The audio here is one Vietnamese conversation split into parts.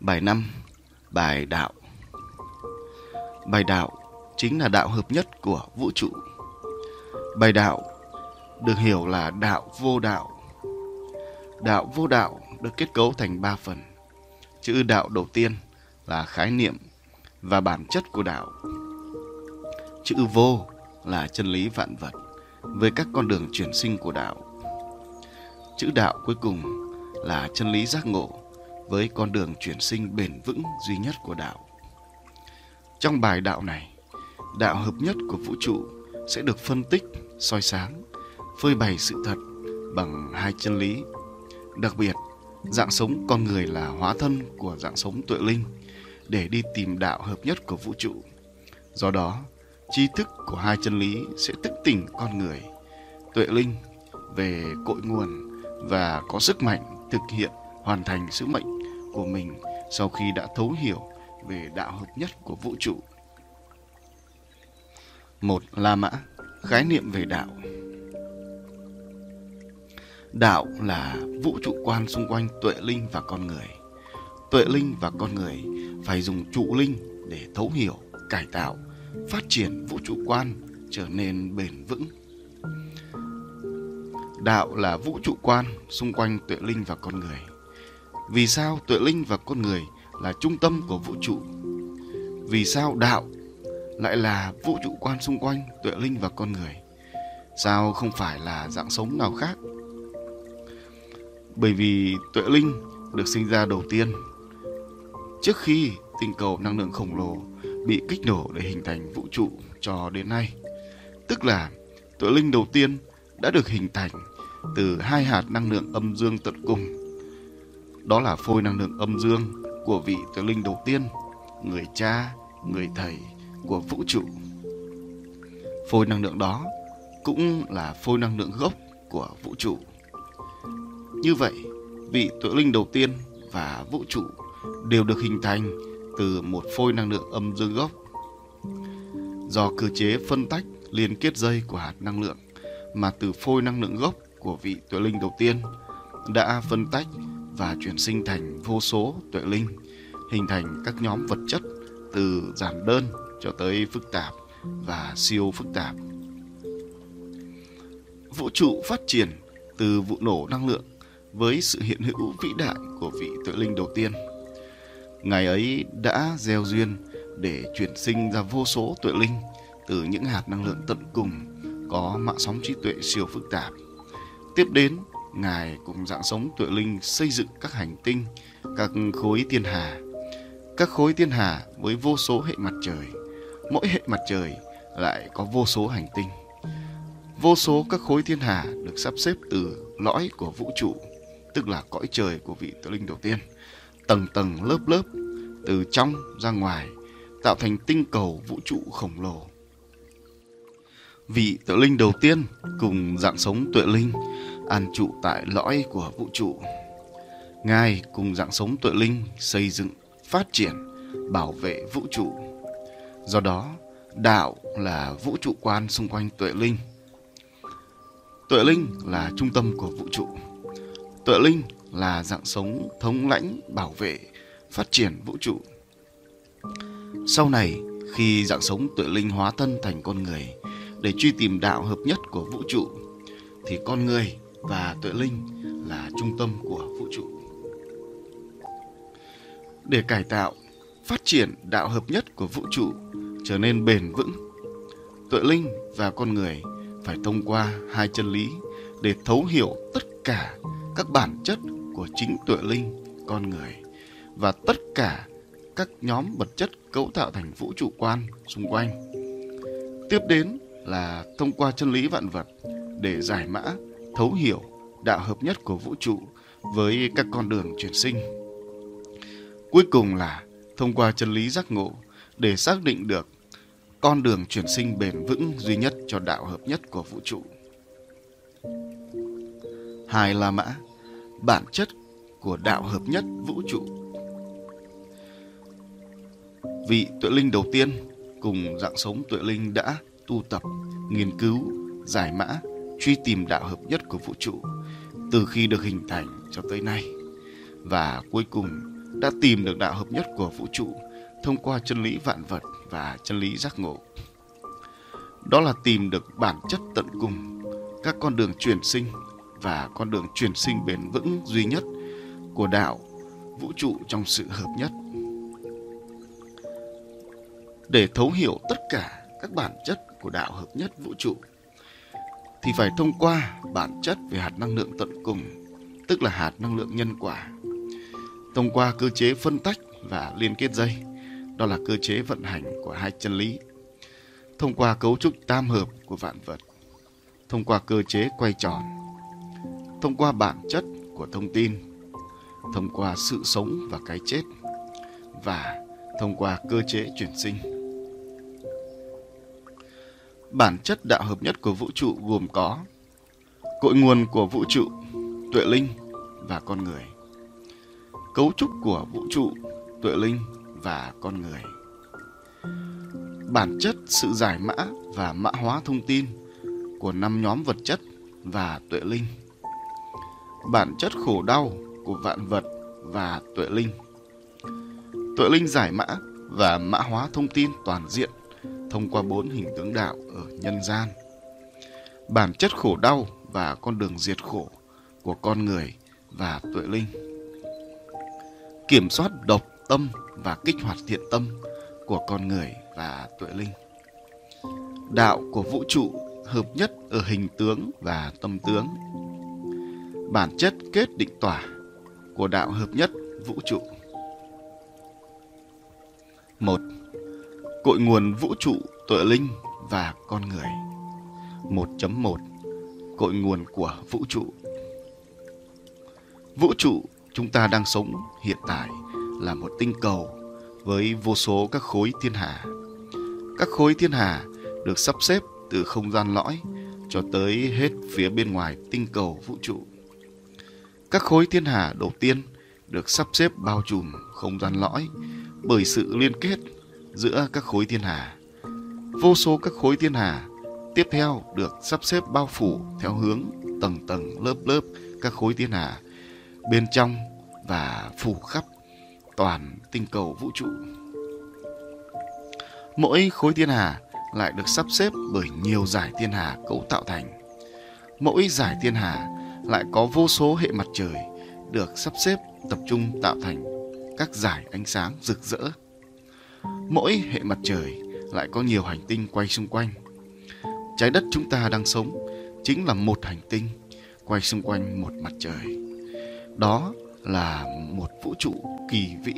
Bài 5 Bài đạo Bài đạo chính là đạo hợp nhất của vũ trụ. Bài đạo được hiểu là đạo vô đạo. Đạo vô đạo được kết cấu thành ba phần. Chữ đạo đầu tiên là khái niệm và bản chất của đạo. Chữ vô là chân lý vạn vật với các con đường chuyển sinh của đạo. Chữ đạo cuối cùng là chân lý giác ngộ với con đường chuyển sinh bền vững duy nhất của đạo. Trong bài đạo này, đạo hợp nhất của vũ trụ sẽ được phân tích, soi sáng, phơi bày sự thật bằng hai chân lý. Đặc biệt, dạng sống con người là hóa thân của dạng sống tuệ linh để đi tìm đạo hợp nhất của vũ trụ. Do đó, tri thức của hai chân lý sẽ thức tỉnh con người, tuệ linh về cội nguồn và có sức mạnh thực hiện hoàn thành sứ mệnh của mình sau khi đã thấu hiểu về đạo hợp nhất của vũ trụ. Một La Mã, khái niệm về đạo. Đạo là vũ trụ quan xung quanh tuệ linh và con người. Tuệ linh và con người phải dùng trụ linh để thấu hiểu, cải tạo, phát triển vũ trụ quan trở nên bền vững. Đạo là vũ trụ quan xung quanh tuệ linh và con người. Vì sao tuệ linh và con người là trung tâm của vũ trụ? Vì sao đạo lại là vũ trụ quan xung quanh tuệ linh và con người? Sao không phải là dạng sống nào khác? Bởi vì tuệ linh được sinh ra đầu tiên trước khi tinh cầu năng lượng khổng lồ bị kích nổ để hình thành vũ trụ cho đến nay. Tức là tuệ linh đầu tiên đã được hình thành từ hai hạt năng lượng âm dương tận cùng. Đó là phôi năng lượng âm dương của vị tuệ linh đầu tiên, người cha, người thầy của vũ trụ. Phôi năng lượng đó cũng là phôi năng lượng gốc của vũ trụ. Như vậy, vị tuệ linh đầu tiên và vũ trụ đều được hình thành từ một phôi năng lượng âm dương gốc. Do cơ chế phân tách liên kết dây của hạt năng lượng mà từ phôi năng lượng gốc của vị tuệ linh đầu tiên đã phân tách và chuyển sinh thành vô số tuệ linh, hình thành các nhóm vật chất từ giản đơn cho tới phức tạp và siêu phức tạp. Vũ trụ phát triển từ vụ nổ năng lượng với sự hiện hữu vĩ đại của vị tuệ linh đầu tiên. Ngài ấy đã gieo duyên để chuyển sinh ra vô số tuệ linh từ những hạt năng lượng tận cùng có mạng sóng trí tuệ siêu phức tạp. Tiếp đến, Ngài cùng dạng sống tuệ linh xây dựng các hành tinh, các khối thiên hà. Các khối thiên hà với vô số hệ mặt trời, mỗi hệ mặt trời lại có vô số hành tinh. Vô số các khối thiên hà được sắp xếp từ lõi của vũ trụ, tức là cõi trời của vị tuệ linh đầu tiên, tầng tầng lớp lớp, từ trong ra ngoài, tạo thành tinh cầu vũ trụ khổng lồ. Vị tuệ linh đầu tiên cùng dạng sống tuệ linh an trụ tại lõi của vũ trụ. Ngài cùng dạng sống tuệ linh xây dựng, phát triển, bảo vệ vũ trụ. Do đó, đạo là vũ trụ quan xung quanh tuệ linh. Tuệ linh là trung tâm của vũ trụ. Tuệ linh là dạng sống thống lãnh, bảo vệ, phát triển vũ trụ. Sau này, khi dạng sống tuệ linh hóa thân thành con người để truy tìm đạo hợp nhất của vũ trụ, thì con người và tuệ linh là trung tâm của vũ trụ. Để cải tạo, phát triển đạo hợp nhất của vũ trụ trở nên bền vững, tuệ linh và con người phải thông qua hai chân lý để thấu hiểu tất cả các bản chất của chính tuệ linh, con người và tất cả các nhóm vật chất cấu tạo thành vũ trụ quan xung quanh. Tiếp đến là thông qua chân lý vạn vật để giải mã thấu hiểu đạo hợp nhất của vũ trụ với các con đường chuyển sinh. Cuối cùng là thông qua chân lý giác ngộ để xác định được con đường chuyển sinh bền vững duy nhất cho đạo hợp nhất của vũ trụ. Hai La Mã, bản chất của đạo hợp nhất vũ trụ. Vị tuệ linh đầu tiên cùng dạng sống tuệ linh đã tu tập, nghiên cứu, giải mã truy tìm đạo hợp nhất của vũ trụ từ khi được hình thành cho tới nay và cuối cùng đã tìm được đạo hợp nhất của vũ trụ thông qua chân lý vạn vật và chân lý giác ngộ. Đó là tìm được bản chất tận cùng, các con đường chuyển sinh và con đường chuyển sinh bền vững duy nhất của đạo vũ trụ trong sự hợp nhất. Để thấu hiểu tất cả các bản chất của đạo hợp nhất vũ trụ thì phải thông qua bản chất về hạt năng lượng tận cùng, tức là hạt năng lượng nhân quả. Thông qua cơ chế phân tách và liên kết dây, đó là cơ chế vận hành của hai chân lý. Thông qua cấu trúc tam hợp của vạn vật, thông qua cơ chế quay tròn, thông qua bản chất của thông tin, thông qua sự sống và cái chết, và thông qua cơ chế chuyển sinh. Bản chất đạo hợp nhất của vũ trụ gồm có cội nguồn của vũ trụ, tuệ linh và con người. Cấu trúc của vũ trụ, tuệ linh và con người. Bản chất sự giải mã và mã hóa thông tin của năm nhóm vật chất và tuệ linh. Bản chất khổ đau của vạn vật và tuệ linh. Tuệ linh giải mã và mã hóa thông tin toàn diện thông qua bốn hình tướng đạo ở nhân gian. Bản chất khổ đau và con đường diệt khổ của con người và tuệ linh. Kiểm soát độc tâm và kích hoạt thiện tâm của con người và tuệ linh. Đạo của vũ trụ hợp nhất ở hình tướng và tâm tướng. Bản chất kết định tỏa của đạo hợp nhất vũ trụ. một Cội nguồn vũ trụ, tuệ linh và con người 1.1 Cội nguồn của vũ trụ Vũ trụ chúng ta đang sống hiện tại là một tinh cầu với vô số các khối thiên hà. Các khối thiên hà được sắp xếp từ không gian lõi cho tới hết phía bên ngoài tinh cầu vũ trụ. Các khối thiên hà đầu tiên được sắp xếp bao trùm không gian lõi bởi sự liên kết giữa các khối thiên hà. Vô số các khối thiên hà tiếp theo được sắp xếp bao phủ theo hướng tầng tầng lớp lớp các khối thiên hà bên trong và phủ khắp toàn tinh cầu vũ trụ. Mỗi khối thiên hà lại được sắp xếp bởi nhiều giải thiên hà cấu tạo thành. Mỗi giải thiên hà lại có vô số hệ mặt trời được sắp xếp tập trung tạo thành các giải ánh sáng rực rỡ. Mỗi hệ mặt trời lại có nhiều hành tinh quay xung quanh. Trái đất chúng ta đang sống chính là một hành tinh quay xung quanh một mặt trời. Đó là một vũ trụ kỳ vĩ.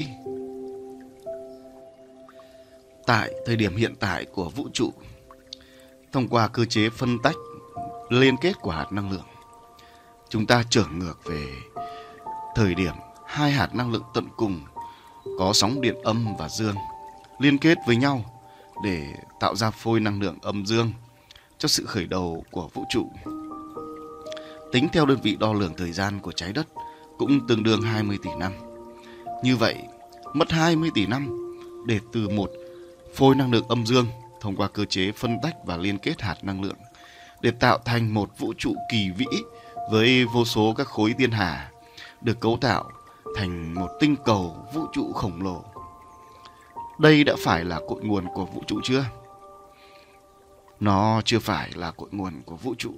Tại thời điểm hiện tại của vũ trụ, thông qua cơ chế phân tách liên kết của hạt năng lượng, chúng ta trở ngược về thời điểm hai hạt năng lượng tận cùng có sóng điện âm và dương liên kết với nhau để tạo ra phôi năng lượng âm dương cho sự khởi đầu của vũ trụ. Tính theo đơn vị đo lường thời gian của trái đất cũng tương đương 20 tỷ năm. Như vậy, mất 20 tỷ năm để từ một phôi năng lượng âm dương thông qua cơ chế phân tách và liên kết hạt năng lượng để tạo thành một vũ trụ kỳ vĩ với vô số các khối thiên hà được cấu tạo thành một tinh cầu vũ trụ khổng lồ. Đây đã phải là cội nguồn của vũ trụ chưa? Nó chưa phải là cội nguồn của vũ trụ.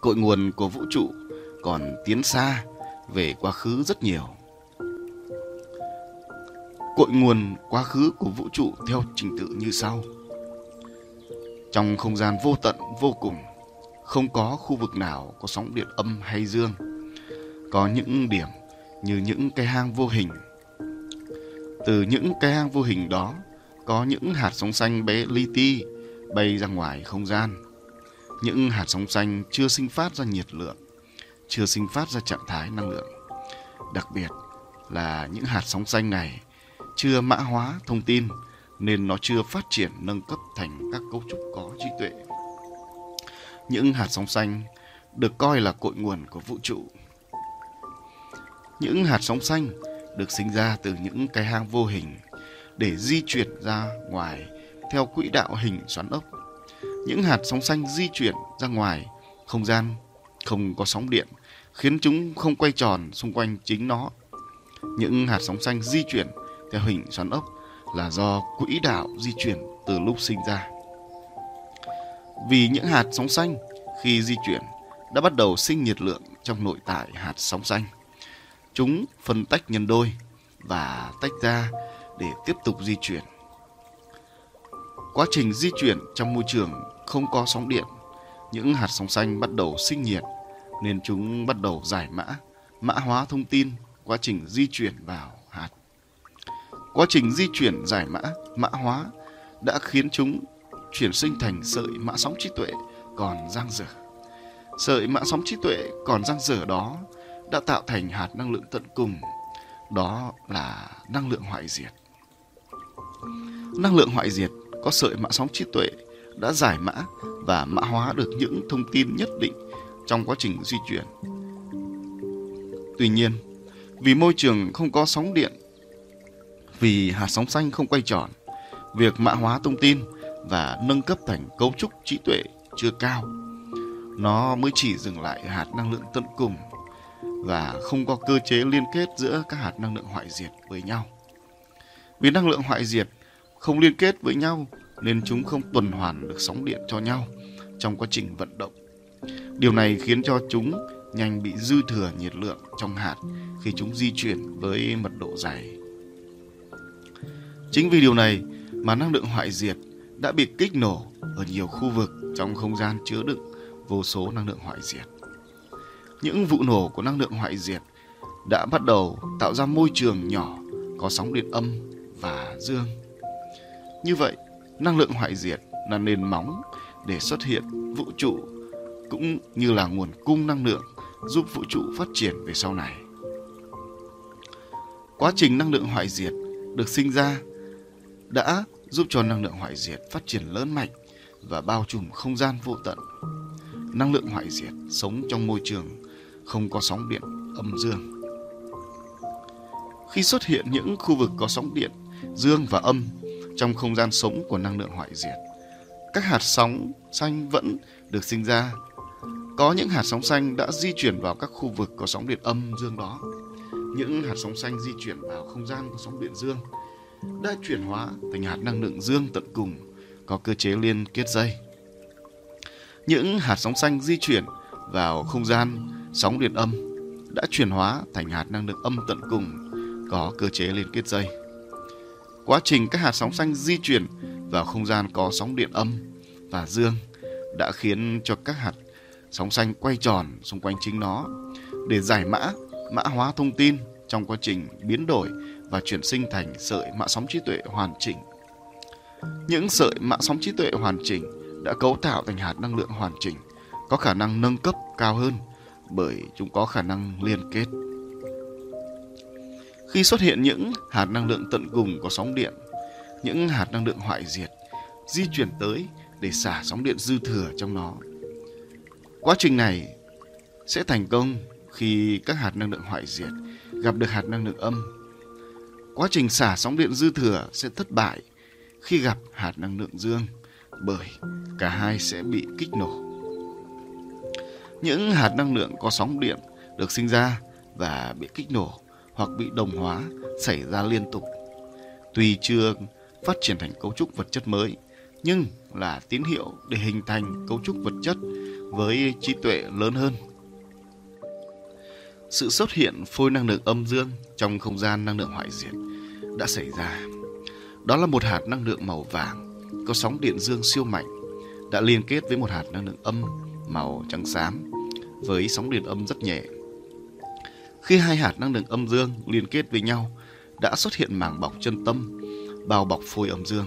Cội nguồn của vũ trụ còn tiến xa về quá khứ rất nhiều. Cội nguồn quá khứ của vũ trụ theo trình tự như sau. Trong không gian vô tận vô cùng, không có khu vực nào có sóng điện âm hay dương. Có những điểm như những cái hang vô hình. Từ những cái hang vô hình đó, có những hạt sóng xanh bé li ti bay ra ngoài không gian. Những hạt sóng xanh chưa sinh phát ra nhiệt lượng, chưa sinh phát ra trạng thái năng lượng. Đặc biệt là những hạt sóng xanh này chưa mã hóa thông tin nên nó chưa phát triển nâng cấp thành các cấu trúc có trí tuệ. Những hạt sóng xanh được coi là cội nguồn của vũ trụ. Những hạt sóng xanh được sinh ra từ những cái hang vô hình để di chuyển ra ngoài theo quỹ đạo hình xoắn ốc. Những hạt sóng xanh di chuyển ra ngoài, không gian không có sóng điện, khiến chúng không quay tròn xung quanh chính nó. những hạt sóng xanh di chuyển theo hình xoắn ốc là do quỹ đạo di chuyển từ lúc sinh ra. Vì những hạt sóng xanh khi di chuyển đã bắt đầu sinh nhiệt lượng trong nội tại hạt sóng xanh. Chúng phân tách nhân đôi và tách ra để tiếp tục di chuyển. Quá trình di chuyển trong môi trường không có sóng điện, những hạt sóng xanh bắt đầu sinh nhiệt nên chúng bắt đầu giải mã, mã hóa thông tin quá trình di chuyển vào hạt. Quá trình di chuyển giải mã, mã hóa đã khiến chúng chuyển sinh thành sợi mã sóng trí tuệ còn dang dở. Sợi mã sóng trí tuệ còn dang dở đó đã tạo thành hạt năng lượng tận cùng, đó là năng lượng hoại diệt. Năng lượng hoại diệt có sợi mã sóng trí tuệ đã giải mã và mã hóa được những thông tin nhất định trong quá trình di chuyển. Tuy nhiên, vì môi trường không có sóng điện, vì hạt sóng xanh không quay tròn, việc mã hóa thông tin và nâng cấp thành cấu trúc trí tuệ chưa cao. Nó mới chỉ dừng lại hạt năng lượng tận cùng và không có cơ chế liên kết giữa các hạt năng lượng hoại diệt với nhau. Vì năng lượng hoại diệt không liên kết với nhau nên chúng không tuần hoàn được sóng điện cho nhau trong quá trình vận động. Điều này khiến cho chúng nhanh bị dư thừa nhiệt lượng trong hạt khi chúng di chuyển với mật độ dày. Chính vì điều này mà năng lượng hoại diệt đã bị kích nổ ở nhiều khu vực trong không gian chứa đựng vô số năng lượng hoại diệt. Những vụ nổ của năng lượng hoại diệt đã bắt đầu tạo ra môi trường nhỏ có sóng điện âm và dương. Như vậy, năng lượng hoại diệt là nền móng để xuất hiện vũ trụ cũng như là nguồn cung năng lượng giúp vũ trụ phát triển về sau này. Quá trình năng lượng hoại diệt được sinh ra đã giúp cho năng lượng hoại diệt phát triển lớn mạnh và bao trùm không gian vô tận. Năng lượng hoại diệt sống trong môi trường không có sóng điện âm dương. Khi xuất hiện những khu vực có sóng điện dương và âm trong không gian sống của năng lượng hoại diệt, các hạt sóng xanh vẫn được sinh ra. Có những hạt sóng xanh đã di chuyển vào các khu vực có sóng điện âm dương đó. Những hạt sóng xanh di chuyển vào không gian có sóng điện dương đã chuyển hóa thành hạt năng lượng dương tận cùng có cơ chế liên kết dây. Những hạt sóng xanh di chuyển vào không gian sóng điện âm đã chuyển hóa thành hạt năng lượng âm tận cùng có cơ chế liên kết dây. Quá trình các hạt sóng xanh di chuyển vào không gian có sóng điện âm và dương đã khiến cho các hạt sóng xanh quay tròn xung quanh chính nó để giải mã, mã hóa thông tin trong quá trình biến đổi và chuyển sinh thành sợi mã sóng trí tuệ hoàn chỉnh. Những sợi mã sóng trí tuệ hoàn chỉnh đã cấu tạo thành hạt năng lượng hoàn chỉnh, có khả năng nâng cấp cao hơn bởi chúng có khả năng liên kết. Khi xuất hiện những hạt năng lượng tận cùng có sóng điện, những hạt năng lượng hoại diệt di chuyển tới để xả sóng điện dư thừa trong nó. Quá trình này sẽ thành công khi các hạt năng lượng hoại diệt gặp được hạt năng lượng âm. Quá trình xả sóng điện dư thừa sẽ thất bại khi gặp hạt năng lượng dương bởi cả hai sẽ bị kích nổ. Những hạt năng lượng có sóng điện được sinh ra và bị kích nổ hoặc bị đồng hóa xảy ra liên tục. Tuy chưa phát triển thành cấu trúc vật chất mới, nhưng là tín hiệu để hình thành cấu trúc vật chất với trí tuệ lớn hơn. Sự xuất hiện phôi năng lượng âm dương trong không gian năng lượng hoại diệt đã xảy ra. Đó là một hạt năng lượng màu vàng có sóng điện dương siêu mạnh đã liên kết với một hạt năng lượng âm màu trắng xám với sóng điện âm rất nhẹ. Khi hai hạt năng lượng âm dương liên kết với nhau đã xuất hiện màng bọc chân tâm bao bọc phôi âm dương.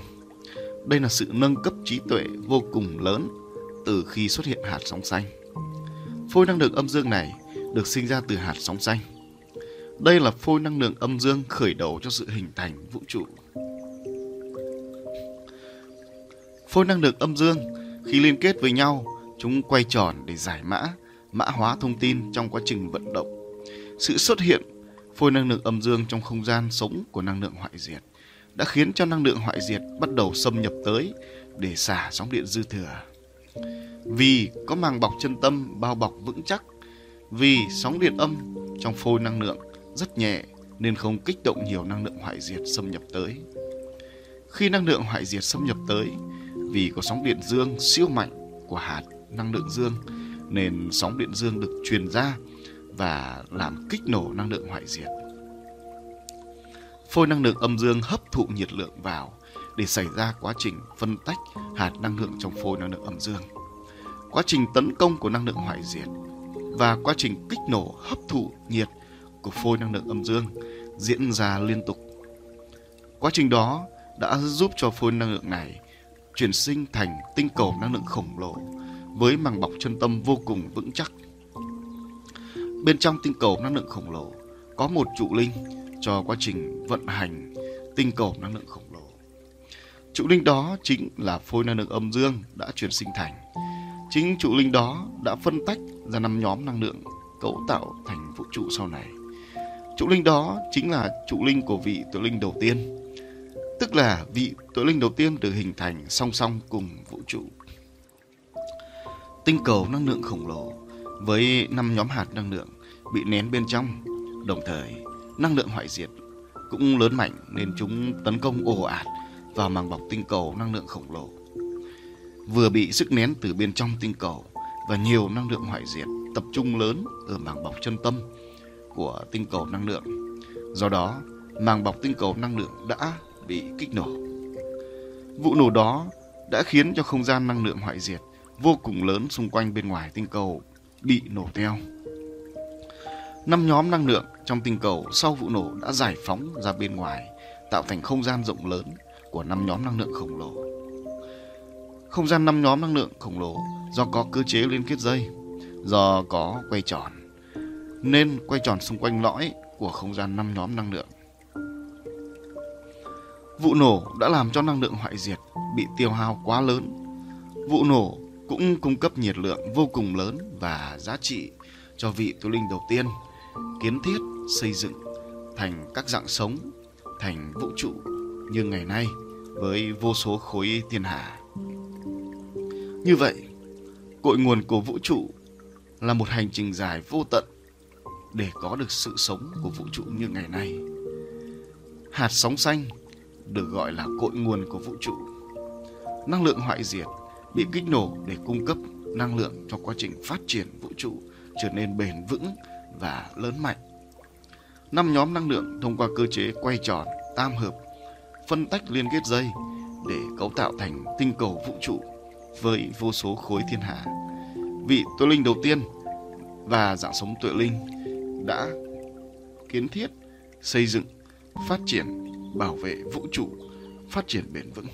Đây là sự nâng cấp trí tuệ vô cùng lớn từ khi xuất hiện hạt sóng xanh. Phôi năng lượng âm dương này được sinh ra từ hạt sóng xanh. Đây là phôi năng lượng âm dương khởi đầu cho sự hình thành vũ trụ. Phôi năng lượng âm dương khi liên kết với nhau, chúng quay tròn để giải mã, mã hóa thông tin trong quá trình vận động. Sự xuất hiện phôi năng lượng âm dương trong không gian sống của năng lượng hoại diệt đã khiến cho năng lượng hoại diệt bắt đầu xâm nhập tới để xả sóng điện dư thừa. Vì có màng bọc chân tâm bao bọc vững chắc, vì sóng điện âm trong phôi năng lượng rất nhẹ nên không kích động nhiều năng lượng hoại diệt xâm nhập tới. Khi năng lượng hoại diệt xâm nhập tới, vì có sóng điện dương siêu mạnh của hạt năng lượng dương nên sóng điện dương được truyền ra và làm kích nổ năng lượng hoại diệt. Phôi năng lượng âm dương hấp thụ nhiệt lượng vào để xảy ra quá trình phân tách hạt năng lượng trong phôi năng lượng âm dương. Quá trình tấn công của năng lượng hoại diệt và quá trình kích nổ hấp thụ nhiệt của phôi năng lượng âm dương diễn ra liên tục. Quá trình đó đã giúp cho phôi năng lượng này chuyển sinh thành tinh cầu năng lượng khổng lồ với màng bọc chân tâm vô cùng vững chắc. Bên trong tinh cầu năng lượng khổng lồ có một trụ linh cho quá trình vận hành tinh cầu năng lượng khổng lồ. Trụ linh đó chính là phôi năng lượng âm dương đã chuyển sinh thành. Chính trụ linh đó đã phân tách ra năm nhóm năng lượng cấu tạo thành vũ trụ sau này. Trụ linh đó chính là trụ linh của vị tự linh đầu tiên, tức là vị tự linh đầu tiên được hình thành song song cùng vũ trụ. Tinh cầu năng lượng khổng lồ với năm nhóm hạt năng lượng bị nén bên trong, đồng thời năng lượng hoại diệt cũng lớn mạnh nên chúng tấn công ồ ạt vào màng bọc tinh cầu năng lượng khổng lồ. Vừa bị sức nén từ bên trong tinh cầu và nhiều năng lượng hoại diệt tập trung lớn ở màng bọc chân tâm của tinh cầu năng lượng. Do đó, màng bọc tinh cầu năng lượng đã bị kích nổ. Vụ nổ đó đã khiến cho không gian năng lượng hoại diệt vô cùng lớn xung quanh bên ngoài tinh cầu bị nổ theo. Năm nhóm năng lượng trong tinh cầu sau vụ nổ đã giải phóng ra bên ngoài, tạo thành không gian rộng lớn của năm nhóm năng lượng khổng lồ. Không gian năm nhóm năng lượng khổng lồ do có cơ chế liên kết dây, do có quay tròn, nên quay tròn xung quanh lõi của không gian năm nhóm năng lượng. Vụ nổ đã làm cho năng lượng hoại diệt bị tiêu hao quá lớn. Vụ nổ cũng cung cấp nhiệt lượng vô cùng lớn và giá trị cho vị tu linh đầu tiên kiến thiết xây dựng thành các dạng sống thành vũ trụ như ngày nay với vô số khối thiên hà. Như vậy, cội nguồn của vũ trụ là một hành trình dài vô tận để có được sự sống của vũ trụ như ngày nay. Hạt sóng xanh được gọi là cội nguồn của vũ trụ. Năng lượng hoại diệt bị kích nổ để cung cấp năng lượng cho quá trình phát triển vũ trụ trở nên bền vững và lớn mạnh. Năm nhóm năng lượng thông qua cơ chế quay tròn, tam hợp, phân tách liên kết dây để cấu tạo thành tinh cầu vũ trụ với vô số khối thiên hà. Vị tuệ linh đầu tiên và dạng sống tuệ linh đã kiến thiết, xây dựng, phát triển, bảo vệ vũ trụ, phát triển bền vững.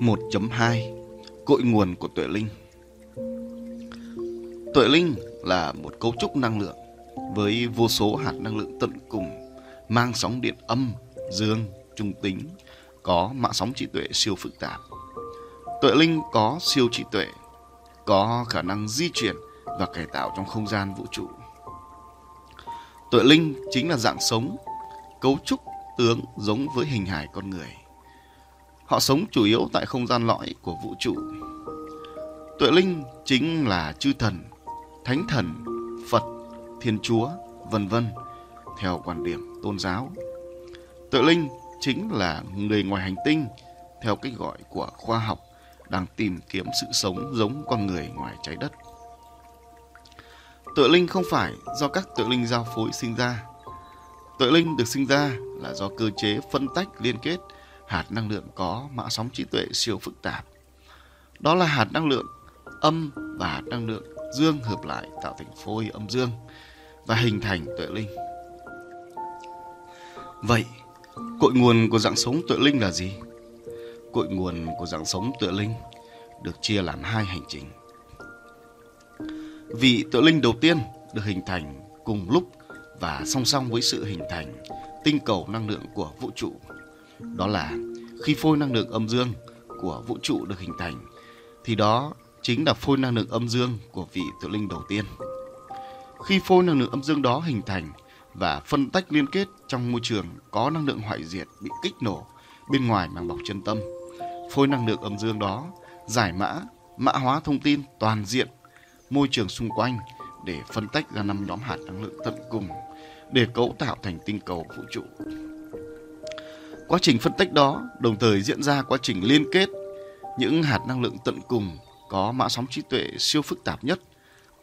1.2 Cội nguồn của tuệ linh Tuệ linh là một cấu trúc năng lượng với vô số hạt năng lượng tận cùng mang sóng điện âm, dương, trung tính, có mạng sóng trí tuệ siêu phức tạp. Tuệ linh có siêu trí tuệ, có khả năng di chuyển và cải tạo trong không gian vũ trụ. Tuệ linh chính là dạng sống, cấu trúc tướng giống với hình hài con người. Họ sống chủ yếu tại không gian lõi của vũ trụ. Tuệ linh chính là chư thần thánh thần, Phật, Thiên Chúa, vân vân theo quan điểm tôn giáo. Tuệ linh chính là người ngoài hành tinh theo cách gọi của khoa học đang tìm kiếm sự sống giống con người ngoài trái đất. Tuệ linh không phải do các tuệ linh giao phối sinh ra. Tuệ linh được sinh ra là do cơ chế phân tách liên kết hạt năng lượng có mã sóng trí tuệ siêu phức tạp. Đó là hạt năng lượng âm và hạt năng lượng dương hợp lại tạo thành phôi âm dương và hình thành tuệ linh. Vậy, cội nguồn của dạng sống tuệ linh là gì? Cội nguồn của dạng sống tuệ linh được chia làm hai hành trình. Vị tuệ linh đầu tiên được hình thành cùng lúc và song song với sự hình thành tinh cầu năng lượng của vũ trụ. Đó là khi phôi năng lượng âm dương của vũ trụ được hình thành thì đó chính là phôi năng lượng âm dương của vị tự linh đầu tiên. Khi phôi năng lượng âm dương đó hình thành và phân tách liên kết trong môi trường có năng lượng hoại diệt bị kích nổ bên ngoài màng bọc chân tâm, phôi năng lượng âm dương đó giải mã, mã hóa thông tin toàn diện môi trường xung quanh để phân tách ra năm nhóm hạt năng lượng tận cùng để cấu tạo thành tinh cầu vũ trụ. Quá trình phân tích đó đồng thời diễn ra quá trình liên kết những hạt năng lượng tận cùng có mã sóng trí tuệ siêu phức tạp nhất,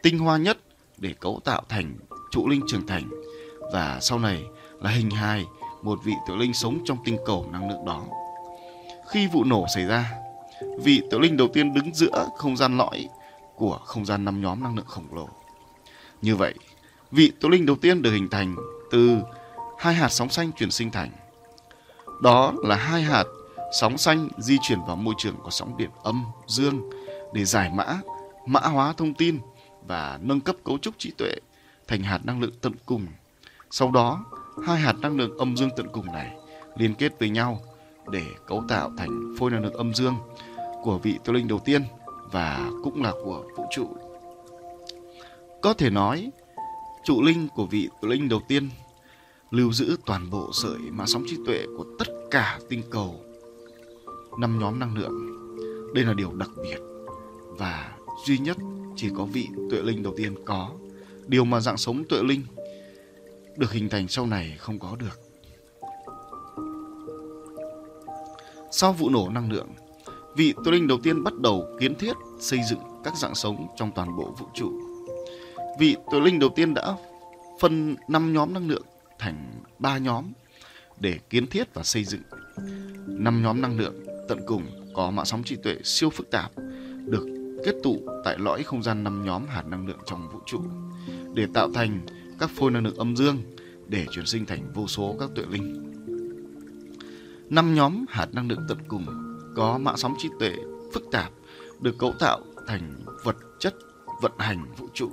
tinh hoa nhất để cấu tạo thành trụ linh trưởng thành và sau này là hình hài một vị tiểu linh sống trong tinh cầu năng lượng đó. Khi vụ nổ xảy ra, vị tiểu linh đầu tiên đứng giữa không gian lõi của không gian năm nhóm năng lượng khổng lồ. Như vậy, vị tiểu linh đầu tiên được hình thành từ hai hạt sóng xanh chuyển sinh thành. Đó là hai hạt sóng xanh di chuyển vào môi trường có sóng điện âm, dương để giải mã, mã hóa thông tin và nâng cấp cấu trúc trí tuệ thành hạt năng lượng tận cùng. Sau đó, hai hạt năng lượng âm dương tận cùng này liên kết với nhau để cấu tạo thành phôi năng lượng âm dương của vị tiêu linh đầu tiên và cũng là của vũ trụ. Có thể nói, trụ linh của vị tiêu linh đầu tiên lưu giữ toàn bộ sợi mã sóng trí tuệ của tất cả tinh cầu năm nhóm năng lượng. Đây là điều đặc biệt và duy nhất chỉ có vị tuệ linh đầu tiên có. Điều mà dạng sống tuệ linh được hình thành sau này không có được. Sau vụ nổ năng lượng, vị tuệ linh đầu tiên bắt đầu kiến thiết xây dựng các dạng sống trong toàn bộ vũ trụ. Vị tuệ linh đầu tiên đã phân năm nhóm năng lượng thành ba nhóm để kiến thiết và xây dựng năm nhóm năng lượng tận cùng có mạng sóng trí tuệ siêu phức tạp được kết tụ tại lõi không gian năm nhóm hạt năng lượng trong vũ trụ để tạo thành các phôi năng lượng âm dương để chuyển sinh thành vô số các tuệ linh. Năm nhóm hạt năng lượng tận cùng có mạng sóng trí tuệ phức tạp được cấu tạo thành vật chất vận hành vũ trụ.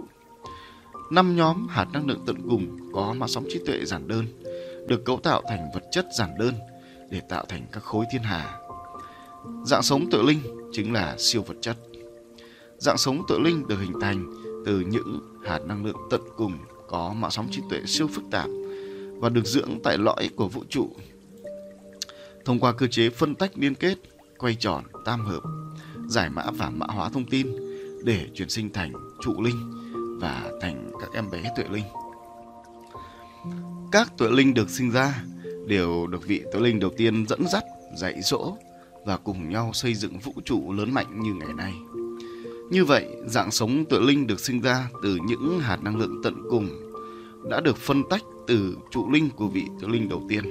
Năm nhóm hạt năng lượng tận cùng có mã sóng trí tuệ giản đơn được cấu tạo thành vật chất giản đơn để tạo thành các khối thiên hà. Dạng sống tự linh chính là siêu vật chất. Dạng sống tự linh được hình thành từ những hạt năng lượng tận cùng có mã sóng trí tuệ siêu phức tạp và được dưỡng tại lõi của vũ trụ. Thông qua cơ chế phân tách liên kết, quay tròn, tam hợp, giải mã và mã hóa thông tin để chuyển sinh thành trụ linh và thành các em bé tuệ linh. Các tuệ linh được sinh ra đều được vị tuệ linh đầu tiên dẫn dắt, dạy dỗ và cùng nhau xây dựng vũ trụ lớn mạnh như ngày nay. Như vậy, dạng sống tuệ linh được sinh ra từ những hạt năng lượng tận cùng đã được phân tách từ trụ linh của vị tuệ linh đầu tiên.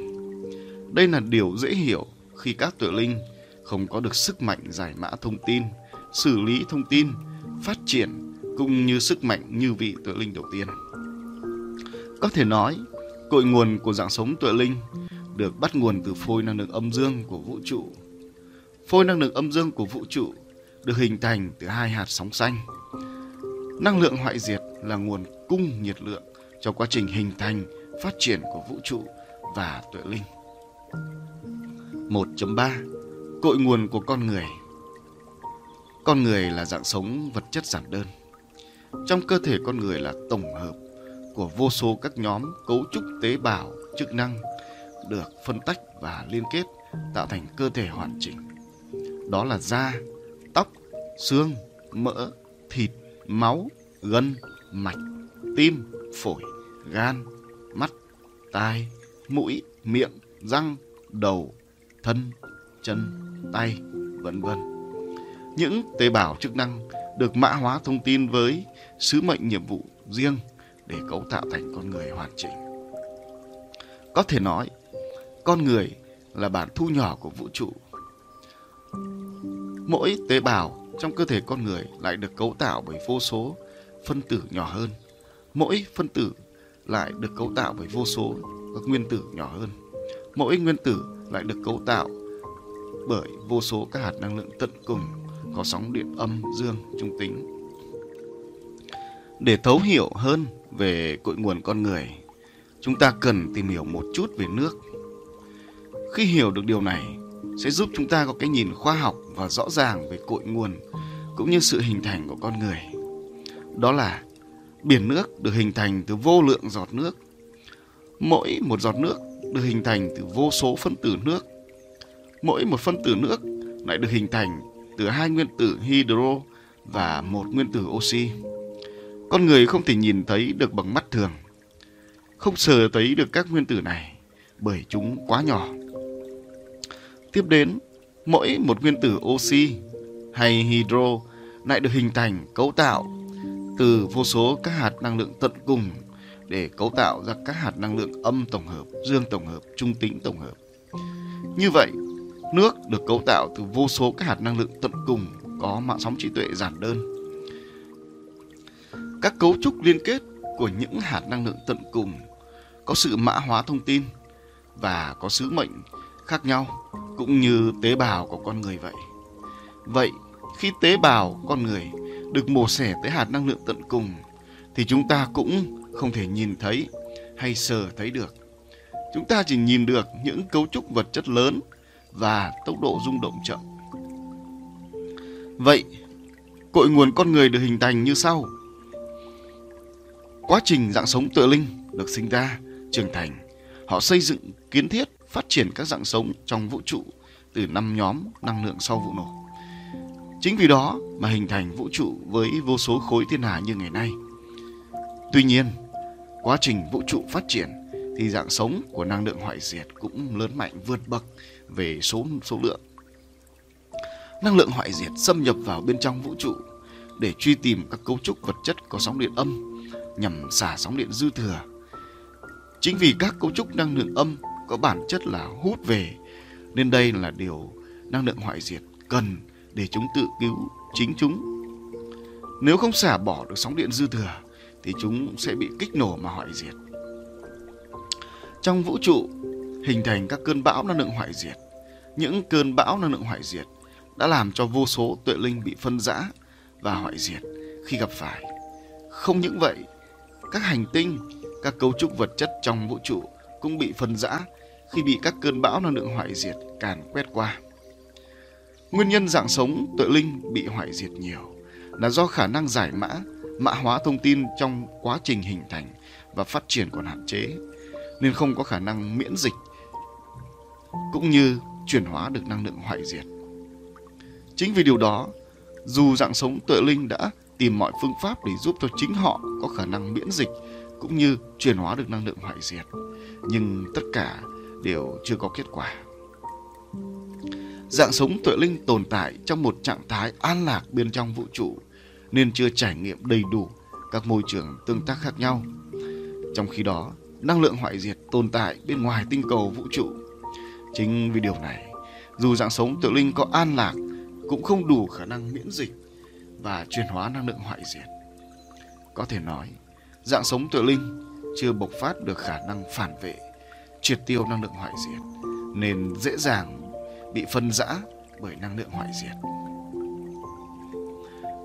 Đây là điều dễ hiểu khi các tuệ linh không có được sức mạnh giải mã thông tin, xử lý thông tin, phát triển cũng như sức mạnh như vị tuệ linh đầu tiên. Có thể nói, cội nguồn của dạng sống tuệ linh được bắt nguồn từ phôi năng lượng âm dương của vũ trụ. Phôi năng lượng âm dương của vũ trụ được hình thành từ hai hạt sóng xanh. Năng lượng hoại diệt là nguồn cung nhiệt lượng cho quá trình hình thành, phát triển của vũ trụ và tuệ linh. 1.3 Cội nguồn của con người Con người là dạng sống vật chất giản đơn. Trong cơ thể con người là tổng hợp của vô số các nhóm cấu trúc tế bào chức năng được phân tách và liên kết tạo thành cơ thể hoàn chỉnh. Đó là da, tóc, xương, mỡ, thịt, máu, gân, mạch, tim, phổi, gan, mắt, tai, mũi, miệng, răng, đầu, thân, chân, tay, vân vân. Những tế bào chức năng được mã hóa thông tin với sứ mệnh nhiệm vụ riêng để cấu tạo thành con người hoàn chỉnh. Có thể nói, con người là bản thu nhỏ của vũ trụ. Mỗi tế bào trong cơ thể con người lại được cấu tạo bởi vô số phân tử nhỏ hơn. Mỗi phân tử lại được cấu tạo bởi vô số các nguyên tử nhỏ hơn. Mỗi nguyên tử lại được cấu tạo bởi vô số các hạt năng lượng tận cùng có sóng điện âm, dương, trung tính. Để thấu hiểu hơn về cội nguồn con người, chúng ta cần tìm hiểu một chút về nước. Khi hiểu được điều này, sẽ giúp chúng ta có cái nhìn khoa học và rõ ràng về cội nguồn cũng như sự hình thành của con người. Đó là biển nước được hình thành từ vô lượng giọt nước. Mỗi một giọt nước được hình thành từ vô số phân tử nước. Mỗi một phân tử nước lại được hình thành từ hai nguyên tử hydro và một nguyên tử oxy. Con người không thể nhìn thấy được bằng mắt thường. không sờ thấy được các nguyên tử này bởi chúng quá nhỏ. Tiếp đến, mỗi một nguyên tử oxy hay hydro lại được hình thành cấu tạo từ vô số các hạt năng lượng tận cùng để cấu tạo ra các hạt năng lượng âm tổng hợp, dương tổng hợp, trung tính tổng hợp. Như vậy, nước được cấu tạo từ vô số các hạt năng lượng tận cùng có mạng sóng trí tuệ giản đơn. Các cấu trúc liên kết của những hạt năng lượng tận cùng có sự mã hóa thông tin và có sứ mệnh khác nhau cũng như tế bào của con người vậy. Vậy, khi tế bào con người được mổ xẻ tới hạt năng lượng tận cùng thì chúng ta cũng không thể nhìn thấy hay sờ thấy được. Chúng ta chỉ nhìn được những cấu trúc vật chất lớn và tốc độ rung động chậm. Vậy, cội nguồn con người được hình thành như sau. Quá trình dạng sống tự linh được sinh ra, trưởng thành, họ xây dựng kiến thiết, phát triển các dạng sống trong vũ trụ từ năm nhóm năng lượng sau vụ nổ. Chính vì đó mà hình thành vũ trụ với vô số khối thiên hà như ngày nay. Tuy nhiên, quá trình vũ trụ phát triển thì dạng sống của năng lượng hoại diệt cũng lớn mạnh vượt bậc về số số lượng. Năng lượng hoại diệt xâm nhập vào bên trong vũ trụ để truy tìm các cấu trúc vật chất có sóng điện âm nhằm xả sóng điện dư thừa. Chính vì các cấu trúc năng lượng âm có bản chất là hút về, nên đây là điều năng lượng hoại diệt cần để chúng tự cứu chính chúng. Nếu không xả bỏ được sóng điện dư thừa, thì chúng sẽ bị kích nổ mà hoại diệt. Trong vũ trụ hình thành các cơn bão năng lượng hoại diệt. Những cơn bão năng lượng hoại diệt đã làm cho vô số tuệ linh bị phân rã và hoại diệt khi gặp phải. Không những vậy, các hành tinh, các cấu trúc vật chất trong vũ trụ cũng bị phân rã khi bị các cơn bão năng lượng hoại diệt càn quét qua. Nguyên nhân dạng sống tuệ linh bị hoại diệt nhiều là do khả năng giải mã, mã hóa thông tin trong quá trình hình thành và phát triển còn hạn chế, nên không có khả năng miễn dịch cũng như chuyển hóa được năng lượng hoại diệt. Chính vì điều đó, dù dạng sống tuệ linh đã tìm mọi phương pháp để giúp cho chính họ có khả năng miễn dịch cũng như chuyển hóa được năng lượng hoại diệt, nhưng tất cả đều chưa có kết quả. Dạng sống tuệ linh tồn tại trong một trạng thái an lạc bên trong vũ trụ nên chưa trải nghiệm đầy đủ các môi trường tương tác khác nhau. Trong khi đó, năng lượng hoại diệt tồn tại bên ngoài tinh cầu vũ trụ. Chính vì điều này, dù dạng sống tự linh có an lạc cũng không đủ khả năng miễn dịch và chuyển hóa năng lượng hoại diệt. Có thể nói, dạng sống tự linh chưa bộc phát được khả năng phản vệ, triệt tiêu năng lượng hoại diệt nên dễ dàng bị phân rã bởi năng lượng hoại diệt.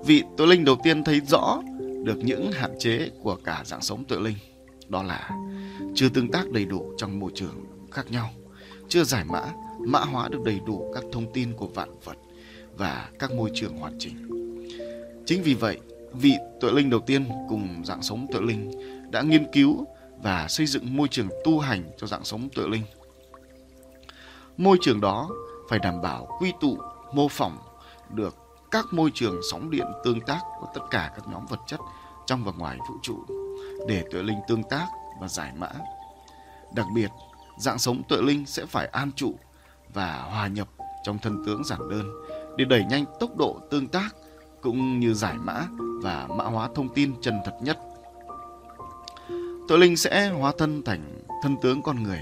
Vị tự linh đầu tiên thấy rõ được những hạn chế của cả dạng sống tự linh, đó là chưa tương tác đầy đủ trong môi trường khác nhau, chưa giải mã, mã hóa được đầy đủ các thông tin của vạn vật và các môi trường hoàn chỉnh. Chính vì vậy, vị tuệ linh đầu tiên cùng dạng sống tuệ linh đã nghiên cứu và xây dựng môi trường tu hành cho dạng sống tuệ linh. Môi trường đó phải đảm bảo quy tụ, mô phỏng được các môi trường sóng điện tương tác của tất cả các nhóm vật chất trong và ngoài vũ trụ để tuệ linh tương tác và giải mã. Đặc biệt, dạng sống tuệ linh sẽ phải an trụ và hòa nhập trong thân tướng giản đơn để đẩy nhanh tốc độ tương tác cũng như giải mã và mã hóa thông tin chân thật nhất. Tuệ linh sẽ hóa thân thành thân tướng con người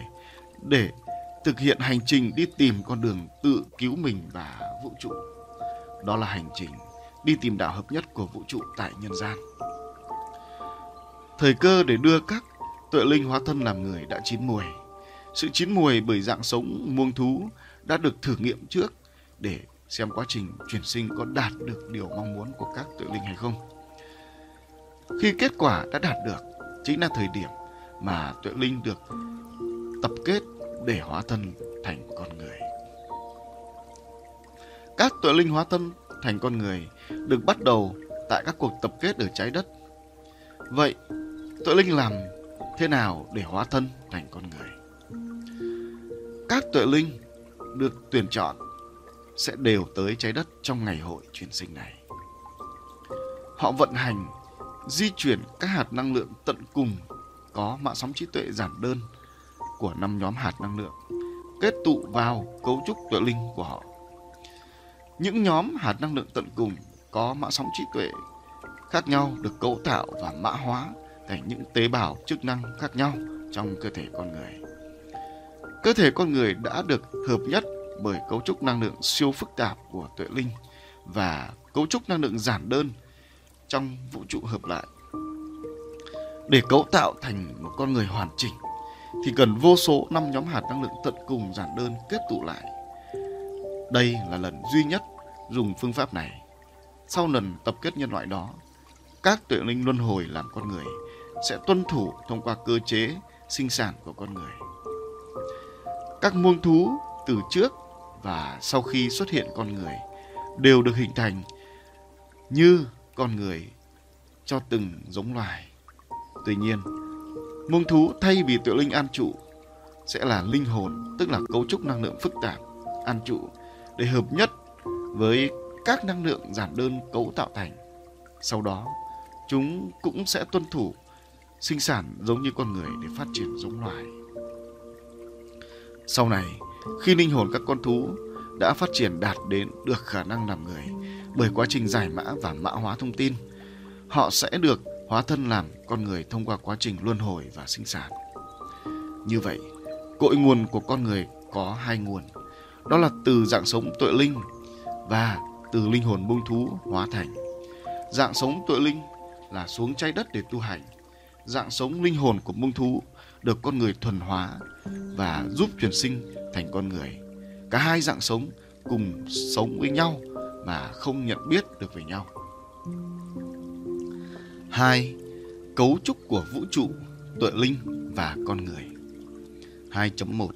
để thực hiện hành trình đi tìm con đường tự cứu mình và vũ trụ. Đó là hành trình đi tìm đạo hợp nhất của vũ trụ tại nhân gian. Thời cơ để đưa các tuệ linh hóa thân làm người đã chín mùi. Sự chín mùi bởi dạng sống muông thú đã được thử nghiệm trước để xem quá trình chuyển sinh có đạt được điều mong muốn của các tuệ linh hay không. Khi kết quả đã đạt được, chính là thời điểm mà tuệ linh được tập kết để hóa thân thành con người. Các tuệ linh hóa thân thành con người được bắt đầu tại các cuộc tập kết ở trái đất. Vậy, tuệ linh làm thế nào để hóa thân thành con người? Các tuệ linh được tuyển chọn sẽ đều tới trái đất trong ngày hội chuyển sinh này. Họ vận hành, di chuyển các hạt năng lượng tận cùng có mã sóng trí tuệ giản đơn của năm nhóm hạt năng lượng kết tụ vào cấu trúc tuệ linh của họ. Những nhóm hạt năng lượng tận cùng có mã sóng trí tuệ khác nhau được cấu tạo và mã hóa thành những tế bào chức năng khác nhau trong cơ thể con người. Cơ thể con người đã được hợp nhất bởi cấu trúc năng lượng siêu phức tạp của tuệ linh và cấu trúc năng lượng giản đơn trong vũ trụ hợp lại. Để cấu tạo thành một con người hoàn chỉnh thì cần vô số năm nhóm hạt năng lượng tận cùng giản đơn kết tụ lại. Đây là lần duy nhất dùng phương pháp này. Sau lần tập kết nhân loại đó, các tuệ linh luân hồi làm con người sẽ tuân thủ thông qua cơ chế sinh sản của con người. Các muông thú từ trước và sau khi xuất hiện con người đều được hình thành như con người cho từng giống loài. Tuy nhiên, muông thú thay vì tự linh an trụ sẽ là linh hồn, tức là cấu trúc năng lượng phức tạp an trụ để hợp nhất với các năng lượng giản đơn cấu tạo thành. Sau đó, chúng cũng sẽ tuân thủ sinh sản giống như con người để phát triển giống loài. Sau này, khi linh hồn các con thú đã phát triển đạt đến được khả năng làm người bởi quá trình giải mã và mã hóa thông tin, họ sẽ được hóa thân làm con người thông qua quá trình luân hồi và sinh sản. Như vậy, cội nguồn của con người có hai nguồn, đó là từ dạng sống tuệ linh và từ linh hồn bông thú hóa thành. Dạng sống tuệ linh là xuống trái đất để tu hành. Dạng sống linh hồn của bông thú được con người thuần hóa và giúp chuyển sinh thành con người. Cả hai dạng sống cùng sống với nhau mà không nhận biết được về nhau. Hai. Cấu trúc của vũ trụ, tuệ linh và con người. 2.1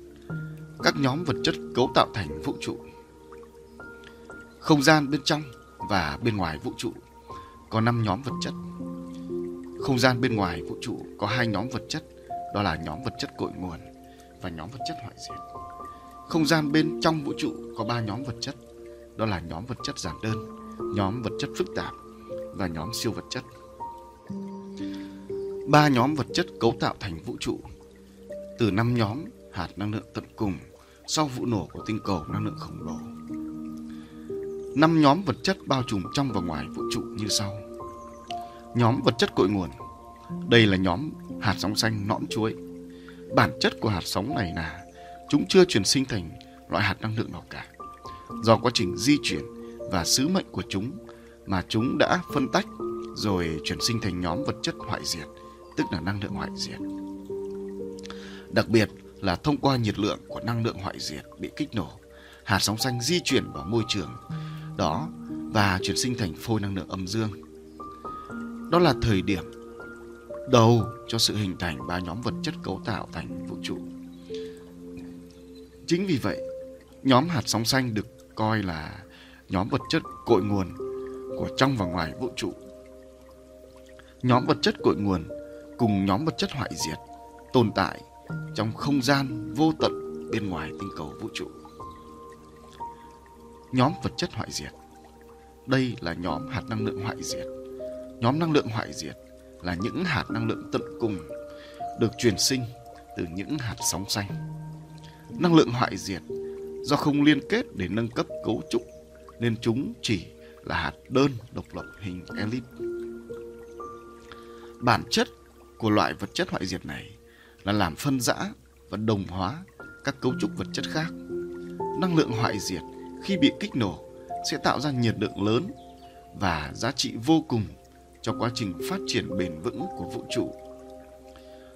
Các nhóm vật chất cấu tạo thành vũ trụ. Không gian bên trong và bên ngoài vũ trụ có 5 nhóm vật chất. Không gian bên ngoài vũ trụ có hai nhóm vật chất, đó là nhóm vật chất cội nguồn và nhóm vật chất hoại diệt. Không gian bên trong vũ trụ có ba nhóm vật chất, đó là nhóm vật chất giản đơn, nhóm vật chất phức tạp và nhóm siêu vật chất. Ba nhóm vật chất cấu tạo thành vũ trụ từ năm nhóm hạt năng lượng tận cùng sau vụ nổ của tinh cầu năng lượng khổng lồ. Năm nhóm vật chất bao trùm trong và ngoài vũ trụ như sau. Nhóm vật chất cội nguồn. Đây là nhóm hạt sóng xanh nõn chuối. Bản chất của hạt sóng này là chúng chưa chuyển sinh thành loại hạt năng lượng nào cả. Do quá trình di chuyển và sứ mệnh của chúng mà chúng đã phân tách rồi chuyển sinh thành nhóm vật chất hoại diệt, tức là năng lượng hoại diệt. Đặc biệt là thông qua nhiệt lượng của năng lượng hoại diệt bị kích nổ, hạt sóng xanh di chuyển vào môi trường đó và chuyển sinh thành phôi năng lượng âm dương. Đó là thời điểm đầu cho sự hình thành ba nhóm vật chất cấu tạo thành vũ trụ. Chính vì vậy, nhóm hạt sóng xanh được coi là nhóm vật chất cội nguồn của trong và ngoài vũ trụ. Nhóm vật chất cội nguồn cùng nhóm vật chất hoại diệt tồn tại trong không gian vô tận bên ngoài tinh cầu vũ trụ. Nhóm vật chất hoại diệt Đây là nhóm hạt năng lượng hoại diệt. Nhóm năng lượng hoại diệt là những hạt năng lượng tận cùng được truyền sinh từ những hạt sóng xanh. Năng lượng hoại diệt do không liên kết để nâng cấp cấu trúc nên chúng chỉ là hạt đơn độc lập hình elip. Bản chất của loại vật chất hoại diệt này là làm phân rã và đồng hóa các cấu trúc vật chất khác. Năng lượng hoại diệt khi bị kích nổ sẽ tạo ra nhiệt lượng lớn và giá trị vô cùng cho quá trình phát triển bền vững của vũ trụ.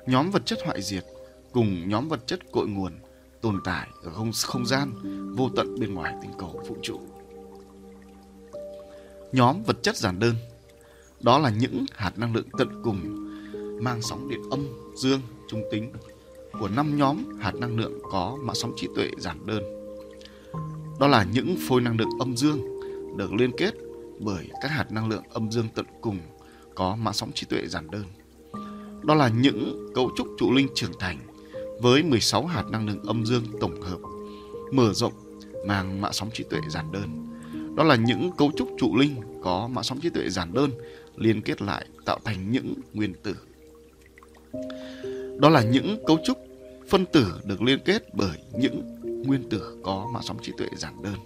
Nhóm vật chất hoại diệt cùng nhóm vật chất cội nguồn tồn tại ở không, không gian vô tận bên ngoài tinh cầu vũ trụ. Nhóm vật chất giản đơn đó là những hạt năng lượng tận cùng mang sóng điện âm, dương, trung tính của năm nhóm hạt năng lượng có mã sóng trí tuệ giản đơn. Đó là những phôi năng lượng âm dương được liên kết bởi các hạt năng lượng âm dương tận cùng có mã sóng trí tuệ giản đơn. Đó là những cấu trúc trụ linh trưởng thành với 16 hạt năng lượng âm dương tổng hợp, mở rộng mang mã sóng trí tuệ giản đơn. Đó là những cấu trúc trụ linh có mã sóng trí tuệ giản đơn liên kết lại tạo thành những nguyên tử. Đó là những cấu trúc phân tử được liên kết bởi những nguyên tử có mạng sóng trí tuệ giản đơn.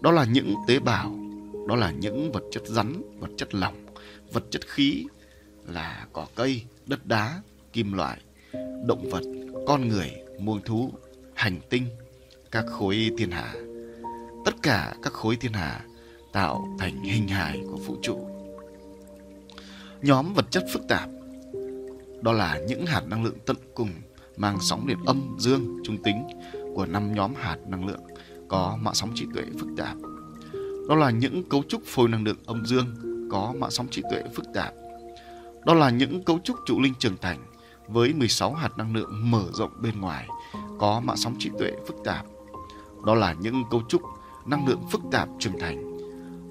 Đó là những tế bào, đó là những vật chất rắn, vật chất lỏng, vật chất khí là cỏ cây, đất đá, kim loại, động vật, con người, muông thú, hành tinh, các khối thiên hà. Tất cả các khối thiên hà tạo thành hình hài của vũ trụ. Nhóm vật chất phức tạp đó là những hạt năng lượng tận cùng mang sóng điện âm, dương, trung tính của năm nhóm hạt năng lượng có mạng sóng trí tuệ phức tạp. Đó là những cấu trúc phôi năng lượng âm dương có mạng sóng trí tuệ phức tạp. Đó là những cấu trúc trụ linh trưởng thành với 16 hạt năng lượng mở rộng bên ngoài có mạng sóng trí tuệ phức tạp. Đó là những cấu trúc năng lượng phức tạp trưởng thành,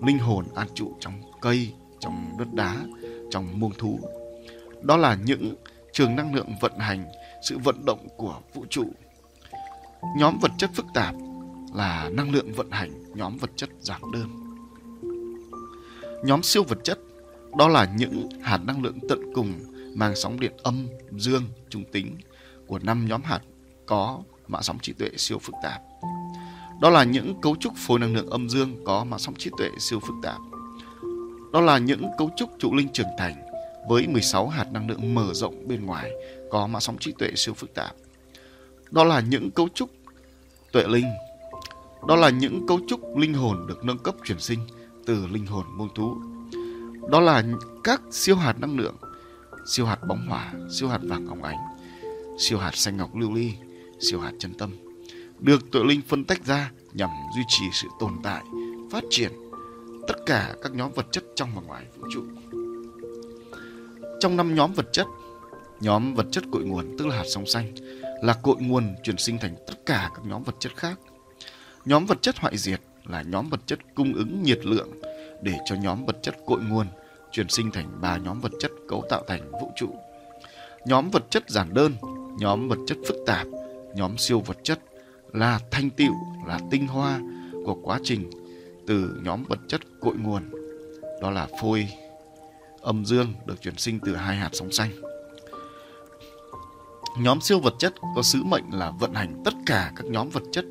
linh hồn an trụ trong cây, trong đất đá, trong muông thú. Đó là những trường năng lượng vận hành sự vận động của vũ trụ. Nhóm vật chất phức tạp là năng lượng vận hành nhóm vật chất giản đơn. Nhóm siêu vật chất đó là những hạt năng lượng tận cùng mang sóng điện âm, dương, trung tính của năm nhóm hạt có mạng sóng trí tuệ siêu phức tạp. Đó là những cấu trúc phối năng lượng âm dương có mạng sóng trí tuệ siêu phức tạp. Đó là những cấu trúc trụ linh trưởng thành với 16 hạt năng lượng mở rộng bên ngoài có mạng sóng trí tuệ siêu phức tạp. Đó là những cấu trúc tuệ linh. Đó là những cấu trúc linh hồn được nâng cấp chuyển sinh từ linh hồn môn thú. Đó là các siêu hạt năng lượng, siêu hạt bóng hỏa, siêu hạt vàng óng ánh, siêu hạt xanh ngọc lưu ly, siêu hạt chân tâm được tự linh phân tách ra nhằm duy trì sự tồn tại, phát triển tất cả các nhóm vật chất trong và ngoài vũ trụ. Trong năm nhóm vật chất, nhóm vật chất cội nguồn tức là hạt sóng xanh là cội nguồn chuyển sinh thành tất cả các nhóm vật chất khác. Nhóm vật chất hoại diệt là nhóm vật chất cung ứng nhiệt lượng để cho nhóm vật chất cội nguồn chuyển sinh thành ba nhóm vật chất cấu tạo thành vũ trụ. Nhóm vật chất giản đơn, nhóm vật chất phức tạp, nhóm siêu vật chất là thanh tựu, là tinh hoa của quá trình từ nhóm vật chất cội nguồn. Đó là phôi âm dương được chuyển sinh từ hai hạt sóng xanh. Nhóm siêu vật chất có sứ mệnh là vận hành tất cả các nhóm vật chất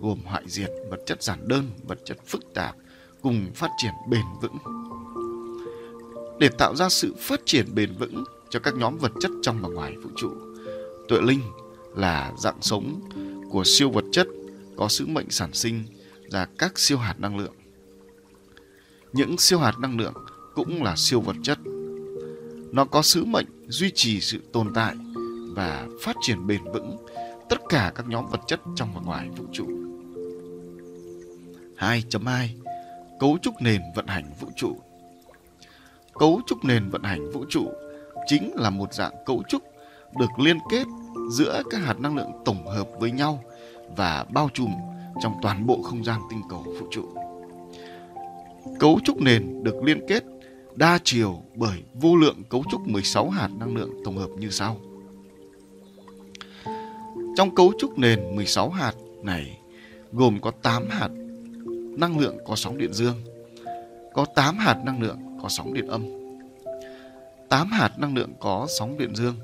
gồm hoại diệt, vật chất giản đơn, vật chất phức tạp cùng phát triển bền vững. Để tạo ra sự phát triển bền vững cho các nhóm vật chất trong và ngoài vũ trụ, tuệ linh là dạng sống của siêu vật chất có sứ mệnh sản sinh ra các siêu hạt năng lượng. Những siêu hạt năng lượng cũng là siêu vật chất. Nó có sứ mệnh duy trì sự tồn tại và phát triển bền vững tất cả các nhóm vật chất trong và ngoài vũ trụ. 2.2 Cấu trúc nền vận hành vũ trụ Cấu trúc nền vận hành vũ trụ chính là một dạng cấu trúc được liên kết giữa các hạt năng lượng tổng hợp với nhau và bao trùm trong toàn bộ không gian tinh cầu vũ trụ. Cấu trúc nền được liên kết đa chiều bởi vô lượng cấu trúc 16 hạt năng lượng tổng hợp như sau. Trong cấu trúc nền 16 hạt này gồm có 8 hạt năng lượng có sóng điện dương, có 8 hạt năng lượng có sóng điện âm. 8 hạt năng lượng có sóng điện dương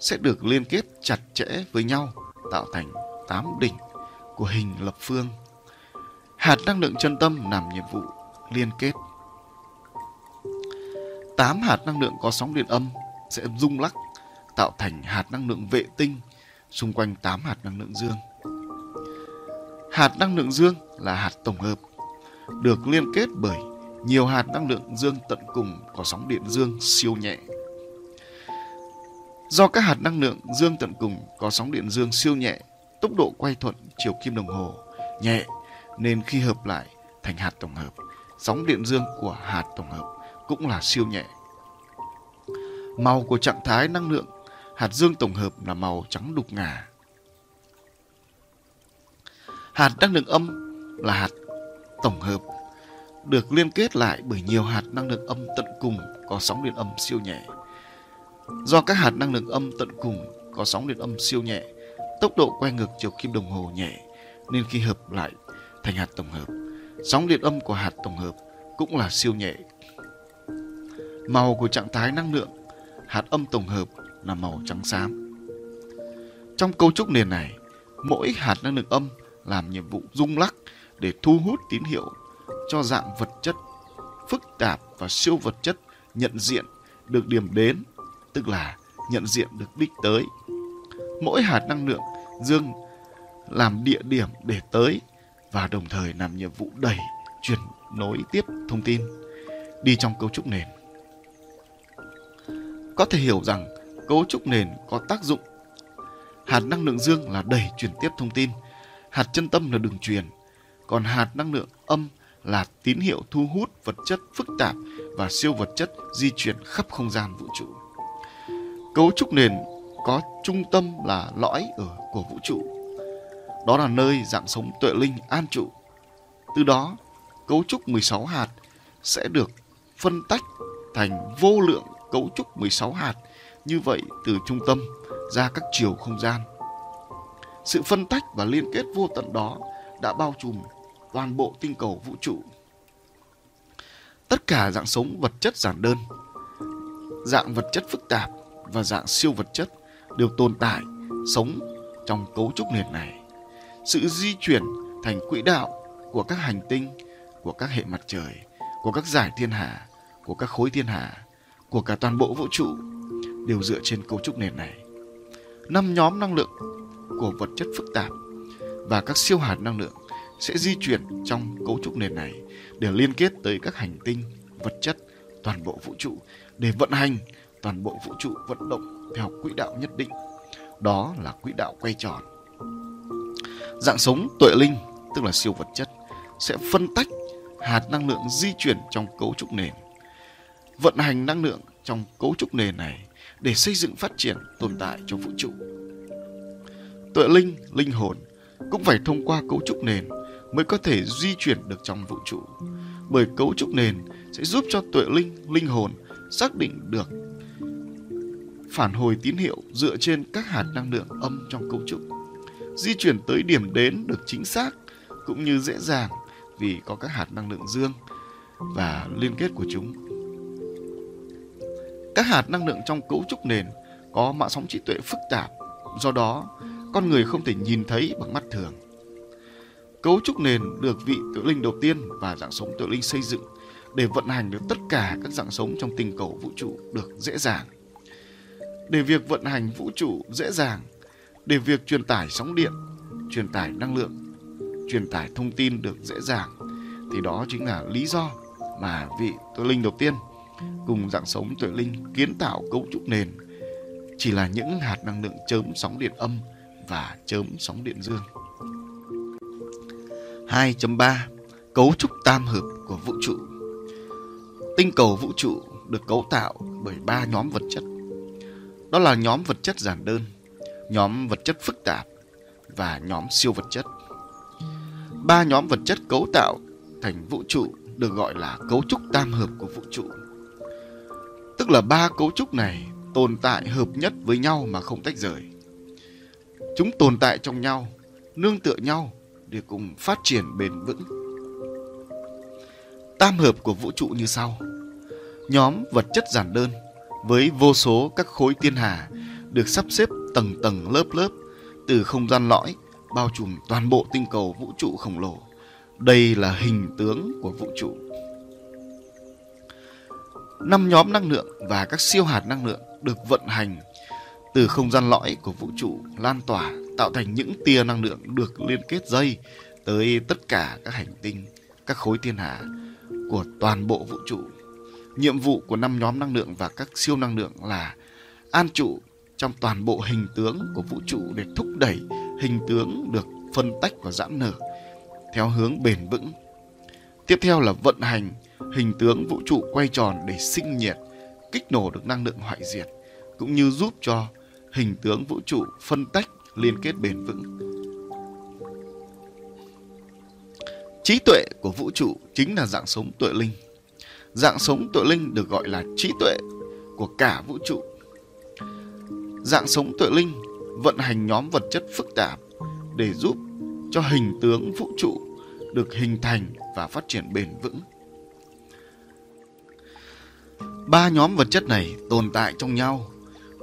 sẽ được liên kết chặt chẽ với nhau tạo thành 8 đỉnh của hình lập phương. Hạt năng lượng chân tâm làm nhiệm vụ liên kết 8 hạt năng lượng có sóng điện âm sẽ rung lắc tạo thành hạt năng lượng vệ tinh xung quanh 8 hạt năng lượng dương. Hạt năng lượng dương là hạt tổng hợp được liên kết bởi nhiều hạt năng lượng dương tận cùng có sóng điện dương siêu nhẹ. Do các hạt năng lượng dương tận cùng có sóng điện dương siêu nhẹ, tốc độ quay thuận chiều kim đồng hồ nhẹ nên khi hợp lại thành hạt tổng hợp, sóng điện dương của hạt tổng hợp cũng là siêu nhẹ. Màu của trạng thái năng lượng hạt dương tổng hợp là màu trắng đục ngà. Hạt năng lượng âm là hạt tổng hợp được liên kết lại bởi nhiều hạt năng lượng âm tận cùng có sóng điện âm siêu nhẹ. Do các hạt năng lượng âm tận cùng có sóng điện âm siêu nhẹ, tốc độ quay ngược chiều kim đồng hồ nhẹ nên khi hợp lại thành hạt tổng hợp, sóng điện âm của hạt tổng hợp cũng là siêu nhẹ Màu của trạng thái năng lượng hạt âm tổng hợp là màu trắng xám. Trong cấu trúc nền này, mỗi hạt năng lượng âm làm nhiệm vụ rung lắc để thu hút tín hiệu cho dạng vật chất phức tạp và siêu vật chất nhận diện được điểm đến, tức là nhận diện được đích tới. Mỗi hạt năng lượng dương làm địa điểm để tới và đồng thời làm nhiệm vụ đẩy, chuyển nối tiếp thông tin đi trong cấu trúc nền. Có thể hiểu rằng cấu trúc nền có tác dụng. Hạt năng lượng dương là đẩy chuyển tiếp thông tin, hạt chân tâm là đường truyền, còn hạt năng lượng âm là tín hiệu thu hút vật chất phức tạp và siêu vật chất di chuyển khắp không gian vũ trụ. Cấu trúc nền có trung tâm là lõi ở của vũ trụ. Đó là nơi dạng sống tuệ linh an trụ. Từ đó, cấu trúc 16 hạt sẽ được phân tách thành vô lượng cấu trúc 16 hạt như vậy từ trung tâm ra các chiều không gian. Sự phân tách và liên kết vô tận đó đã bao trùm toàn bộ tinh cầu vũ trụ. Tất cả dạng sống vật chất giản đơn, dạng vật chất phức tạp và dạng siêu vật chất đều tồn tại, sống trong cấu trúc nền này. Sự di chuyển thành quỹ đạo của các hành tinh, của các hệ mặt trời, của các giải thiên hà, của các khối thiên hà, của cả toàn bộ vũ trụ đều dựa trên cấu trúc nền này. Năm nhóm năng lượng của vật chất phức tạp và các siêu hạt năng lượng sẽ di chuyển trong cấu trúc nền này để liên kết tới các hành tinh, vật chất, toàn bộ vũ trụ để vận hành toàn bộ vũ trụ vận động theo quỹ đạo nhất định. Đó là quỹ đạo quay tròn. Dạng sống tuệ linh, tức là siêu vật chất, sẽ phân tách hạt năng lượng di chuyển trong cấu trúc nền. Vận hành năng lượng trong cấu trúc nền này để xây dựng phát triển tồn tại cho vũ trụ tựa linh, linh hồn cũng phải thông qua cấu trúc nền mới có thể di chuyển được trong vũ trụ. Bởi cấu trúc nền sẽ giúp cho tuệ linh, linh hồn xác định được phản hồi tín hiệu dựa trên các hạt năng lượng âm trong cấu trúc. Di chuyển tới điểm đến được chính xác cũng như dễ dàng vì có các hạt năng lượng dương và liên kết của chúng. Các hạt năng lượng trong cấu trúc nền có mạng sóng trí tuệ phức tạp, do đó con người không thể nhìn thấy bằng mắt thường. Cấu trúc nền được vị tự linh đầu tiên và dạng sống tự linh xây dựng để vận hành được tất cả các dạng sống trong tinh cầu vũ trụ được dễ dàng. Để việc vận hành vũ trụ dễ dàng, để việc truyền tải sóng điện, truyền tải năng lượng, truyền tải thông tin được dễ dàng, thì đó chính là lý do mà vị tự linh đầu tiên cùng dạng sống tuệ linh kiến tạo cấu trúc nền chỉ là những hạt năng lượng chớm sóng điện âm và chớm sóng điện dương. 2.3 Cấu trúc tam hợp của vũ trụ Tinh cầu vũ trụ được cấu tạo bởi ba nhóm vật chất. Đó là nhóm vật chất giản đơn, nhóm vật chất phức tạp và nhóm siêu vật chất. Ba nhóm vật chất cấu tạo thành vũ trụ được gọi là cấu trúc tam hợp của vũ trụ. Tức là ba cấu trúc này tồn tại hợp nhất với nhau mà không tách rời. Chúng tồn tại trong nhau, nương tựa nhau để cùng phát triển bền vững. Tam hợp của vũ trụ như sau. Nhóm vật chất giản đơn với vô số các khối tiên hà được sắp xếp tầng tầng lớp lớp từ không gian lõi bao trùm toàn bộ tinh cầu vũ trụ khổng lồ. Đây là hình tướng của vũ trụ. Năm nhóm năng lượng và các siêu hạt năng lượng được vận hành từ không gian lõi của vũ trụ lan tỏa tạo thành những tia năng lượng được liên kết dây tới tất cả các hành tinh, các khối thiên hà của toàn bộ vũ trụ. Nhiệm vụ của năm nhóm năng lượng và các siêu năng lượng là an trụ trong toàn bộ hình tướng của vũ trụ để thúc đẩy hình tướng được phân tách và giãn nở theo hướng bền vững. Tiếp theo là vận hành hình tướng vũ trụ quay tròn để sinh nhiệt, kích nổ được năng lượng hoại diệt, cũng như giúp cho hình tướng vũ trụ phân tách liên kết bền vững. Trí tuệ của vũ trụ chính là dạng sống tuệ linh. Dạng sống tuệ linh được gọi là trí tuệ của cả vũ trụ. Dạng sống tuệ linh vận hành nhóm vật chất phức tạp để giúp cho hình tướng vũ trụ được hình thành và phát triển bền vững. Ba nhóm vật chất này tồn tại trong nhau,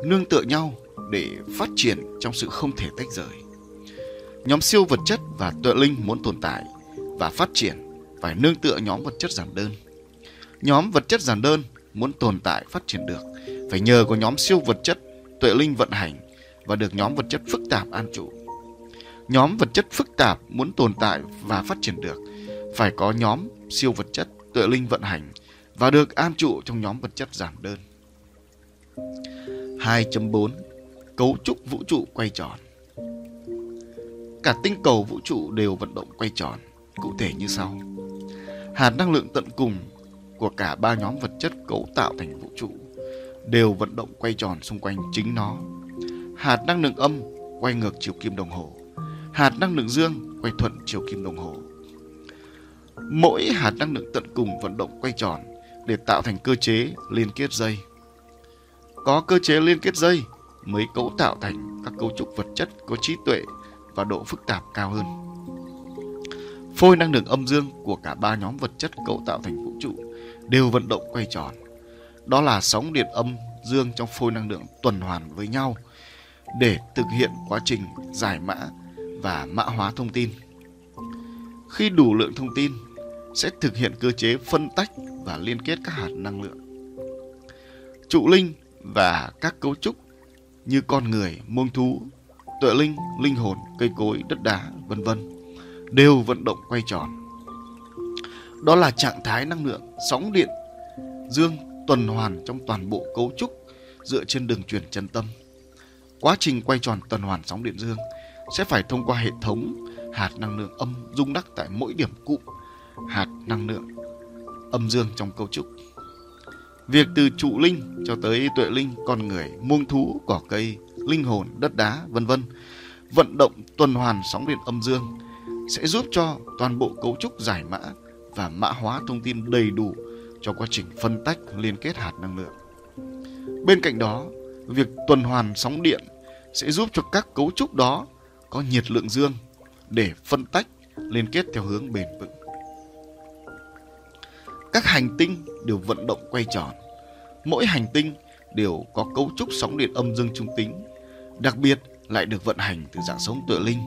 nương tựa nhau để phát triển trong sự không thể tách rời. Nhóm siêu vật chất và tuệ linh muốn tồn tại và phát triển phải nương tựa nhóm vật chất giản đơn. Nhóm vật chất giản đơn muốn tồn tại, phát triển được phải nhờ có nhóm siêu vật chất, tuệ linh vận hành và được nhóm vật chất phức tạp an trụ. Nhóm vật chất phức tạp muốn tồn tại và phát triển được phải có nhóm siêu vật chất, tuệ linh vận hành và được an trụ trong nhóm vật chất giản đơn. 2.4 Cấu trúc vũ trụ quay tròn Cả tinh cầu vũ trụ đều vận động quay tròn, cụ thể như sau. Hạt năng lượng tận cùng của cả ba nhóm vật chất cấu tạo thành vũ trụ đều vận động quay tròn xung quanh chính nó. Hạt năng lượng âm quay ngược chiều kim đồng hồ, hạt năng lượng dương quay thuận chiều kim đồng hồ. Mỗi hạt năng lượng tận cùng vận động quay tròn để tạo thành cơ chế liên kết dây. Có cơ chế liên kết dây mới cấu tạo thành các cấu trúc vật chất có trí tuệ và độ phức tạp cao hơn. Phôi năng lượng âm dương của cả ba nhóm vật chất cấu tạo thành vũ trụ đều vận động quay tròn. Đó là sóng điện âm dương trong phôi năng lượng tuần hoàn với nhau để thực hiện quá trình giải mã và mã hóa thông tin. Khi đủ lượng thông tin, sẽ thực hiện cơ chế phân tách và liên kết các hạt năng lượng. Trụ linh và các cấu trúc như con người, muông thú, tuệ linh, linh hồn, cây cối, đất đá, vân vân đều vận động quay tròn. Đó là trạng thái năng lượng sóng điện dương tuần hoàn trong toàn bộ cấu trúc dựa trên đường truyền chân tâm. Quá trình quay tròn tuần hoàn sóng điện dương sẽ phải thông qua hệ thống hạt năng lượng âm rung đắc tại mỗi điểm cụm hạt năng lượng âm dương trong cấu trúc. Việc từ trụ linh cho tới tuệ linh, con người, muông thú, cỏ cây, linh hồn, đất đá, vân vân, vận động tuần hoàn sóng điện âm dương sẽ giúp cho toàn bộ cấu trúc giải mã và mã hóa thông tin đầy đủ cho quá trình phân tách liên kết hạt năng lượng. Bên cạnh đó, việc tuần hoàn sóng điện sẽ giúp cho các cấu trúc đó có nhiệt lượng dương để phân tách liên kết theo hướng bền vững. Các hành tinh đều vận động quay tròn. Mỗi hành tinh đều có cấu trúc sóng điện âm dương trung tính, đặc biệt lại được vận hành từ dạng sống tự linh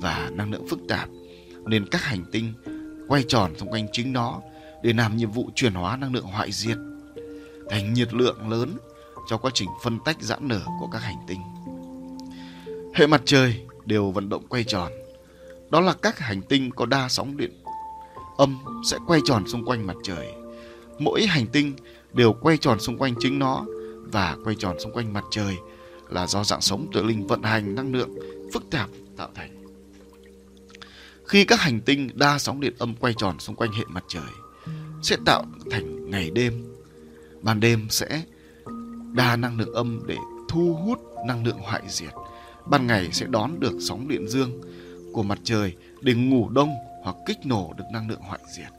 và năng lượng phức tạp, nên các hành tinh quay tròn xung quanh chính nó để làm nhiệm vụ chuyển hóa năng lượng hoại diệt thành nhiệt lượng lớn cho quá trình phân tách giãn nở của các hành tinh. Hệ mặt trời đều vận động quay tròn. Đó là các hành tinh có đa sóng điện âm sẽ quay tròn xung quanh mặt trời. Mỗi hành tinh đều quay tròn xung quanh chính nó và quay tròn xung quanh mặt trời là do dạng sống tự linh vận hành, năng lượng phức tạp tạo thành. Khi các hành tinh đa sóng điện âm quay tròn xung quanh hệ mặt trời, sẽ tạo thành ngày đêm. Ban đêm sẽ đa năng lượng âm để thu hút năng lượng hoại diệt. Ban ngày sẽ đón được sóng điện dương của mặt trời để ngủ đông hoặc kích nổ được năng lượng hoại diệt.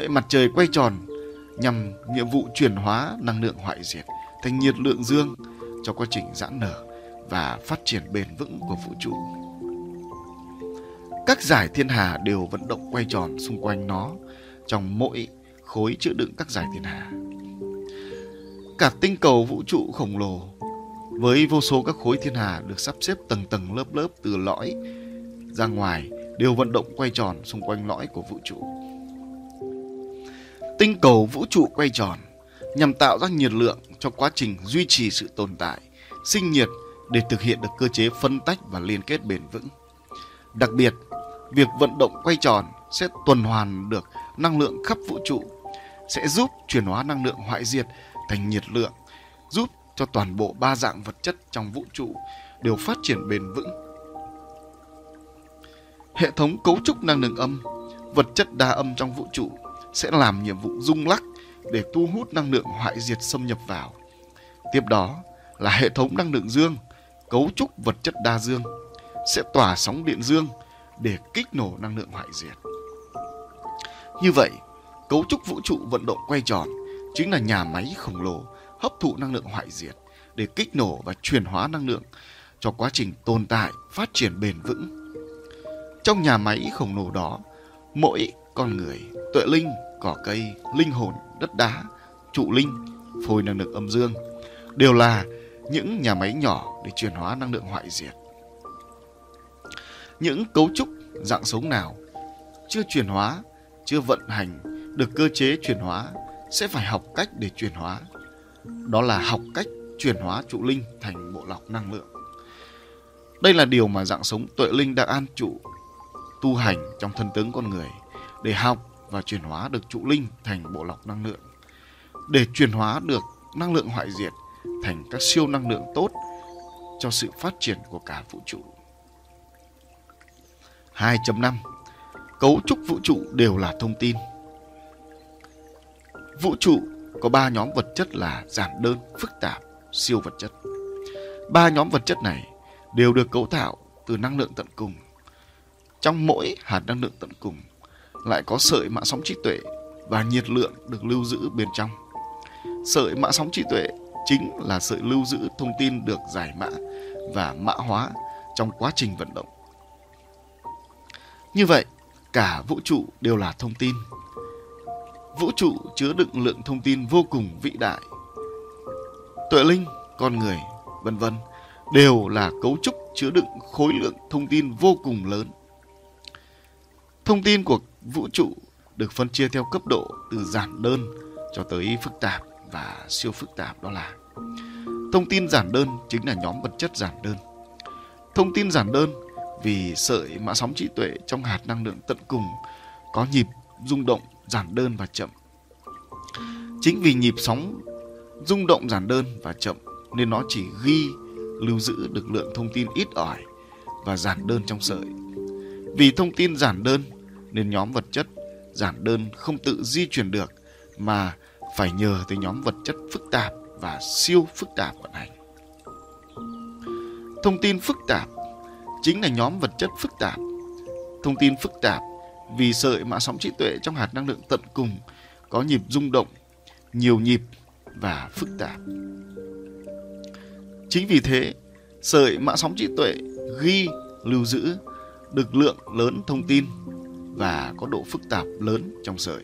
Hệ mặt trời quay tròn nhằm nhiệm vụ chuyển hóa năng lượng hoại diệt thành nhiệt lượng dương cho quá trình giãn nở và phát triển bền vững của vũ trụ. Các giải thiên hà đều vận động quay tròn xung quanh nó trong mỗi khối chứa đựng các giải thiên hà. Cả tinh cầu vũ trụ khổng lồ với vô số các khối thiên hà được sắp xếp tầng tầng lớp lớp từ lõi ra ngoài đều vận động quay tròn xung quanh lõi của vũ trụ. Tinh cầu vũ trụ quay tròn nhằm tạo ra nhiệt lượng cho quá trình duy trì sự tồn tại, sinh nhiệt để thực hiện được cơ chế phân tách và liên kết bền vững. Đặc biệt, việc vận động quay tròn sẽ tuần hoàn được năng lượng khắp vũ trụ, sẽ giúp chuyển hóa năng lượng hoại diệt thành nhiệt lượng, giúp cho toàn bộ ba dạng vật chất trong vũ trụ đều phát triển bền vững. Hệ thống cấu trúc năng lượng âm, vật chất đa âm trong vũ trụ sẽ làm nhiệm vụ rung lắc để thu hút năng lượng hoại diệt xâm nhập vào. Tiếp đó là hệ thống năng lượng dương, cấu trúc vật chất đa dương sẽ tỏa sóng điện dương để kích nổ năng lượng hoại diệt. Như vậy, cấu trúc vũ trụ vận động quay tròn chính là nhà máy khổng lồ hấp thụ năng lượng hoại diệt để kích nổ và chuyển hóa năng lượng cho quá trình tồn tại, phát triển bền vững. Trong nhà máy khổng lồ đó, mỗi con người, tuệ linh, cỏ cây, linh hồn, đất đá, trụ linh, phôi năng lượng âm dương đều là những nhà máy nhỏ để chuyển hóa năng lượng hoại diệt. Những cấu trúc dạng sống nào chưa chuyển hóa, chưa vận hành được cơ chế chuyển hóa sẽ phải học cách để chuyển hóa. Đó là học cách chuyển hóa trụ linh thành bộ lọc năng lượng. Đây là điều mà dạng sống tuệ linh đang an trụ tu hành trong thân tướng con người để học và chuyển hóa được trụ linh thành bộ lọc năng lượng. Để chuyển hóa được năng lượng hoại diệt thành các siêu năng lượng tốt cho sự phát triển của cả vũ trụ. 2.5 Cấu trúc vũ trụ đều là thông tin. Vũ trụ có ba nhóm vật chất là giản đơn, phức tạp, siêu vật chất. Ba nhóm vật chất này đều được cấu tạo từ năng lượng tận cùng. Trong mỗi hạt năng lượng tận cùng lại có sợi mã sóng trí tuệ và nhiệt lượng được lưu giữ bên trong. Sợi mã sóng trí tuệ chính là sợi lưu giữ thông tin được giải mã và mã hóa trong quá trình vận động. Như vậy, cả vũ trụ đều là thông tin. Vũ trụ chứa đựng lượng thông tin vô cùng vĩ đại. Tuệ linh, con người, vân vân đều là cấu trúc chứa đựng khối lượng thông tin vô cùng lớn. Thông tin của vũ trụ được phân chia theo cấp độ từ giản đơn cho tới phức tạp và siêu phức tạp đó là thông tin giản đơn chính là nhóm vật chất giản đơn. Thông tin giản đơn vì sợi mã sóng trí tuệ trong hạt năng lượng tận cùng có nhịp rung động giản đơn và chậm. Chính vì nhịp sóng rung động giản đơn và chậm nên nó chỉ ghi, lưu giữ được lượng thông tin ít ỏi và giản đơn trong sợi. Vì thông tin giản đơn nên nhóm vật chất giản đơn không tự di chuyển được mà phải nhờ tới nhóm vật chất phức tạp và siêu phức tạp vận hành. Thông tin phức tạp chính là nhóm vật chất phức tạp. Thông tin phức tạp vì sợi mã sóng trí tuệ trong hạt năng lượng tận cùng có nhịp rung động, nhiều nhịp và phức tạp. Chính vì thế, sợi mã sóng trí tuệ ghi, lưu giữ được lượng lớn thông tin và có độ phức tạp lớn trong sợi.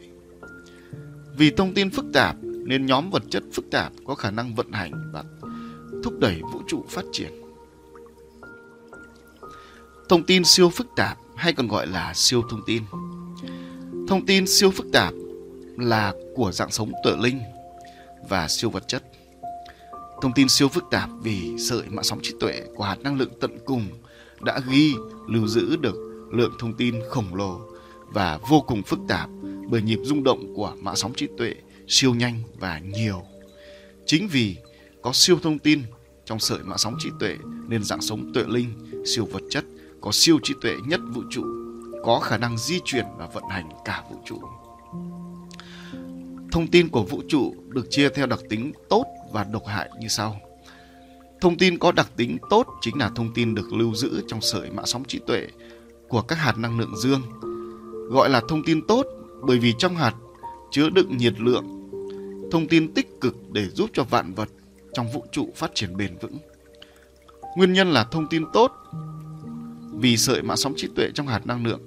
Vì thông tin phức tạp nên nhóm vật chất phức tạp có khả năng vận hành và thúc đẩy vũ trụ phát triển. Thông tin siêu phức tạp hay còn gọi là siêu thông tin. Thông tin siêu phức tạp là của dạng sống tự linh và siêu vật chất. Thông tin siêu phức tạp vì sợi mạng sóng trí tuệ của hạt năng lượng tận cùng đã ghi, lưu giữ được lượng thông tin khổng lồ và vô cùng phức tạp bởi nhịp rung động của mạng sóng trí tuệ siêu nhanh và nhiều. Chính vì có siêu thông tin trong sợi mạng sóng trí tuệ nên dạng sống tuệ linh, siêu vật chất có siêu trí tuệ nhất vũ trụ, có khả năng di chuyển và vận hành cả vũ trụ. Thông tin của vũ trụ được chia theo đặc tính tốt và độc hại như sau. Thông tin có đặc tính tốt chính là thông tin được lưu giữ trong sợi mã sóng trí tuệ của các hạt năng lượng dương. Gọi là thông tin tốt bởi vì trong hạt chứa đựng nhiệt lượng, thông tin tích cực để giúp cho vạn vật trong vũ trụ phát triển bền vững. Nguyên nhân là thông tin tốt vì sợi mã sóng trí tuệ trong hạt năng lượng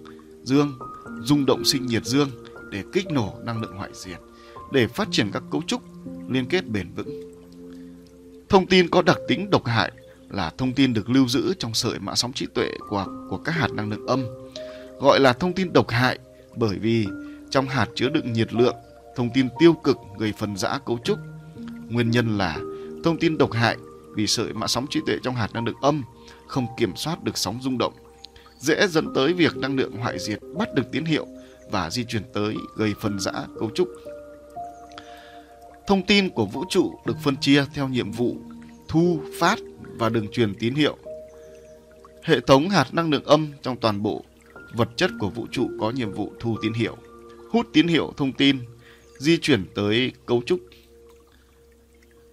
dương rung động sinh nhiệt dương để kích nổ năng lượng hoại diệt để phát triển các cấu trúc liên kết bền vững. Thông tin có đặc tính độc hại là thông tin được lưu giữ trong sợi mã sóng trí tuệ của của các hạt năng lượng âm, gọi là thông tin độc hại bởi vì trong hạt chứa đựng nhiệt lượng, thông tin tiêu cực gây phân rã cấu trúc. Nguyên nhân là thông tin độc hại vì sợi mã sóng trí tuệ trong hạt năng lượng âm không kiểm soát được sóng rung động, dễ dẫn tới việc năng lượng hoại diệt bắt được tín hiệu và di chuyển tới gây phân rã cấu trúc. Thông tin của vũ trụ được phân chia theo nhiệm vụ thu, phát và đường truyền tín hiệu. Hệ thống hạt năng lượng âm trong toàn bộ vật chất của vũ trụ có nhiệm vụ thu tín hiệu, hút tín hiệu thông tin, di chuyển tới cấu trúc.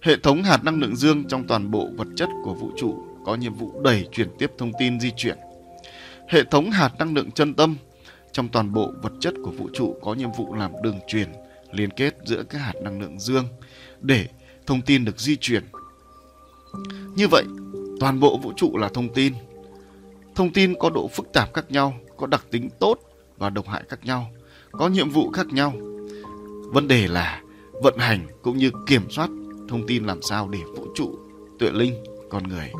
Hệ thống hạt năng lượng dương trong toàn bộ vật chất của vũ trụ có nhiệm vụ đẩy chuyển tiếp thông tin di chuyển. Hệ thống hạt năng lượng chân tâm trong toàn bộ vật chất của vũ trụ có nhiệm vụ làm đường truyền liên kết giữa các hạt năng lượng dương để thông tin được di chuyển. Như vậy, toàn bộ vũ trụ là thông tin. Thông tin có độ phức tạp khác nhau, có đặc tính tốt và độc hại khác nhau, có nhiệm vụ khác nhau. Vấn đề là vận hành cũng như kiểm soát thông tin làm sao để vũ trụ tuệ linh, con người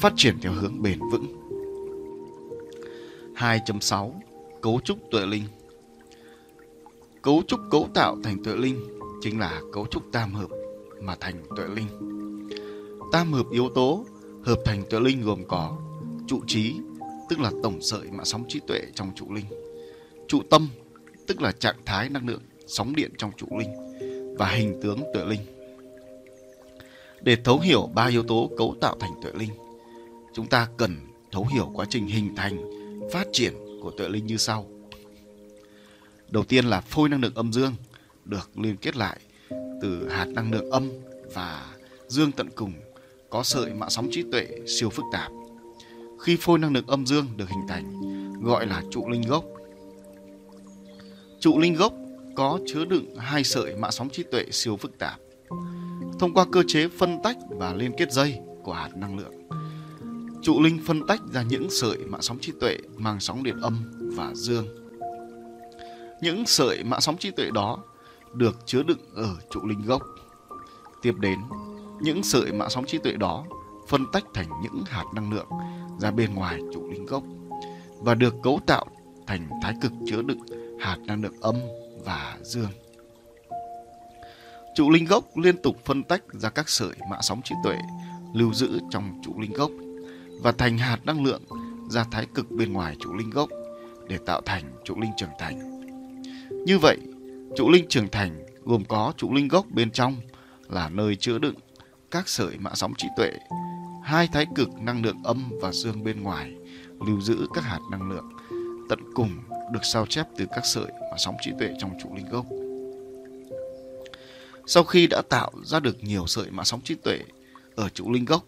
phát triển theo hướng bền vững. 2.6 Cấu trúc tuệ linh Cấu trúc cấu tạo thành tuệ linh chính là cấu trúc tam hợp mà thành tuệ linh. Tam hợp yếu tố hợp thành tuệ linh gồm có trụ trí, tức là tổng sợi mạng sóng trí tuệ trong trụ linh. Trụ tâm, tức là trạng thái năng lượng sóng điện trong trụ linh và hình tướng tuệ linh. Để thấu hiểu ba yếu tố cấu tạo thành tuệ linh, chúng ta cần thấu hiểu quá trình hình thành, phát triển của tuệ linh như sau. Đầu tiên là phôi năng lượng âm dương được liên kết lại từ hạt năng lượng âm và dương tận cùng có sợi mạng sóng trí tuệ siêu phức tạp. Khi phôi năng lượng âm dương được hình thành, gọi là trụ linh gốc. Trụ linh gốc có chứa đựng hai sợi mạng sóng trí tuệ siêu phức tạp. Thông qua cơ chế phân tách và liên kết dây của hạt năng lượng, trụ linh phân tách ra những sợi mạng sóng trí tuệ mang sóng điện âm và dương. Những sợi mạng sóng trí tuệ đó được chứa đựng ở trụ linh gốc. Tiếp đến, những sợi mạng sóng trí tuệ đó phân tách thành những hạt năng lượng ra bên ngoài trụ linh gốc và được cấu tạo thành thái cực chứa đựng hạt năng lượng âm và dương. Trụ linh gốc liên tục phân tách ra các sợi mạng sóng trí tuệ lưu giữ trong trụ linh gốc và thành hạt năng lượng ra thái cực bên ngoài trụ linh gốc để tạo thành trụ linh trưởng thành. Như vậy, trụ linh trưởng thành gồm có trụ linh gốc bên trong là nơi chứa đựng các sợi mạng sóng trí tuệ, hai thái cực năng lượng âm và dương bên ngoài lưu giữ các hạt năng lượng tận cùng được sao chép từ các sợi và sóng trí tuệ trong trụ linh gốc. Sau khi đã tạo ra được nhiều sợi mã sóng trí tuệ ở trụ linh gốc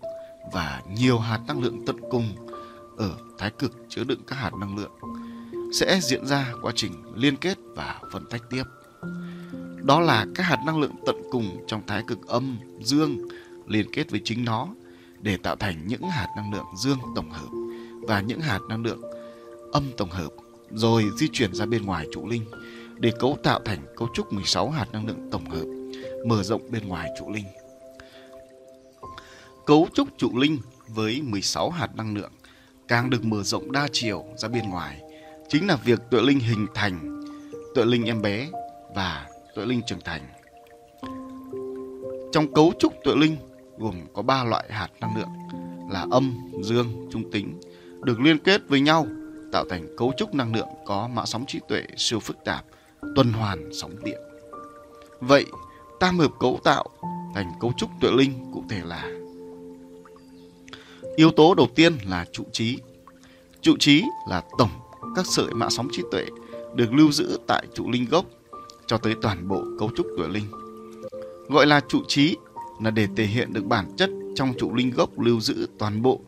và nhiều hạt năng lượng tận cùng ở thái cực chứa đựng các hạt năng lượng sẽ diễn ra quá trình liên kết và phân tách tiếp. Đó là các hạt năng lượng tận cùng trong thái cực âm, dương liên kết với chính nó để tạo thành những hạt năng lượng dương tổng hợp và những hạt năng lượng âm tổng hợp rồi di chuyển ra bên ngoài trụ linh để cấu tạo thành cấu trúc 16 hạt năng lượng tổng hợp mở rộng bên ngoài trụ linh. Cấu trúc trụ linh với 16 hạt năng lượng càng được mở rộng đa chiều ra bên ngoài chính là việc tuệ linh hình thành, tuệ linh em bé và tuệ linh trưởng thành. Trong cấu trúc tuệ linh gồm có ba loại hạt năng lượng là âm, dương, trung tính được liên kết với nhau tạo thành cấu trúc năng lượng có mã sóng trí tuệ siêu phức tạp, tuần hoàn sóng điện. Vậy, tam hợp cấu tạo thành cấu trúc tuệ linh cụ thể là Yếu tố đầu tiên là trụ trí. Trụ trí là tổng các sợi mã sóng trí tuệ được lưu giữ tại trụ linh gốc cho tới toàn bộ cấu trúc tuệ linh. Gọi là trụ trí là để thể hiện được bản chất trong trụ linh gốc lưu giữ toàn bộ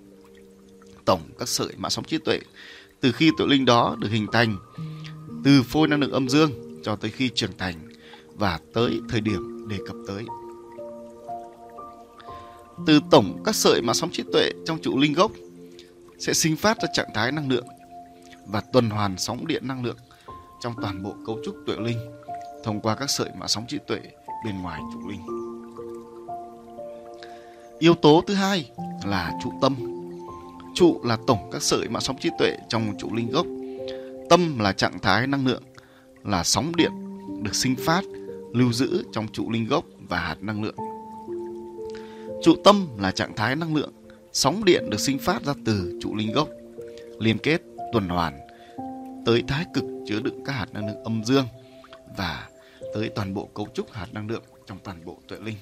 tổng các sợi mã sóng trí tuệ từ khi tuệ linh đó được hình thành, từ phôi năng lượng âm dương cho tới khi trưởng thành và tới thời điểm đề cập tới. Từ tổng các sợi mã sóng trí tuệ trong trụ linh gốc sẽ sinh phát ra trạng thái năng lượng và tuần hoàn sóng điện năng lượng trong toàn bộ cấu trúc tuệ linh thông qua các sợi mã sóng trí tuệ bên ngoài trụ linh. Yếu tố thứ hai là trụ tâm. Trụ là tổng các sợi mạng sóng trí tuệ trong trụ linh gốc. Tâm là trạng thái năng lượng, là sóng điện được sinh phát, lưu giữ trong trụ linh gốc và hạt năng lượng. Trụ tâm là trạng thái năng lượng, sóng điện được sinh phát ra từ trụ linh gốc, liên kết, tuần hoàn tới thái cực chứa đựng các hạt năng lượng âm dương và tới toàn bộ cấu trúc hạt năng lượng trong toàn bộ tuệ linh.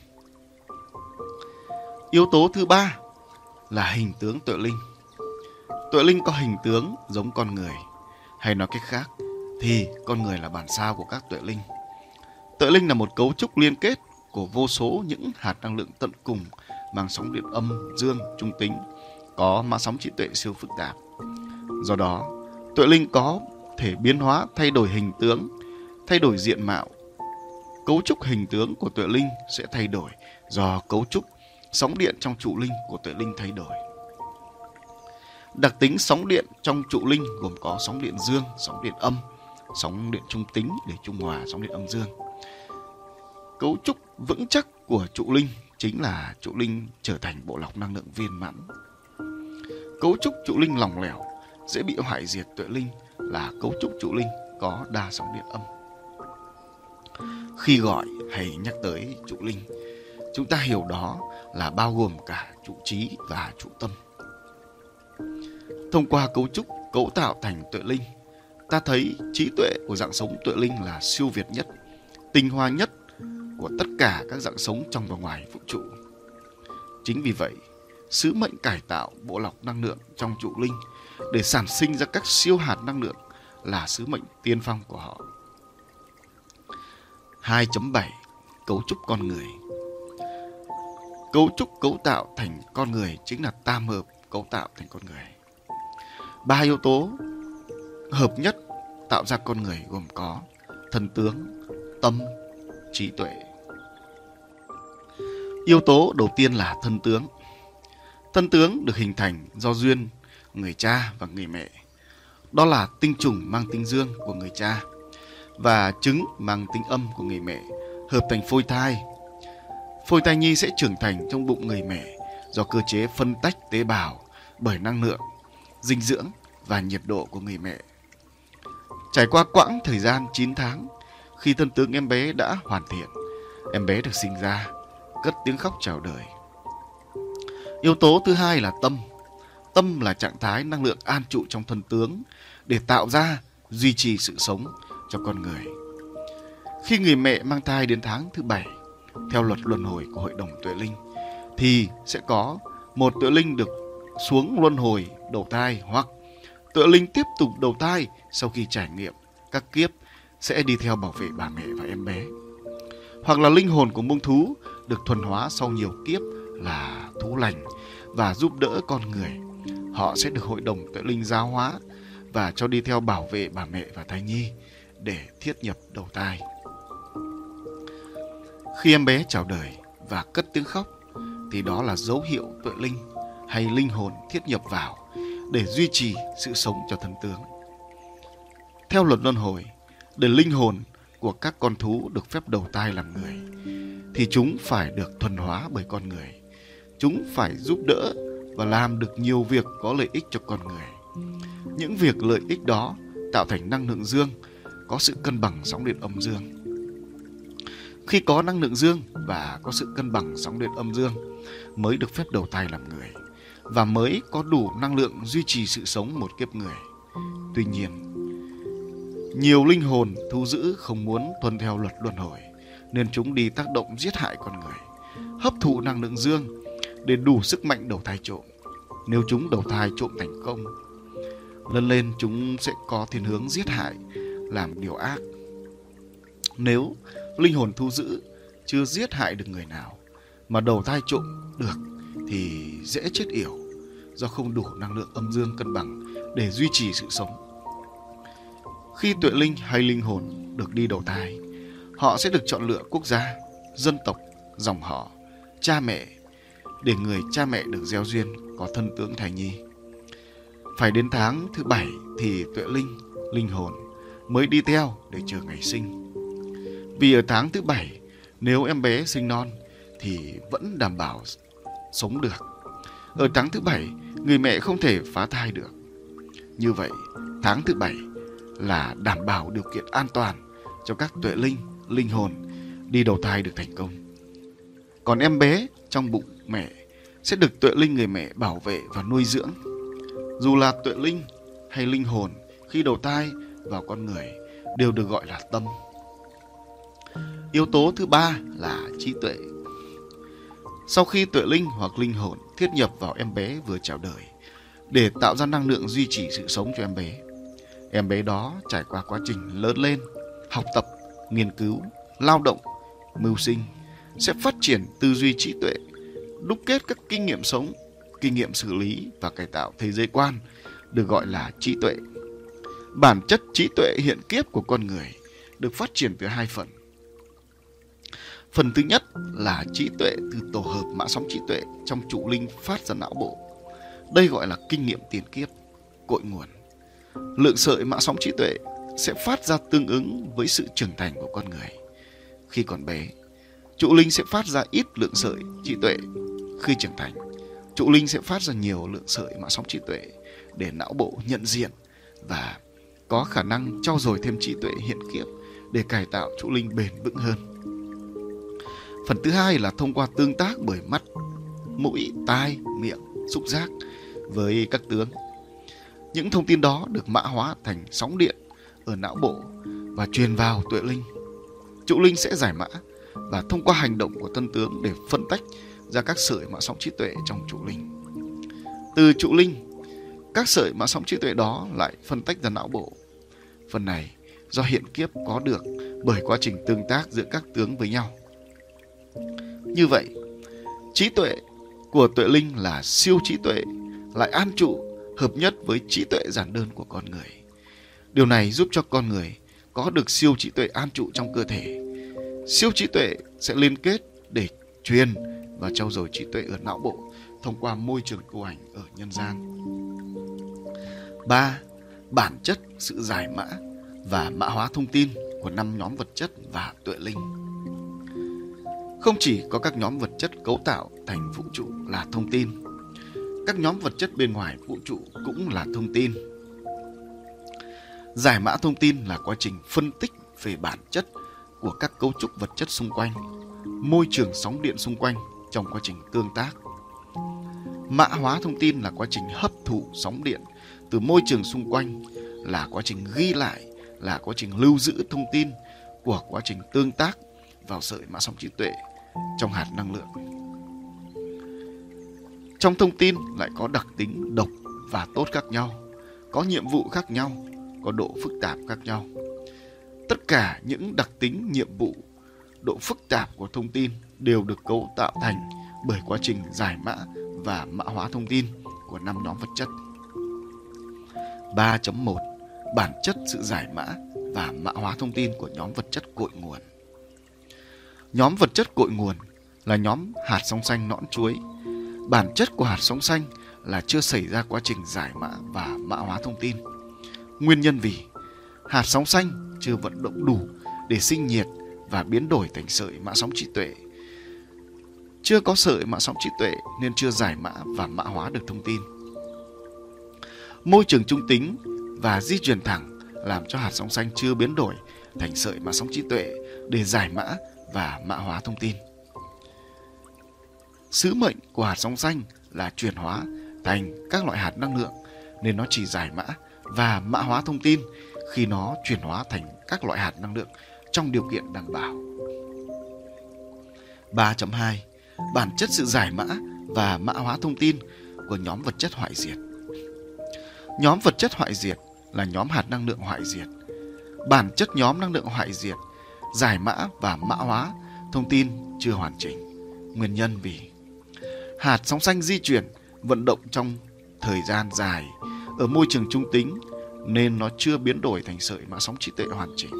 Yếu tố thứ ba là hình tướng tuệ linh. Tuệ linh có hình tướng giống con người, hay nói cách khác thì con người là bản sao của các tuệ linh. Tuệ linh là một cấu trúc liên kết của vô số những hạt năng lượng tận cùng mang sóng điện âm, dương, trung tính, có mã sóng trí tuệ siêu phức tạp. Do đó, tuệ linh có thể biến hóa thay đổi hình tướng, thay đổi diện mạo. Cấu trúc hình tướng của tuệ linh sẽ thay đổi do cấu trúc sóng điện trong trụ linh của tuệ linh thay đổi. Đặc tính sóng điện trong trụ linh gồm có sóng điện dương, sóng điện âm, sóng điện trung tính để trung hòa sóng điện âm dương. Cấu trúc vững chắc của trụ linh chính là trụ linh trở thành bộ lọc năng lượng viên mãn. Cấu trúc trụ linh lỏng lẻo, dễ bị hoại diệt tuệ linh là cấu trúc trụ linh có đa sóng điện âm. Khi gọi hay nhắc tới trụ linh, chúng ta hiểu đó là bao gồm cả trụ trí và trụ tâm. Thông qua cấu trúc cấu tạo thành tuệ linh, ta thấy trí tuệ của dạng sống tuệ linh là siêu việt nhất, tinh hoa nhất của tất cả các dạng sống trong và ngoài vũ trụ. Chính vì vậy, sứ mệnh cải tạo bộ lọc năng lượng trong trụ linh để sản sinh ra các siêu hạt năng lượng là sứ mệnh tiên phong của họ. 2.7 Cấu trúc con người Cấu trúc cấu tạo thành con người chính là tam hợp cấu tạo thành con người. Ba yếu tố hợp nhất tạo ra con người gồm có thần tướng, tâm, trí tuệ. Yếu tố đầu tiên là thân tướng. Thân tướng được hình thành do duyên người cha và người mẹ. Đó là tinh trùng mang tính dương của người cha và trứng mang tính âm của người mẹ hợp thành phôi thai. Phôi thai nhi sẽ trưởng thành trong bụng người mẹ do cơ chế phân tách tế bào bởi năng lượng, dinh dưỡng và nhiệt độ của người mẹ. Trải qua quãng thời gian 9 tháng, khi thân tướng em bé đã hoàn thiện, em bé được sinh ra, cất tiếng khóc chào đời. Yếu tố thứ hai là tâm. Tâm là trạng thái năng lượng an trụ trong thân tướng để tạo ra, duy trì sự sống cho con người. Khi người mẹ mang thai đến tháng thứ bảy, theo luật luân hồi của Hội đồng Tuệ Linh, thì sẽ có một tuệ linh được xuống luân hồi đầu thai hoặc tuệ linh tiếp tục đầu thai sau khi trải nghiệm các kiếp sẽ đi theo bảo vệ bà mẹ và em bé. Hoặc là linh hồn của mông thú được thuần hóa sau nhiều kiếp là thú lành và giúp đỡ con người. Họ sẽ được hội đồng tuệ linh giáo hóa và cho đi theo bảo vệ bà mẹ và thai nhi để thiết nhập đầu thai. Khi em bé chào đời và cất tiếng khóc thì đó là dấu hiệu tuệ linh hay linh hồn thiết nhập vào để duy trì sự sống cho thân tướng. Theo luật luân hồi, để linh hồn của các con thú được phép đầu thai làm người thì chúng phải được thuần hóa bởi con người. Chúng phải giúp đỡ và làm được nhiều việc có lợi ích cho con người. Những việc lợi ích đó tạo thành năng lượng dương có sự cân bằng sóng điện âm dương. Khi có năng lượng dương và có sự cân bằng sóng điện âm dương mới được phép đầu thai làm người và mới có đủ năng lượng duy trì sự sống một kiếp người. Tuy nhiên, nhiều linh hồn thu giữ không muốn tuân theo luật luân hồi nên chúng đi tác động giết hại con người, hấp thụ năng lượng dương để đủ sức mạnh đầu thai trộm. Nếu chúng đầu thai trộm thành công, lần lên chúng sẽ có thiên hướng giết hại, làm điều ác. Nếu linh hồn thu giữ chưa giết hại được người nào mà đầu thai trộm được thì dễ chết yểu do không đủ năng lượng âm dương cân bằng để duy trì sự sống. Khi tuệ linh hay linh hồn được đi đầu thai, họ sẽ được chọn lựa quốc gia, dân tộc, dòng họ, cha mẹ để người cha mẹ được gieo duyên có thân tướng thai nhi. Phải đến tháng thứ bảy thì tuệ linh, linh hồn mới đi theo để chờ ngày sinh. Vì ở tháng thứ bảy, nếu em bé sinh non thì vẫn đảm bảo sống được. Ở tháng thứ bảy, người mẹ không thể phá thai được. Như vậy, tháng thứ bảy là đảm bảo điều kiện an toàn cho các tuệ linh, linh hồn đi đầu thai được thành công. Còn em bé trong bụng mẹ sẽ được tuệ linh người mẹ bảo vệ và nuôi dưỡng. Dù là tuệ linh hay linh hồn khi đầu thai vào con người đều được gọi là tâm. Yếu tố thứ ba là trí tuệ. Sau khi tuệ linh hoặc linh hồn thiết nhập vào em bé vừa chào đời để tạo ra năng lượng duy trì sự sống cho em bé, em bé đó trải qua quá trình lớn lên, học tập, nghiên cứu, lao động, mưu sinh sẽ phát triển tư duy trí tuệ, đúc kết các kinh nghiệm sống, kinh nghiệm xử lý và cải tạo thế giới quan được gọi là trí tuệ. Bản chất trí tuệ hiện kiếp của con người được phát triển từ hai phần Phần thứ nhất là trí tuệ từ tổ hợp mã sóng trí tuệ trong trụ linh phát ra não bộ. Đây gọi là kinh nghiệm tiền kiếp, cội nguồn. Lượng sợi mã sóng trí tuệ sẽ phát ra tương ứng với sự trưởng thành của con người. Khi còn bé, trụ linh sẽ phát ra ít lượng sợi trí tuệ khi trưởng thành. Trụ linh sẽ phát ra nhiều lượng sợi mã sóng trí tuệ để não bộ nhận diện và có khả năng trau dồi thêm trí tuệ hiện kiếp để cải tạo trụ linh bền vững hơn. Phần thứ hai là thông qua tương tác bởi mắt, mũi, tai, miệng, xúc giác với các tướng. Những thông tin đó được mã hóa thành sóng điện ở não bộ và truyền vào tuệ linh. Trụ linh sẽ giải mã và thông qua hành động của tân tướng để phân tách ra các sợi mã sóng trí tuệ trong trụ linh. Từ trụ linh, các sợi mã sóng trí tuệ đó lại phân tách ra não bộ. Phần này do hiện kiếp có được bởi quá trình tương tác giữa các tướng với nhau. Như vậy, trí tuệ của tuệ linh là siêu trí tuệ, lại an trụ hợp nhất với trí tuệ giản đơn của con người. Điều này giúp cho con người có được siêu trí tuệ an trụ trong cơ thể. Siêu trí tuệ sẽ liên kết để truyền và trau dồi trí tuệ ở não bộ thông qua môi trường tu hành ở nhân gian. 3. Bản chất sự giải mã và mã hóa thông tin của năm nhóm vật chất và tuệ linh. Không chỉ có các nhóm vật chất cấu tạo thành vũ trụ là thông tin, các nhóm vật chất bên ngoài vũ trụ cũng là thông tin. Giải mã thông tin là quá trình phân tích về bản chất của các cấu trúc vật chất xung quanh, môi trường sóng điện xung quanh trong quá trình tương tác. Mã hóa thông tin là quá trình hấp thụ sóng điện từ môi trường xung quanh, là quá trình ghi lại, là quá trình lưu giữ thông tin của quá trình tương tác vào sợi mã sóng trí tuệ trong hạt năng lượng. Trong thông tin lại có đặc tính độc và tốt khác nhau, có nhiệm vụ khác nhau, có độ phức tạp khác nhau. Tất cả những đặc tính nhiệm vụ, độ phức tạp của thông tin đều được cấu tạo thành bởi quá trình giải mã và mã hóa thông tin của năm nhóm vật chất. 3.1 Bản chất sự giải mã và mã hóa thông tin của nhóm vật chất cội nguồn. Nhóm vật chất cội nguồn là nhóm hạt sóng xanh nõn chuối. Bản chất của hạt sóng xanh là chưa xảy ra quá trình giải mã và mã hóa thông tin. Nguyên nhân vì hạt sóng xanh chưa vận động đủ để sinh nhiệt và biến đổi thành sợi mã sóng trí tuệ. Chưa có sợi mã sóng trí tuệ nên chưa giải mã và mã hóa được thông tin. Môi trường trung tính và di chuyển thẳng làm cho hạt sóng xanh chưa biến đổi thành sợi mã sóng trí tuệ để giải mã và mã hóa thông tin. Sứ mệnh của hạt sóng xanh là chuyển hóa thành các loại hạt năng lượng, nên nó chỉ giải mã và mã hóa thông tin khi nó chuyển hóa thành các loại hạt năng lượng trong điều kiện đảm bảo. 3.2 Bản chất sự giải mã và mã hóa thông tin của nhóm vật chất hoại diệt. Nhóm vật chất hoại diệt là nhóm hạt năng lượng hoại diệt. Bản chất nhóm năng lượng hoại diệt giải mã và mã hóa thông tin chưa hoàn chỉnh. Nguyên nhân vì hạt sóng xanh di chuyển, vận động trong thời gian dài ở môi trường trung tính, nên nó chưa biến đổi thành sợi mã sóng trí tuệ hoàn chỉnh.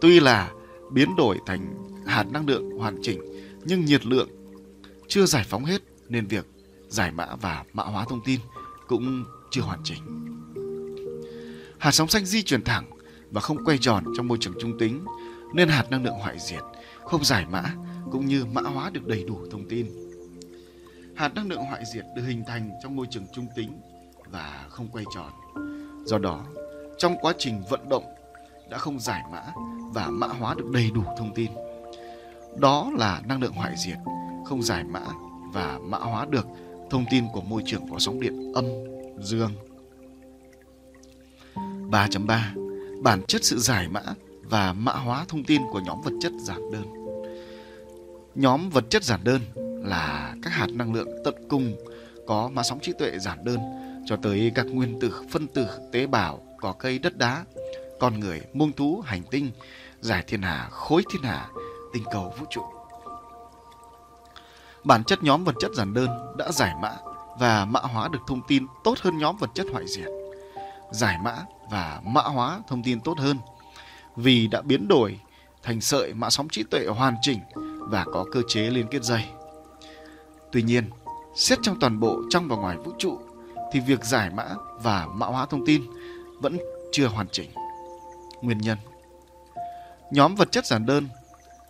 Tuy là biến đổi thành hạt năng lượng hoàn chỉnh, nhưng nhiệt lượng chưa giải phóng hết, nên việc giải mã và mã hóa thông tin cũng chưa hoàn chỉnh. Hạt sóng xanh di chuyển thẳng và không quay tròn trong môi trường trung tính nên hạt năng lượng hoại diệt không giải mã cũng như mã hóa được đầy đủ thông tin. Hạt năng lượng hoại diệt được hình thành trong môi trường trung tính và không quay tròn. Do đó, trong quá trình vận động đã không giải mã và mã hóa được đầy đủ thông tin. Đó là năng lượng hoại diệt, không giải mã và mã hóa được thông tin của môi trường có sóng điện âm, dương. 3.3 Bản chất sự giải mã và mã hóa thông tin của nhóm vật chất giản đơn. Nhóm vật chất giản đơn là các hạt năng lượng tận cùng có mã sóng trí tuệ giản đơn cho tới các nguyên tử, phân tử, tế bào, cỏ cây, đất đá, con người, muông thú, hành tinh, giải thiên hà, khối thiên hà, tinh cầu vũ trụ. Bản chất nhóm vật chất giản đơn đã giải mã và mã hóa được thông tin tốt hơn nhóm vật chất hoại diệt. Giải mã và mã hóa thông tin tốt hơn vì đã biến đổi thành sợi mã sóng trí tuệ hoàn chỉnh và có cơ chế liên kết dây. Tuy nhiên, xét trong toàn bộ trong và ngoài vũ trụ thì việc giải mã và mã hóa thông tin vẫn chưa hoàn chỉnh. Nguyên nhân Nhóm vật chất giản đơn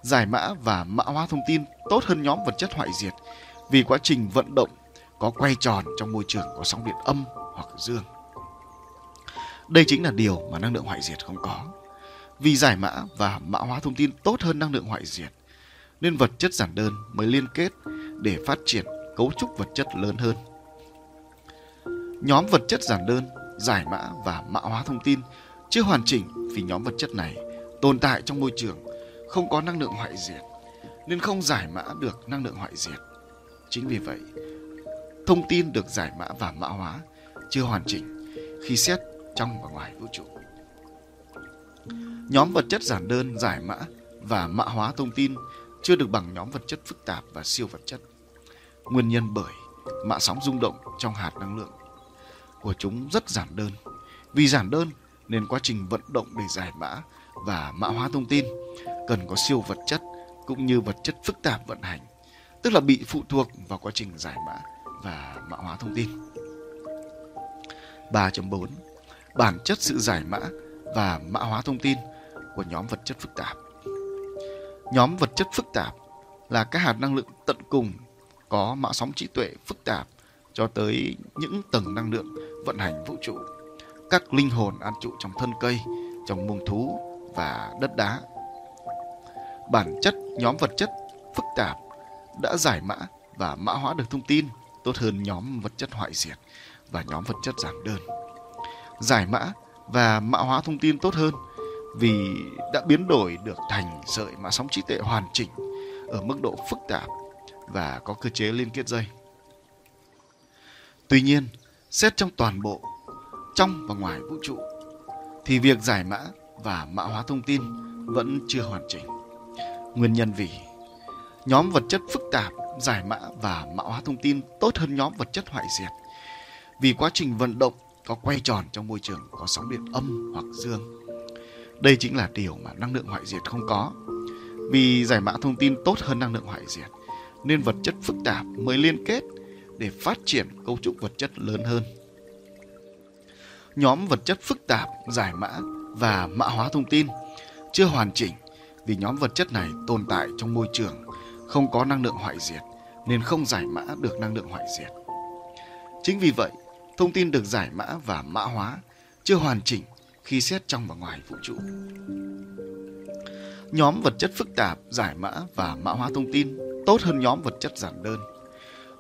giải mã và mã hóa thông tin tốt hơn nhóm vật chất hoại diệt vì quá trình vận động có quay tròn trong môi trường có sóng điện âm hoặc dương. Đây chính là điều mà năng lượng hoại diệt không có. Vì giải mã và mã hóa thông tin tốt hơn năng lượng hoại diệt, nên vật chất giản đơn mới liên kết để phát triển cấu trúc vật chất lớn hơn. Nhóm vật chất giản đơn, giải mã và mã hóa thông tin chưa hoàn chỉnh vì nhóm vật chất này tồn tại trong môi trường không có năng lượng hoại diệt nên không giải mã được năng lượng hoại diệt. Chính vì vậy, thông tin được giải mã và mã hóa chưa hoàn chỉnh khi xét trong và ngoài vũ trụ. Nhóm vật chất giản đơn giải mã và mã hóa thông tin chưa được bằng nhóm vật chất phức tạp và siêu vật chất. Nguyên nhân bởi mã sóng rung động trong hạt năng lượng của chúng rất giản đơn. Vì giản đơn nên quá trình vận động để giải mã và mã hóa thông tin cần có siêu vật chất cũng như vật chất phức tạp vận hành, tức là bị phụ thuộc vào quá trình giải mã và mã hóa thông tin. 3.4 Bản chất sự giải mã và mã hóa thông tin của nhóm vật chất phức tạp. Nhóm vật chất phức tạp là các hạt năng lượng tận cùng có mã sóng trí tuệ phức tạp cho tới những tầng năng lượng vận hành vũ trụ. Các linh hồn an trụ trong thân cây, trong muông thú và đất đá. Bản chất nhóm vật chất phức tạp đã giải mã và mã hóa được thông tin tốt hơn nhóm vật chất hoại diệt và nhóm vật chất giản đơn. Giải mã và mã hóa thông tin tốt hơn vì đã biến đổi được thành sợi mã sóng trí tuệ hoàn chỉnh ở mức độ phức tạp và có cơ chế liên kết dây. Tuy nhiên, xét trong toàn bộ, trong và ngoài vũ trụ, thì việc giải mã và mã hóa thông tin vẫn chưa hoàn chỉnh. Nguyên nhân vì nhóm vật chất phức tạp giải mã và mã hóa thông tin tốt hơn nhóm vật chất hoại diệt. Vì quá trình vận động có quay tròn trong môi trường có sóng điện âm hoặc dương. Đây chính là điều mà năng lượng hoại diệt không có. Vì giải mã thông tin tốt hơn năng lượng hoại diệt, nên vật chất phức tạp mới liên kết để phát triển cấu trúc vật chất lớn hơn. Nhóm vật chất phức tạp giải mã và mã hóa thông tin chưa hoàn chỉnh vì nhóm vật chất này tồn tại trong môi trường không có năng lượng hoại diệt nên không giải mã được năng lượng hoại diệt. Chính vì vậy, thông tin được giải mã và mã hóa chưa hoàn chỉnh khi xét trong và ngoài vũ trụ. Nhóm vật chất phức tạp giải mã và mã hóa thông tin tốt hơn nhóm vật chất giản đơn.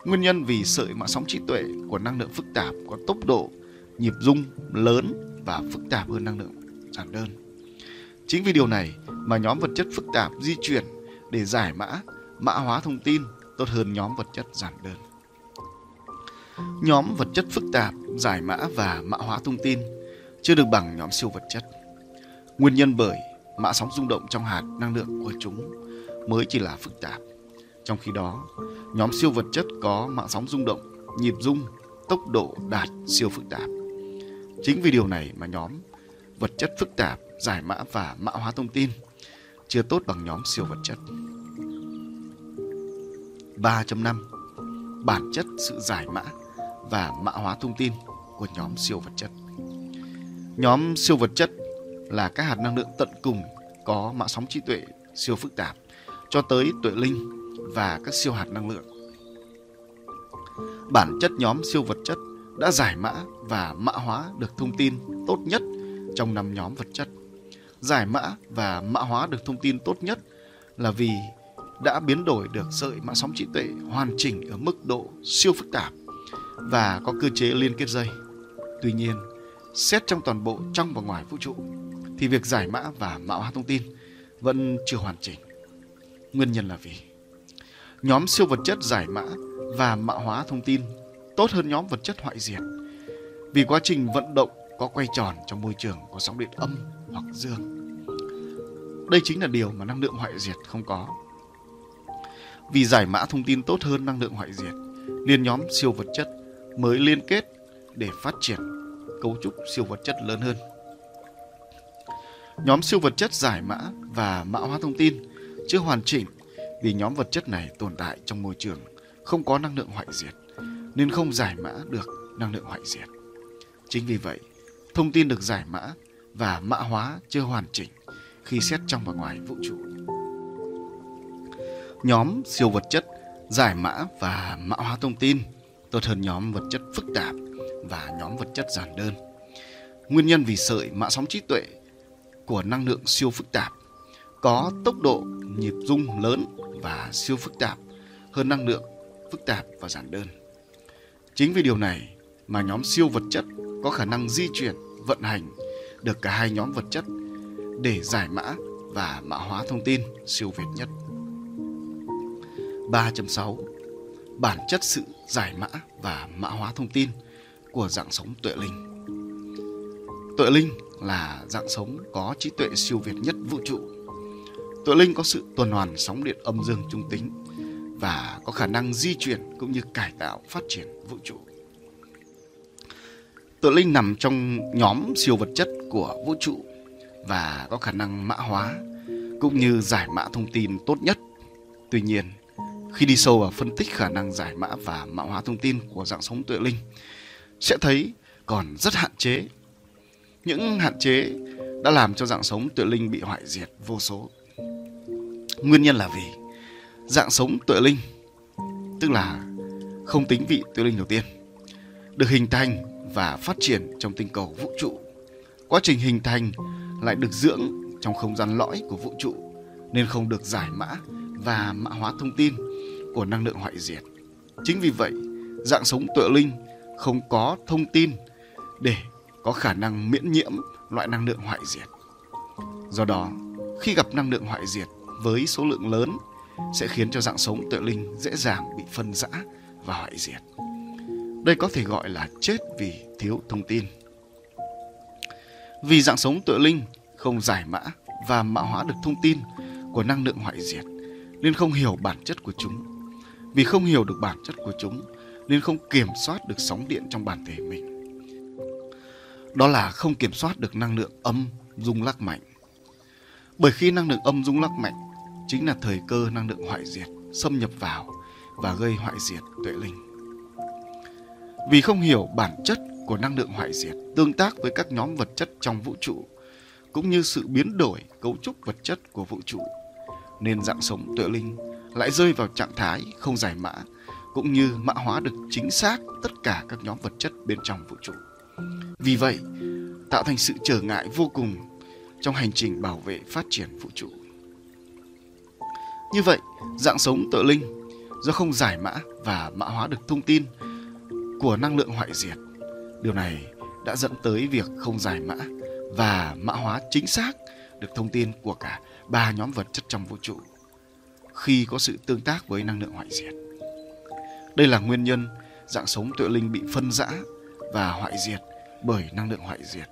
Nguyên nhân vì sợi mã sóng trí tuệ của năng lượng phức tạp có tốc độ, nhịp rung lớn và phức tạp hơn năng lượng giản đơn. Chính vì điều này mà nhóm vật chất phức tạp di chuyển để giải mã, mã hóa thông tin tốt hơn nhóm vật chất giản đơn. Nhóm vật chất phức tạp giải mã và mã hóa thông tin chưa được bằng nhóm siêu vật chất. Nguyên nhân bởi mã sóng rung động trong hạt năng lượng của chúng mới chỉ là phức tạp. Trong khi đó, nhóm siêu vật chất có mạng sóng rung động, nhịp rung, tốc độ đạt siêu phức tạp. Chính vì điều này mà nhóm vật chất phức tạp, giải mã và mã hóa thông tin chưa tốt bằng nhóm siêu vật chất. 3.5 Bản chất sự giải mã và mã hóa thông tin của nhóm siêu vật chất. Nhóm siêu vật chất là các hạt năng lượng tận cùng có mã sóng trí tuệ siêu phức tạp cho tới tuệ linh và các siêu hạt năng lượng. Bản chất nhóm siêu vật chất đã giải mã và mã hóa được thông tin tốt nhất trong năm nhóm vật chất. Giải mã và mã hóa được thông tin tốt nhất là vì đã biến đổi được sợi mã sóng trí tuệ hoàn chỉnh ở mức độ siêu phức tạp và có cơ chế liên kết dây. Tuy nhiên, xét trong toàn bộ trong và ngoài vũ trụ thì việc giải mã và mã hóa thông tin vẫn chưa hoàn chỉnh. Nguyên nhân là vì nhóm siêu vật chất giải mã và mã hóa thông tin tốt hơn nhóm vật chất hoại diệt vì quá trình vận động có quay tròn trong môi trường có sóng điện âm hoặc dương. Đây chính là điều mà năng lượng hoại diệt không có. Vì giải mã thông tin tốt hơn năng lượng hoại diệt, nên nhóm siêu vật chất mới liên kết để phát triển cấu trúc siêu vật chất lớn hơn. Nhóm siêu vật chất giải mã và mã hóa thông tin chưa hoàn chỉnh vì nhóm vật chất này tồn tại trong môi trường không có năng lượng hoại diệt nên không giải mã được năng lượng hoại diệt. Chính vì vậy, thông tin được giải mã và mã hóa chưa hoàn chỉnh khi xét trong và ngoài vũ trụ. nhóm siêu vật chất giải mã và mã hóa thông tin tốt hơn nhóm vật chất phức tạp và nhóm vật chất giản đơn. Nguyên nhân vì sợi mã sóng trí tuệ của năng lượng siêu phức tạp có tốc độ nhịp rung lớn và siêu phức tạp hơn năng lượng phức tạp và giản đơn. Chính vì điều này mà nhóm siêu vật chất có khả năng di chuyển, vận hành được cả hai nhóm vật chất để giải mã và mã hóa thông tin siêu việt nhất. 3.6 Bản chất sự giải mã và mã hóa thông tin của dạng sống tuệ linh. Tuệ linh là dạng sống có trí tuệ siêu việt nhất vũ trụ. Tuệ linh có sự tuần hoàn sóng điện âm dương trung tính và có khả năng di chuyển cũng như cải tạo phát triển vũ trụ. Tuệ linh nằm trong nhóm siêu vật chất của vũ trụ và có khả năng mã hóa cũng như giải mã thông tin tốt nhất. Tuy nhiên, khi đi sâu vào phân tích khả năng giải mã và mã hóa thông tin của dạng sống tuệ linh, sẽ thấy còn rất hạn chế. Những hạn chế đã làm cho dạng sống tuệ linh bị hoại diệt vô số. Nguyên nhân là vì dạng sống tuệ linh, tức là không tính vị tuệ linh đầu tiên, được hình thành và phát triển trong tinh cầu vũ trụ. Quá trình hình thành lại được dưỡng trong không gian lõi của vũ trụ nên không được giải mã và mã hóa thông tin của năng lượng hoại diệt. Chính vì vậy, dạng sống tựa linh không có thông tin để có khả năng miễn nhiễm loại năng lượng hoại diệt. Do đó, khi gặp năng lượng hoại diệt với số lượng lớn sẽ khiến cho dạng sống tựa linh dễ dàng bị phân rã và hoại diệt. Đây có thể gọi là chết vì thiếu thông tin. Vì dạng sống tựa linh không giải mã và mã hóa được thông tin của năng lượng hoại diệt nên không hiểu bản chất của chúng. Vì không hiểu được bản chất của chúng, nên không kiểm soát được sóng điện trong bản thể mình. Đó là không kiểm soát được năng lượng âm rung lắc mạnh. Bởi khi năng lượng âm rung lắc mạnh, chính là thời cơ năng lượng hoại diệt, xâm nhập vào và gây hoại diệt tuệ linh. Vì không hiểu bản chất của năng lượng hoại diệt tương tác với các nhóm vật chất trong vũ trụ, cũng như sự biến đổi cấu trúc vật chất của vũ trụ, nên dạng sống tuệ linh lại rơi vào trạng thái không giải mã cũng như mã hóa được chính xác tất cả các nhóm vật chất bên trong vũ trụ. Vì vậy, tạo thành sự trở ngại vô cùng trong hành trình bảo vệ phát triển vũ trụ. Như vậy, dạng sống tự linh do không giải mã và mã hóa được thông tin của năng lượng hoại diệt. Điều này đã dẫn tới việc không giải mã và mã hóa chính xác được thông tin của cả ba nhóm vật chất trong vũ trụ khi có sự tương tác với năng lượng hoại diệt. Đây là nguyên nhân dạng sống tuệ linh bị phân rã và hoại diệt bởi năng lượng hoại diệt.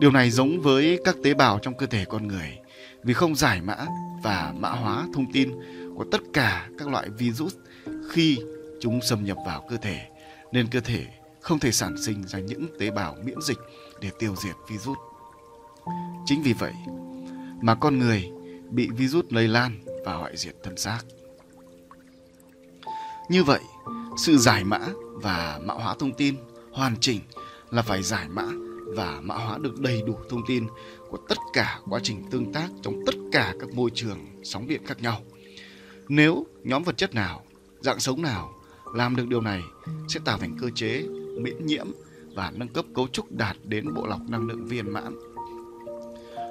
Điều này giống với các tế bào trong cơ thể con người, vì không giải mã và mã hóa thông tin của tất cả các loại virus khi chúng xâm nhập vào cơ thể, nên cơ thể không thể sản sinh ra những tế bào miễn dịch để tiêu diệt virus. Chính vì vậy mà con người bị virus lây lan và hoại diệt thân xác. Như vậy, sự giải mã và mã hóa thông tin hoàn chỉnh là phải giải mã và mã hóa được đầy đủ thông tin của tất cả quá trình tương tác trong tất cả các môi trường sóng điện khác nhau. Nếu nhóm vật chất nào, dạng sống nào làm được điều này sẽ tạo thành cơ chế miễn nhiễm và nâng cấp cấu trúc đạt đến bộ lọc năng lượng viên mãn.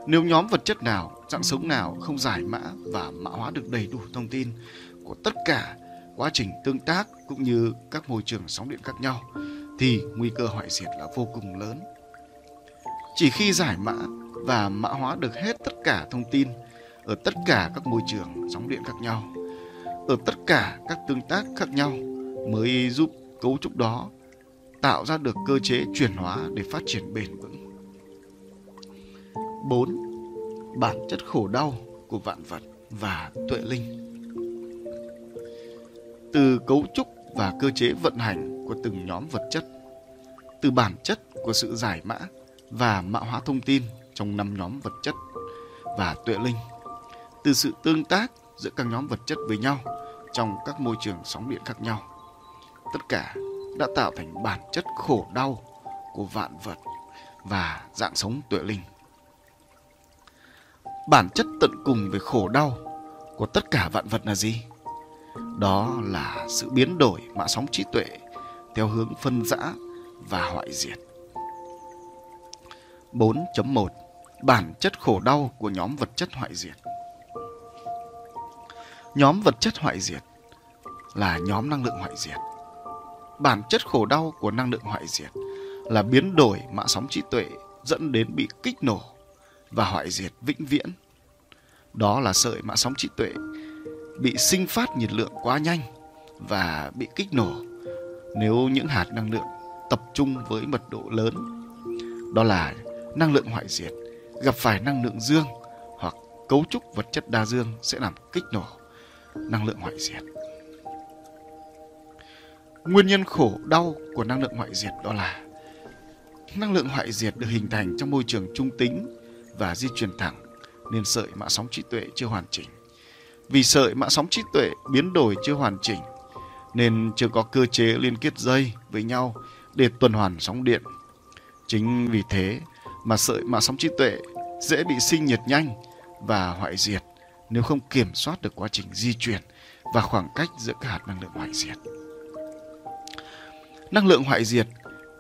Nếu nhóm vật chất nào, dạng sống nào không giải mã và mã hóa được đầy đủ thông tin của tất cả quá trình tương tác cũng như các môi trường sóng điện khác nhau thì nguy cơ hoại diệt là vô cùng lớn. Chỉ khi giải mã và mã hóa được hết tất cả thông tin ở tất cả các môi trường sóng điện khác nhau, ở tất cả các tương tác khác nhau mới giúp cấu trúc đó tạo ra được cơ chế chuyển hóa để phát triển bền vững. 4. Bản chất khổ đau của vạn vật và tuệ linh từ cấu trúc và cơ chế vận hành của từng nhóm vật chất, từ bản chất của sự giải mã và mã hóa thông tin trong năm nhóm vật chất và tuệ linh, từ sự tương tác giữa các nhóm vật chất với nhau trong các môi trường sóng điện khác nhau. Tất cả đã tạo thành bản chất khổ đau của vạn vật và dạng sống tuệ linh. Bản chất tận cùng về khổ đau của tất cả vạn vật là gì? Đó là sự biến đổi mã sóng trí tuệ theo hướng phân rã và hoại diệt. 4.1 Bản chất khổ đau của nhóm vật chất hoại diệt Nhóm vật chất hoại diệt là nhóm năng lượng hoại diệt. Bản chất khổ đau của năng lượng hoại diệt là biến đổi mã sóng trí tuệ dẫn đến bị kích nổ và hoại diệt vĩnh viễn. Đó là sợi mã sóng trí tuệ bị sinh phát nhiệt lượng quá nhanh và bị kích nổ nếu những hạt năng lượng tập trung với mật độ lớn. Đó là năng lượng hoại diệt, gặp phải năng lượng dương hoặc cấu trúc vật chất đa dương sẽ làm kích nổ năng lượng hoại diệt. Nguyên nhân khổ đau của năng lượng hoại diệt đó là năng lượng hoại diệt được hình thành trong môi trường trung tính và di chuyển thẳng, nên sợi mã sóng trí tuệ chưa hoàn chỉnh. Vì sợi mã sóng trí tuệ biến đổi chưa hoàn chỉnh, nên chưa có cơ chế liên kết dây với nhau để tuần hoàn sóng điện. Chính vì thế mà sợi mã sóng trí tuệ dễ bị sinh nhiệt nhanh và hoại diệt nếu không kiểm soát được quá trình di chuyển và khoảng cách giữa các hạt năng lượng hoại diệt. Năng lượng hoại diệt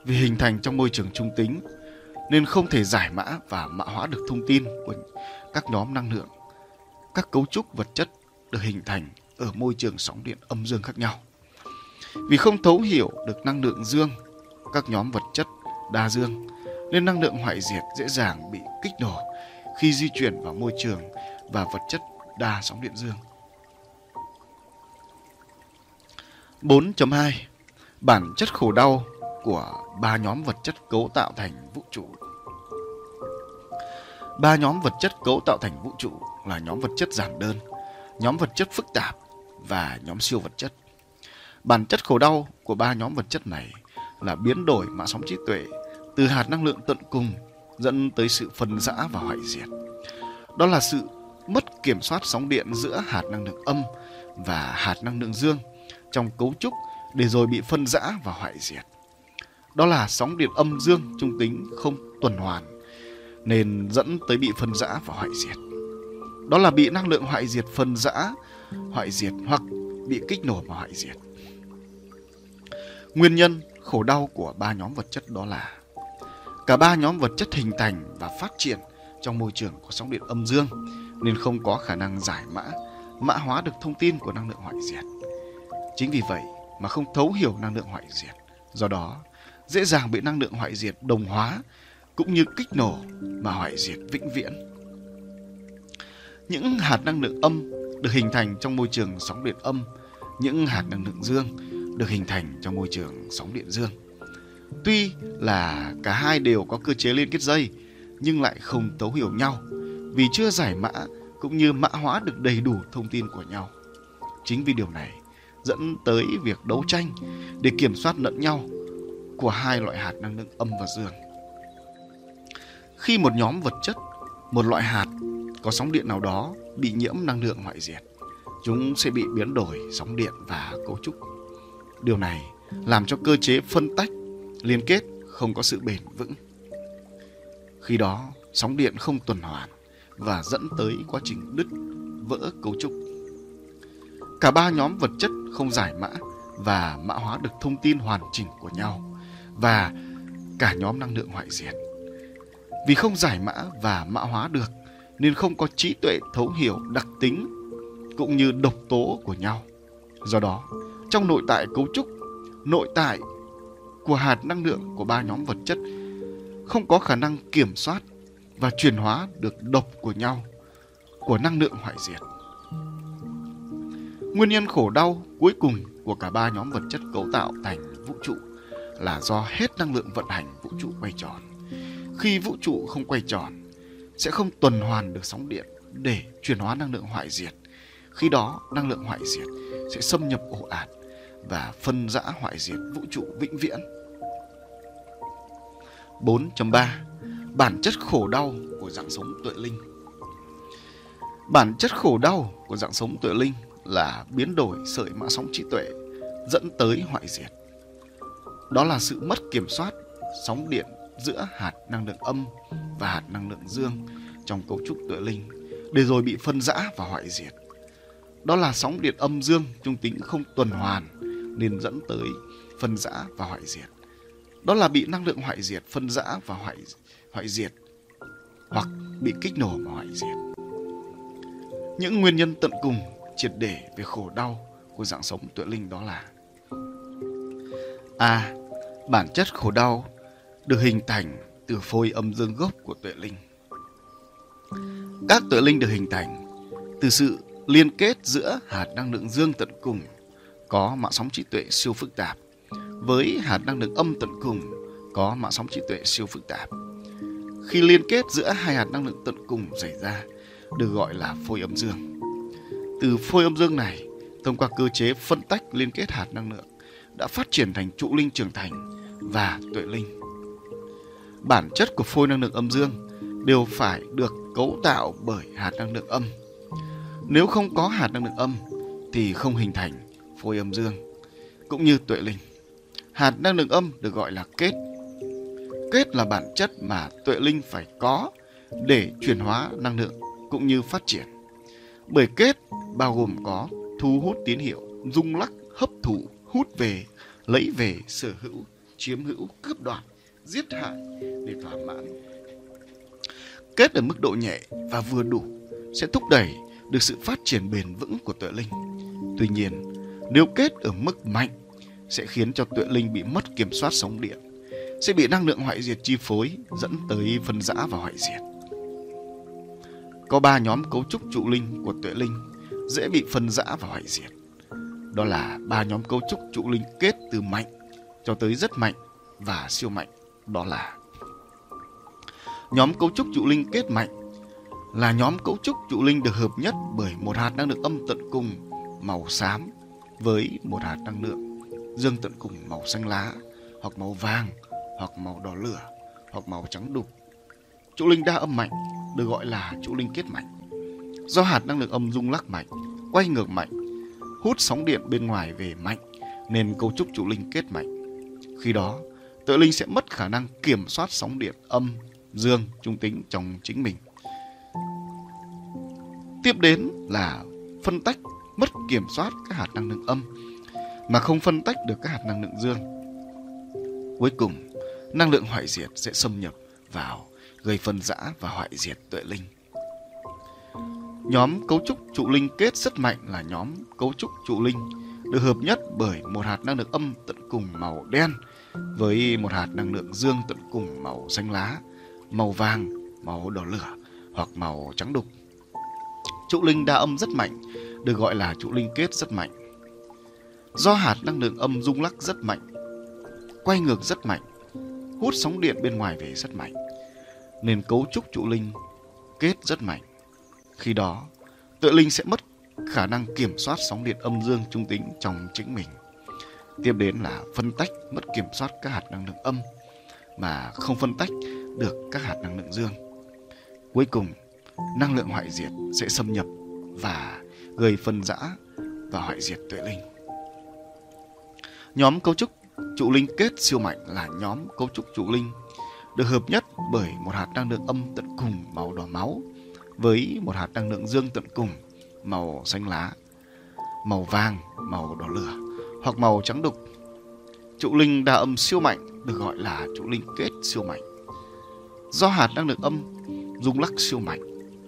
vì hình thành trong môi trường trung tính nên không thể giải mã và mã hóa được thông tin của các nhóm năng lượng, các cấu trúc vật chất được hình thành ở môi trường sóng điện âm dương khác nhau. Vì không thấu hiểu được năng lượng dương, các nhóm vật chất đa dương, nên năng lượng hoại diệt dễ dàng bị kích nổ khi di chuyển vào môi trường và vật chất đa sóng điện dương. 4.2 Bản chất khổ đau của ba nhóm vật chất cấu tạo thành vũ trụ. Ba nhóm vật chất cấu tạo thành vũ trụ là nhóm vật chất giản đơn, nhóm vật chất phức tạp và nhóm siêu vật chất. Bản chất khổ đau của ba nhóm vật chất này là biến đổi mạng sóng trí tuệ từ hạt năng lượng tận cùng dẫn tới sự phân rã và hoại diệt. Đó là sự mất kiểm soát sóng điện giữa hạt năng lượng âm và hạt năng lượng dương trong cấu trúc để rồi bị phân rã và hoại diệt. Đó là sóng điện âm dương trung tính không tuần hoàn nên dẫn tới bị phân rã và hoại diệt. Đó là bị năng lượng hoại diệt phân rã, hoại diệt hoặc bị kích nổ và hoại diệt. Nguyên nhân khổ đau của ba nhóm vật chất đó là cả ba nhóm vật chất hình thành và phát triển trong môi trường của sóng điện âm dương nên không có khả năng giải mã, mã hóa được thông tin của năng lượng hoại diệt. Chính vì vậy mà không thấu hiểu năng lượng hoại diệt. Do đó, dễ dàng bị năng lượng hoại diệt đồng hóa cũng như kích nổ mà hoại diệt vĩnh viễn. Những hạt năng lượng âm được hình thành trong môi trường sóng điện âm, những hạt năng lượng dương được hình thành trong môi trường sóng điện dương. Tuy là cả hai đều có cơ chế liên kết dây nhưng lại không thấu hiểu nhau vì chưa giải mã cũng như mã hóa được đầy đủ thông tin của nhau. Chính vì điều này dẫn tới việc đấu tranh để kiểm soát lẫn nhau của hai loại hạt năng lượng âm và dương. Khi một nhóm vật chất, một loại hạt có sóng điện nào đó bị nhiễm năng lượng ngoại diệt, chúng sẽ bị biến đổi sóng điện và cấu trúc. Điều này làm cho cơ chế phân tách, liên kết không có sự bền vững. Khi đó, sóng điện không tuần hoàn và dẫn tới quá trình đứt, vỡ cấu trúc. Cả ba nhóm vật chất không giải mã và mã hóa được thông tin hoàn chỉnh của nhau và cả nhóm năng lượng hoại diệt. Vì không giải mã và mã hóa được nên không có trí tuệ thấu hiểu đặc tính cũng như độc tố của nhau. Do đó, trong nội tại cấu trúc, nội tại của hạt năng lượng của ba nhóm vật chất không có khả năng kiểm soát và chuyển hóa được độc của nhau, của năng lượng hoại diệt. Nguyên nhân khổ đau cuối cùng của cả ba nhóm vật chất cấu tạo thành vũ trụ là do hết năng lượng vận hành vũ trụ quay tròn. Khi vũ trụ không quay tròn, sẽ không tuần hoàn được sóng điện để chuyển hóa năng lượng hoại diệt. Khi đó, năng lượng hoại diệt sẽ xâm nhập ổ ạt và phân rã hoại diệt vũ trụ vĩnh viễn. 4.3 Bản chất khổ đau của dạng sống tuệ linh Bản chất khổ đau của dạng sống tuệ linh là biến đổi sợi mã sóng trí tuệ dẫn tới hoại diệt. Đó là sự mất kiểm soát sóng điện giữa hạt năng lượng âm và hạt năng lượng dương trong cấu trúc tuệ linh để rồi bị phân rã và hoại diệt. đó là sóng điện âm dương trung tính không tuần hoàn nên dẫn tới phân rã và hoại diệt. Đó là bị năng lượng hoại diệt, phân rã và hoại hoại diệt hoặc bị kích nổ và hoại diệt. Những nguyên nhân tận cùng triệt để về khổ đau của dạng sống tuệ linh đó là A. Bản chất khổ đau được hình thành từ phôi âm dương gốc của tuệ linh. Các tuệ linh được hình thành từ sự liên kết giữa hạt năng lượng dương tận cùng có mạng sóng trí tuệ siêu phức tạp với hạt năng lượng âm tận cùng có mạng sóng trí tuệ siêu phức tạp. Khi liên kết giữa hai hạt năng lượng tận cùng xảy ra được gọi là phôi âm dương. Từ phôi âm dương này, thông qua cơ chế phân tách liên kết hạt năng lượng đã phát triển thành trụ linh trưởng thành và tuệ linh. Bản chất của phôi năng lượng âm dương đều phải được cấu tạo bởi hạt năng lượng âm. Nếu không có hạt năng lượng âm thì không hình thành phôi âm dương cũng như tuệ linh. Hạt năng lượng âm được gọi là kết. Kết là bản chất mà tuệ linh phải có để chuyển hóa năng lượng cũng như phát triển. Bởi kết bao gồm có thu hút tín hiệu, rung lắc, hấp thụ, hút về, lấy về, sở hữu, chiếm hữu, cướp đoạt, giết hại để thỏa mãn. Kết ở mức độ nhẹ và vừa đủ sẽ thúc đẩy được sự phát triển bền vững của tuệ linh. Tuy nhiên, nếu kết ở mức mạnh sẽ khiến cho tuệ linh bị mất kiểm soát sóng điện, sẽ bị năng lượng hoại diệt chi phối dẫn tới phân rã và hoại diệt. Có ba nhóm cấu trúc trụ linh của tuệ linh dễ bị phân rã và hoại diệt. Đó là ba nhóm cấu trúc trụ linh kết từ mạnh cho tới rất mạnh và siêu mạnh. Đó là Nhóm cấu trúc trụ linh kết mạnh là nhóm cấu trúc trụ linh được hợp nhất bởi một hạt năng lượng âm tận cùng màu xám với một hạt năng lượng dương tận cùng màu xanh lá hoặc màu vàng hoặc màu đỏ lửa hoặc màu trắng đục. Trụ linh đa âm mạnh được gọi là trụ linh kết mạnh. Do hạt năng lượng âm rung lắc mạnh, quay ngược mạnh, hút sóng điện bên ngoài về mạnh nên cấu trúc trụ linh kết mạnh. Khi đó, tự linh sẽ mất khả năng kiểm soát sóng điện âm, dương, trung tính trong chính mình. Tiếp đến là phân tách mất kiểm soát các hạt năng lượng âm mà không phân tách được các hạt năng lượng dương. Cuối cùng, năng lượng hoại diệt sẽ xâm nhập vào gây phân rã và hoại diệt tuệ linh. Nhóm cấu trúc trụ linh kết rất mạnh là nhóm cấu trúc trụ linh được hợp nhất bởi một hạt năng lượng âm tận cùng màu đen với một hạt năng lượng dương tận cùng màu xanh lá, màu vàng, màu đỏ lửa hoặc màu trắng đục. Trụ linh đa âm rất mạnh, được gọi là trụ linh kết rất mạnh. Do hạt năng lượng âm rung lắc rất mạnh, quay ngược rất mạnh, hút sóng điện bên ngoài về rất mạnh, nên cấu trúc trụ linh kết rất mạnh. Khi đó, tự linh sẽ mất khả năng kiểm soát sóng điện âm dương trung tính trong chính mình. Tiếp đến là phân tách mất kiểm soát các hạt năng lượng âm mà không phân tách được các hạt năng lượng dương. Cuối cùng, năng lượng hoại diệt sẽ xâm nhập và gây phân rã và hoại diệt tuệ linh. Nhóm cấu trúc trụ linh kết siêu mạnh là nhóm cấu trúc trụ linh được hợp nhất bởi một hạt năng lượng âm tận cùng màu đỏ máu với một hạt năng lượng dương tận cùng màu xanh lá, màu vàng, màu đỏ lửa hoặc màu trắng đục. Trụ linh đa âm siêu mạnh được gọi là trụ linh kết siêu mạnh. Do hạt năng lượng âm rung lắc siêu mạnh,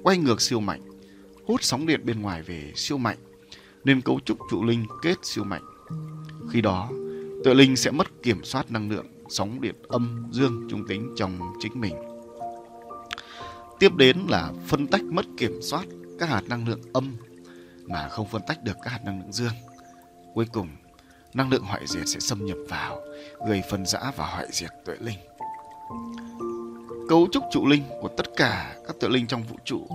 quay ngược siêu mạnh, hút sóng điện bên ngoài về siêu mạnh nên cấu trúc trụ linh kết siêu mạnh. Khi đó, tuệ linh sẽ mất kiểm soát năng lượng sóng điện âm dương trung tính trong chính mình. Tiếp đến là phân tách mất kiểm soát các hạt năng lượng âm mà không phân tách được các hạt năng lượng dương. Cuối cùng, năng lượng hoại diệt sẽ xâm nhập vào, gây phân rã và hoại diệt tuệ linh. Cấu trúc trụ linh của tất cả các tuệ linh trong vũ trụ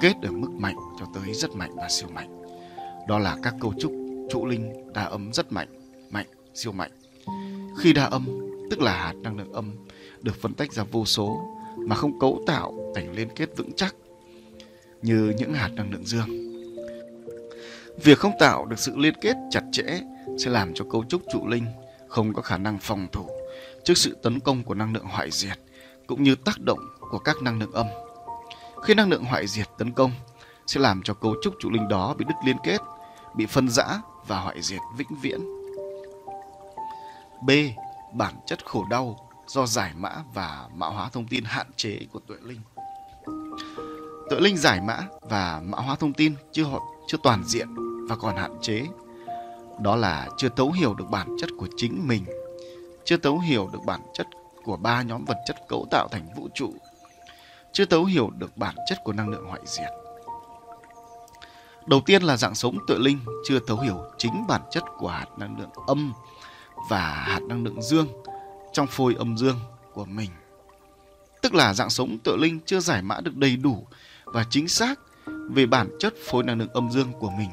kết ở mức mạnh cho tới rất mạnh và siêu mạnh. Đó là các cấu trúc trụ linh đa âm rất mạnh, mạnh, siêu mạnh. Khi đa âm, tức là hạt năng lượng âm được phân tách ra vô số mà không cấu tạo thành liên kết vững chắc như những hạt năng lượng dương. Việc không tạo được sự liên kết chặt chẽ sẽ làm cho cấu trúc trụ linh không có khả năng phòng thủ trước sự tấn công của năng lượng hoại diệt cũng như tác động của các năng lượng âm. Khi năng lượng hoại diệt tấn công sẽ làm cho cấu trúc trụ linh đó bị đứt liên kết, bị phân rã và hoại diệt vĩnh viễn. B. Bản chất khổ đau do giải mã và mã hóa thông tin hạn chế của tuệ linh. Tuệ linh giải mã và mã hóa thông tin chưa chưa toàn diện và còn hạn chế. Đó là chưa thấu hiểu được bản chất của chính mình, chưa thấu hiểu được bản chất của ba nhóm vật chất cấu tạo thành vũ trụ, chưa thấu hiểu được bản chất của năng lượng hoại diệt. Đầu tiên là dạng sống tự linh chưa thấu hiểu chính bản chất của hạt năng lượng âm và hạt năng lượng dương trong phôi âm dương của mình. Tức là dạng sống tự linh chưa giải mã được đầy đủ và chính xác về bản chất phôi năng lượng âm dương của mình.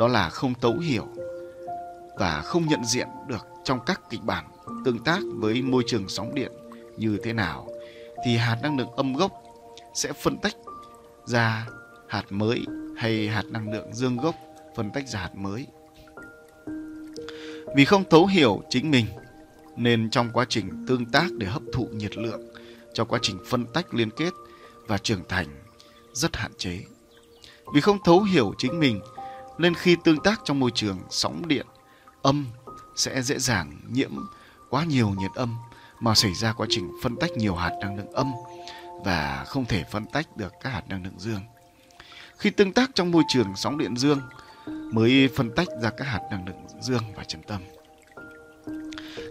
Đó là không tấu hiểu và không nhận diện được trong các kịch bản tương tác với môi trường sóng điện như thế nào, thì hạt năng lượng âm gốc sẽ phân tách ra hạt mới hay hạt năng lượng dương gốc phân tách ra hạt mới. Vì không thấu hiểu chính mình, nên trong quá trình tương tác để hấp thụ nhiệt lượng, cho quá trình phân tách liên kết và trưởng thành rất hạn chế. Vì không thấu hiểu chính mình nên khi tương tác trong môi trường sóng điện âm sẽ dễ dàng nhiễm quá nhiều nhiệt âm mà xảy ra quá trình phân tách nhiều hạt năng lượng âm và không thể phân tách được các hạt năng lượng dương. Khi tương tác trong môi trường sóng điện dương mới phân tách ra các hạt năng lượng dương và trầm tâm.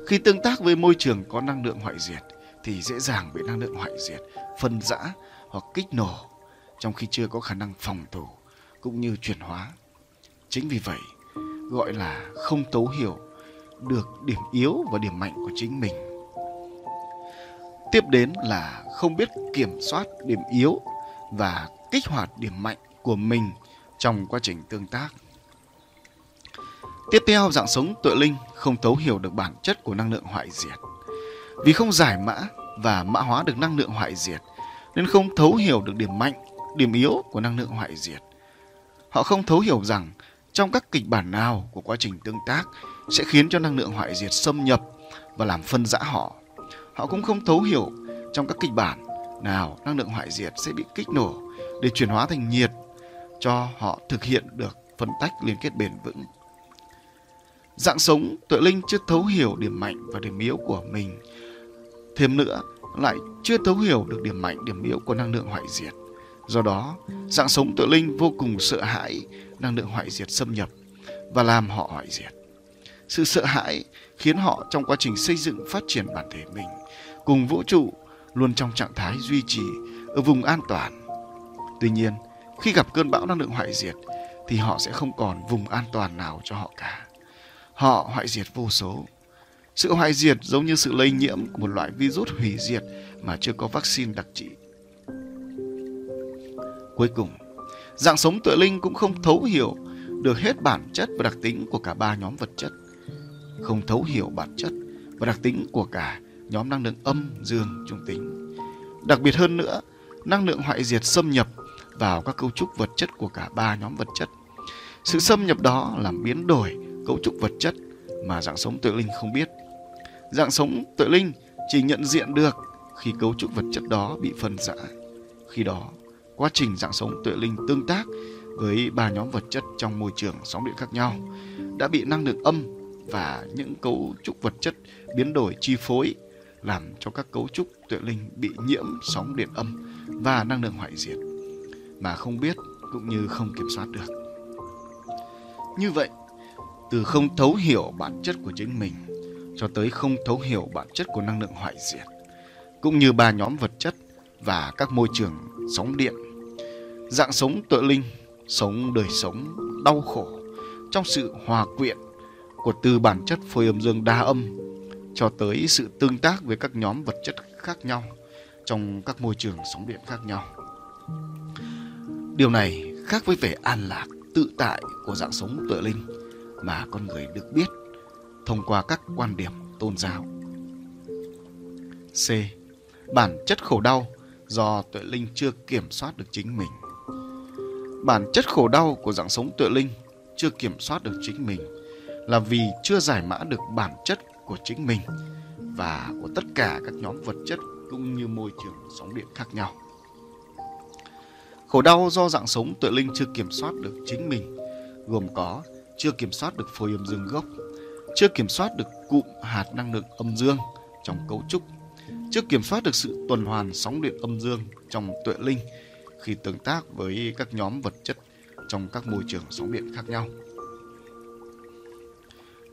Khi tương tác với môi trường có năng lượng hoại diệt thì dễ dàng bị năng lượng hoại diệt, phân rã hoặc kích nổ trong khi chưa có khả năng phòng thủ cũng như chuyển hóa. Chính vì vậy, gọi là không tấu hiểu được điểm yếu và điểm mạnh của chính mình. Tiếp đến là không biết kiểm soát điểm yếu và kích hoạt điểm mạnh của mình trong quá trình tương tác. Tiếp theo, dạng sống tuệ linh không thấu hiểu được bản chất của năng lượng hoại diệt. Vì không giải mã và mã hóa được năng lượng hoại diệt, nên không thấu hiểu được điểm mạnh, điểm yếu của năng lượng hoại diệt. Họ không thấu hiểu rằng trong các kịch bản nào của quá trình tương tác sẽ khiến cho năng lượng hoại diệt xâm nhập và làm phân rã họ. Họ cũng không thấu hiểu trong các kịch bản nào năng lượng hoại diệt sẽ bị kích nổ để chuyển hóa thành nhiệt cho họ thực hiện được phân tách liên kết bền vững Dạng sống tuệ linh chưa thấu hiểu điểm mạnh và điểm yếu của mình. Thêm nữa, lại chưa thấu hiểu được điểm mạnh, điểm yếu của năng lượng hoại diệt. Do đó, dạng sống tuệ linh vô cùng sợ hãi năng lượng hoại diệt xâm nhập và làm họ hoại diệt. Sự sợ hãi khiến họ trong quá trình xây dựng phát triển bản thể mình cùng vũ trụ luôn trong trạng thái duy trì ở vùng an toàn. Tuy nhiên, khi gặp cơn bão năng lượng hoại diệt thì họ sẽ không còn vùng an toàn nào cho họ cả. Họ hoại diệt vô số. Sự hoại diệt giống như sự lây nhiễm của một loại virus hủy diệt mà chưa có vaccine đặc trị. Cuối cùng, dạng sống tựa linh cũng không thấu hiểu được hết bản chất và đặc tính của cả ba nhóm vật chất. Không thấu hiểu bản chất và đặc tính của cả nhóm năng lượng âm, dương, trung tính. Đặc biệt hơn nữa, năng lượng hoại diệt xâm nhập vào các cấu trúc vật chất của cả ba nhóm vật chất. Sự xâm nhập đó làm biến đổi cấu trúc vật chất mà dạng sống tự linh không biết. Dạng sống tự linh chỉ nhận diện được khi cấu trúc vật chất đó bị phân rã. Khi đó, quá trình dạng sống tuệ linh tương tác với ba nhóm vật chất trong môi trường sóng điện khác nhau đã bị năng lượng âm và những cấu trúc vật chất biến đổi chi phối làm cho các cấu trúc tuệ linh bị nhiễm sóng điện âm và năng lượng hoại diệt mà không biết cũng như không kiểm soát được. Như vậy, từ không thấu hiểu bản chất của chính mình cho tới không thấu hiểu bản chất của năng lượng hoại diệt cũng như ba nhóm vật chất và các môi trường sóng điện dạng sống tự linh sống đời sống đau khổ trong sự hòa quyện của từ bản chất phôi âm dương đa âm cho tới sự tương tác với các nhóm vật chất khác nhau trong các môi trường sóng điện khác nhau. Điều này khác với vẻ an lạc, tự tại của dạng sống tự linh mà con người được biết thông qua các quan điểm tôn giáo. C. Bản chất khổ đau do tuệ linh chưa kiểm soát được chính mình. Bản chất khổ đau của dạng sống tuệ linh chưa kiểm soát được chính mình là vì chưa giải mã được bản chất của chính mình và của tất cả các nhóm vật chất cũng như môi trường sóng điện khác nhau. Khổ đau do dạng sống tuệ linh chưa kiểm soát được chính mình, gồm có chưa kiểm soát được phôi âm dương gốc, chưa kiểm soát được cụm hạt năng lượng âm dương trong cấu trúc, chưa kiểm soát được sự tuần hoàn sóng điện âm dương trong tuệ linh khi tương tác với các nhóm vật chất trong các môi trường sóng điện khác nhau.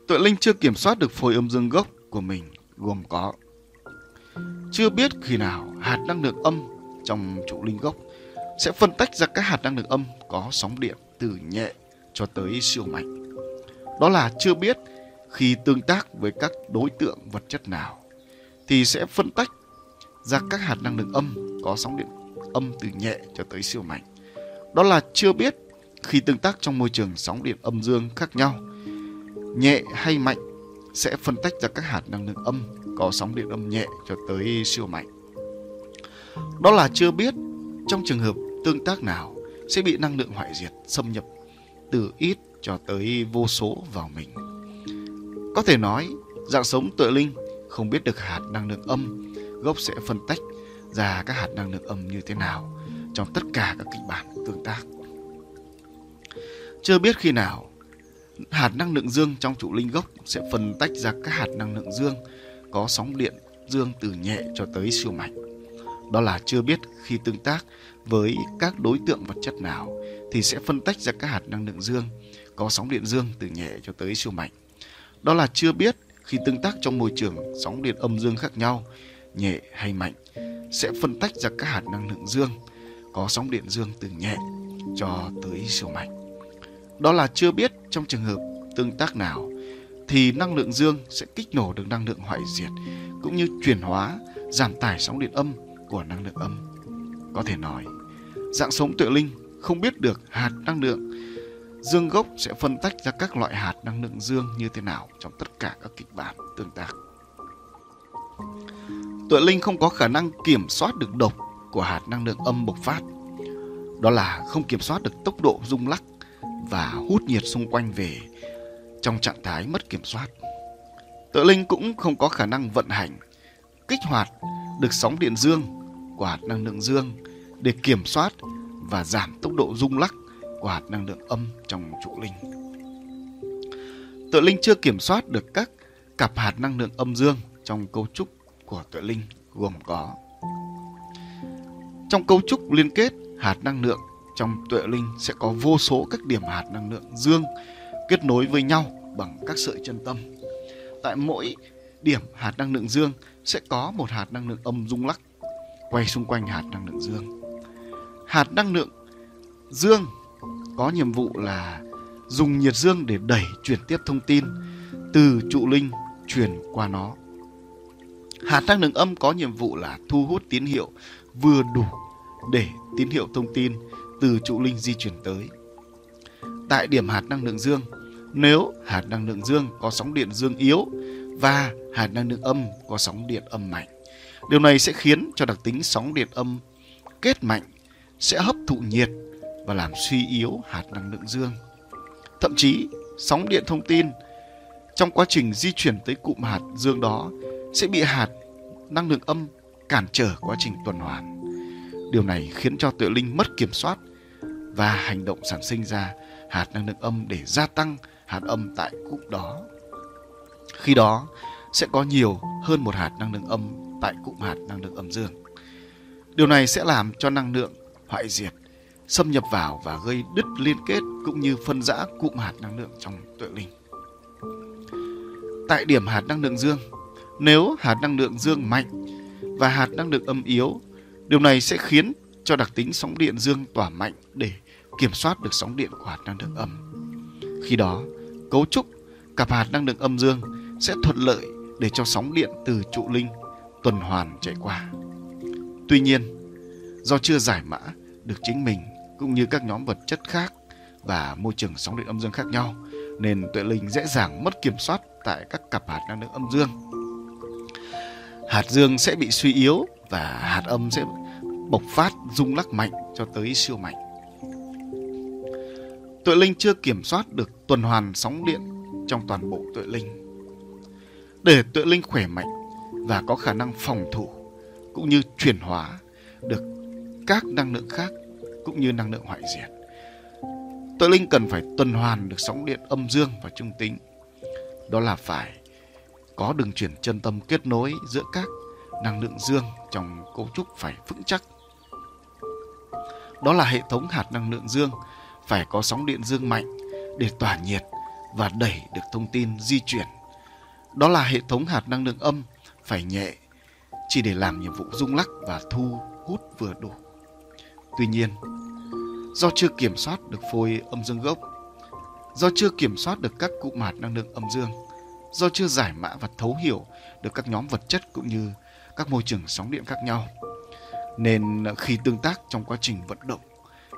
Tuệ linh chưa kiểm soát được phôi âm dương gốc của mình gồm có chưa biết khi nào hạt năng lượng âm trong trụ linh gốc sẽ phân tách ra các hạt năng lượng âm có sóng điện từ nhẹ cho tới siêu mạnh. Đó là chưa biết khi tương tác với các đối tượng vật chất nào thì sẽ phân tách ra các hạt năng lượng âm có sóng điện âm từ nhẹ cho tới siêu mạnh. Đó là chưa biết khi tương tác trong môi trường sóng điện âm dương khác nhau, nhẹ hay mạnh sẽ phân tách ra các hạt năng lượng âm có sóng điện âm nhẹ cho tới siêu mạnh. Đó là chưa biết trong trường hợp tương tác nào sẽ bị năng lượng hoại diệt xâm nhập từ ít cho tới vô số vào mình. Có thể nói, dạng sống tuệ linh không biết được hạt năng lượng âm gốc sẽ phân tách ra các hạt năng lượng âm như thế nào trong tất cả các kịch bản tương tác. Chưa biết khi nào hạt năng lượng dương trong trụ linh gốc sẽ phân tách ra các hạt năng lượng dương có sóng điện dương từ nhẹ cho tới siêu mạnh. Đó là chưa biết khi tương tác với các đối tượng vật chất nào thì sẽ phân tách ra các hạt năng lượng dương có sóng điện dương từ nhẹ cho tới siêu mạnh. Đó là chưa biết khi tương tác trong môi trường sóng điện âm dương khác nhau, nhẹ hay mạnh sẽ phân tách ra các hạt năng lượng dương có sóng điện dương từ nhẹ cho tới siêu mạnh. Đó là chưa biết trong trường hợp tương tác nào thì năng lượng dương sẽ kích nổ được năng lượng hoại diệt cũng như chuyển hóa, giảm tải sóng điện âm của năng lượng âm. Có thể nói, dạng sống tuệ linh không biết được hạt năng lượng dương gốc sẽ phân tách ra các loại hạt năng lượng dương như thế nào trong tất cả các kịch bản tương tác. Tuệ linh không có khả năng kiểm soát được độc của hạt năng lượng âm bộc phát. Đó là không kiểm soát được tốc độ rung lắc và hút nhiệt xung quanh về trong trạng thái mất kiểm soát. Tuệ linh cũng không có khả năng vận hành, kích hoạt được sóng điện dương của hạt năng lượng dương để kiểm soát và giảm tốc độ rung lắc của hạt năng lượng âm trong trụ linh. Tuệ linh chưa kiểm soát được các cặp hạt năng lượng âm dương trong cấu trúc của tuệ linh gồm có trong cấu trúc liên kết hạt năng lượng, trong tuệ linh sẽ có vô số các điểm hạt năng lượng dương kết nối với nhau bằng các sợi chân tâm. Tại mỗi điểm hạt năng lượng dương sẽ có một hạt năng lượng âm rung lắc quay xung quanh hạt năng lượng dương. Hạt năng lượng dương có nhiệm vụ là dùng nhiệt dương để đẩy chuyển tiếp thông tin từ trụ linh truyền qua nó. Hạt năng lượng âm có nhiệm vụ là thu hút tín hiệu vừa đủ để tín hiệu thông tin từ trụ linh di chuyển tới. Tại điểm hạt năng lượng dương, nếu hạt năng lượng dương có sóng điện dương yếu và hạt năng lượng âm có sóng điện âm mạnh, điều này sẽ khiến cho đặc tính sóng điện âm kết mạnh sẽ hấp thụ nhiệt và làm suy yếu hạt năng lượng dương. Thậm chí, sóng điện thông tin trong quá trình di chuyển tới cụm hạt dương đó sẽ bị hạt năng lượng âm cản trở quá trình tuần hoàn. Điều này khiến cho tuệ linh mất kiểm soát và hành động sản sinh ra hạt năng lượng âm để gia tăng hạt âm tại cụm đó. Khi đó sẽ có nhiều hơn một hạt năng lượng âm tại cụm hạt năng lượng âm dương. Điều này sẽ làm cho năng lượng hoại diệt xâm nhập vào và gây đứt liên kết cũng như phân rã cụm hạt năng lượng trong tuệ linh. Tại điểm hạt năng lượng dương, nếu hạt năng lượng dương mạnh và hạt năng lượng âm yếu, điều này sẽ khiến cho đặc tính sóng điện dương tỏa mạnh để kiểm soát được sóng điện của hạt năng lượng âm. Khi đó, cấu trúc cặp hạt năng lượng âm dương sẽ thuận lợi để cho sóng điện từ trụ linh tuần hoàn chạy qua. Tuy nhiên, do chưa giải mã được chính mình cũng như các nhóm vật chất khác và môi trường sóng điện âm dương khác nhau nên tuệ linh dễ dàng mất kiểm soát tại các cặp hạt năng lượng âm dương. Hạt dương sẽ bị suy yếu và hạt âm sẽ bộc phát, rung lắc mạnh cho tới siêu mạnh. Tuệ linh chưa kiểm soát được tuần hoàn sóng điện trong toàn bộ tuệ linh. Để tuệ linh khỏe mạnh và có khả năng phòng thủ cũng như chuyển hóa được các năng lượng khác cũng như năng lượng hoại diệt. Tuệ linh cần phải tuần hoàn được sóng điện âm dương và trung tính. Đó là phải có đường chuyển chân tâm kết nối giữa các năng lượng dương trong cấu trúc phải vững chắc. Đó là hệ thống hạt năng lượng dương phải có sóng điện dương mạnh để tỏa nhiệt và đẩy được thông tin di chuyển. Đó là hệ thống hạt năng lượng âm phải nhẹ chỉ để làm nhiệm vụ rung lắc và thu hút vừa đủ. Tuy nhiên, do chưa kiểm soát được phôi âm dương gốc, do chưa kiểm soát được các cụm hạt năng lượng âm dương, do chưa giải mã và thấu hiểu được các nhóm vật chất cũng như các môi trường sóng điện khác nhau, nên ờ, khi tương tác trong quá trình vận động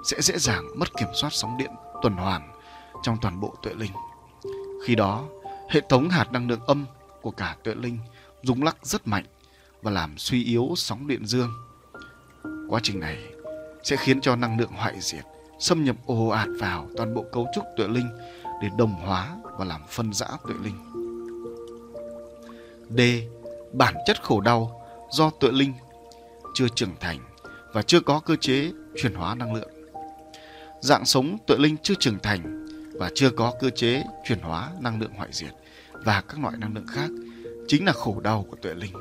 sẽ dễ dàng mất kiểm soát sóng điện tuần hoàn trong toàn bộ tuệ linh. Khi đó, hệ thống hạt năng lượng âm của cả tuệ linh rung lắc rất mạnh và làm suy yếu sóng điện dương. Quá trình này sẽ khiến cho năng lượng hoại diệt xâm nhập ồ ạt vào toàn bộ cấu trúc tuệ linh để đồng hóa và làm phân rã tuệ linh. D. Bản chất khổ đau do tuệ linh chưa trưởng thành và chưa có cơ chế chuyển hóa năng lượng. Dạng sống tuệ linh chưa trưởng thành và chưa có cơ chế chuyển hóa năng lượng hoại diệt và các loại năng lượng khác chính là khổ đau của tuệ linh.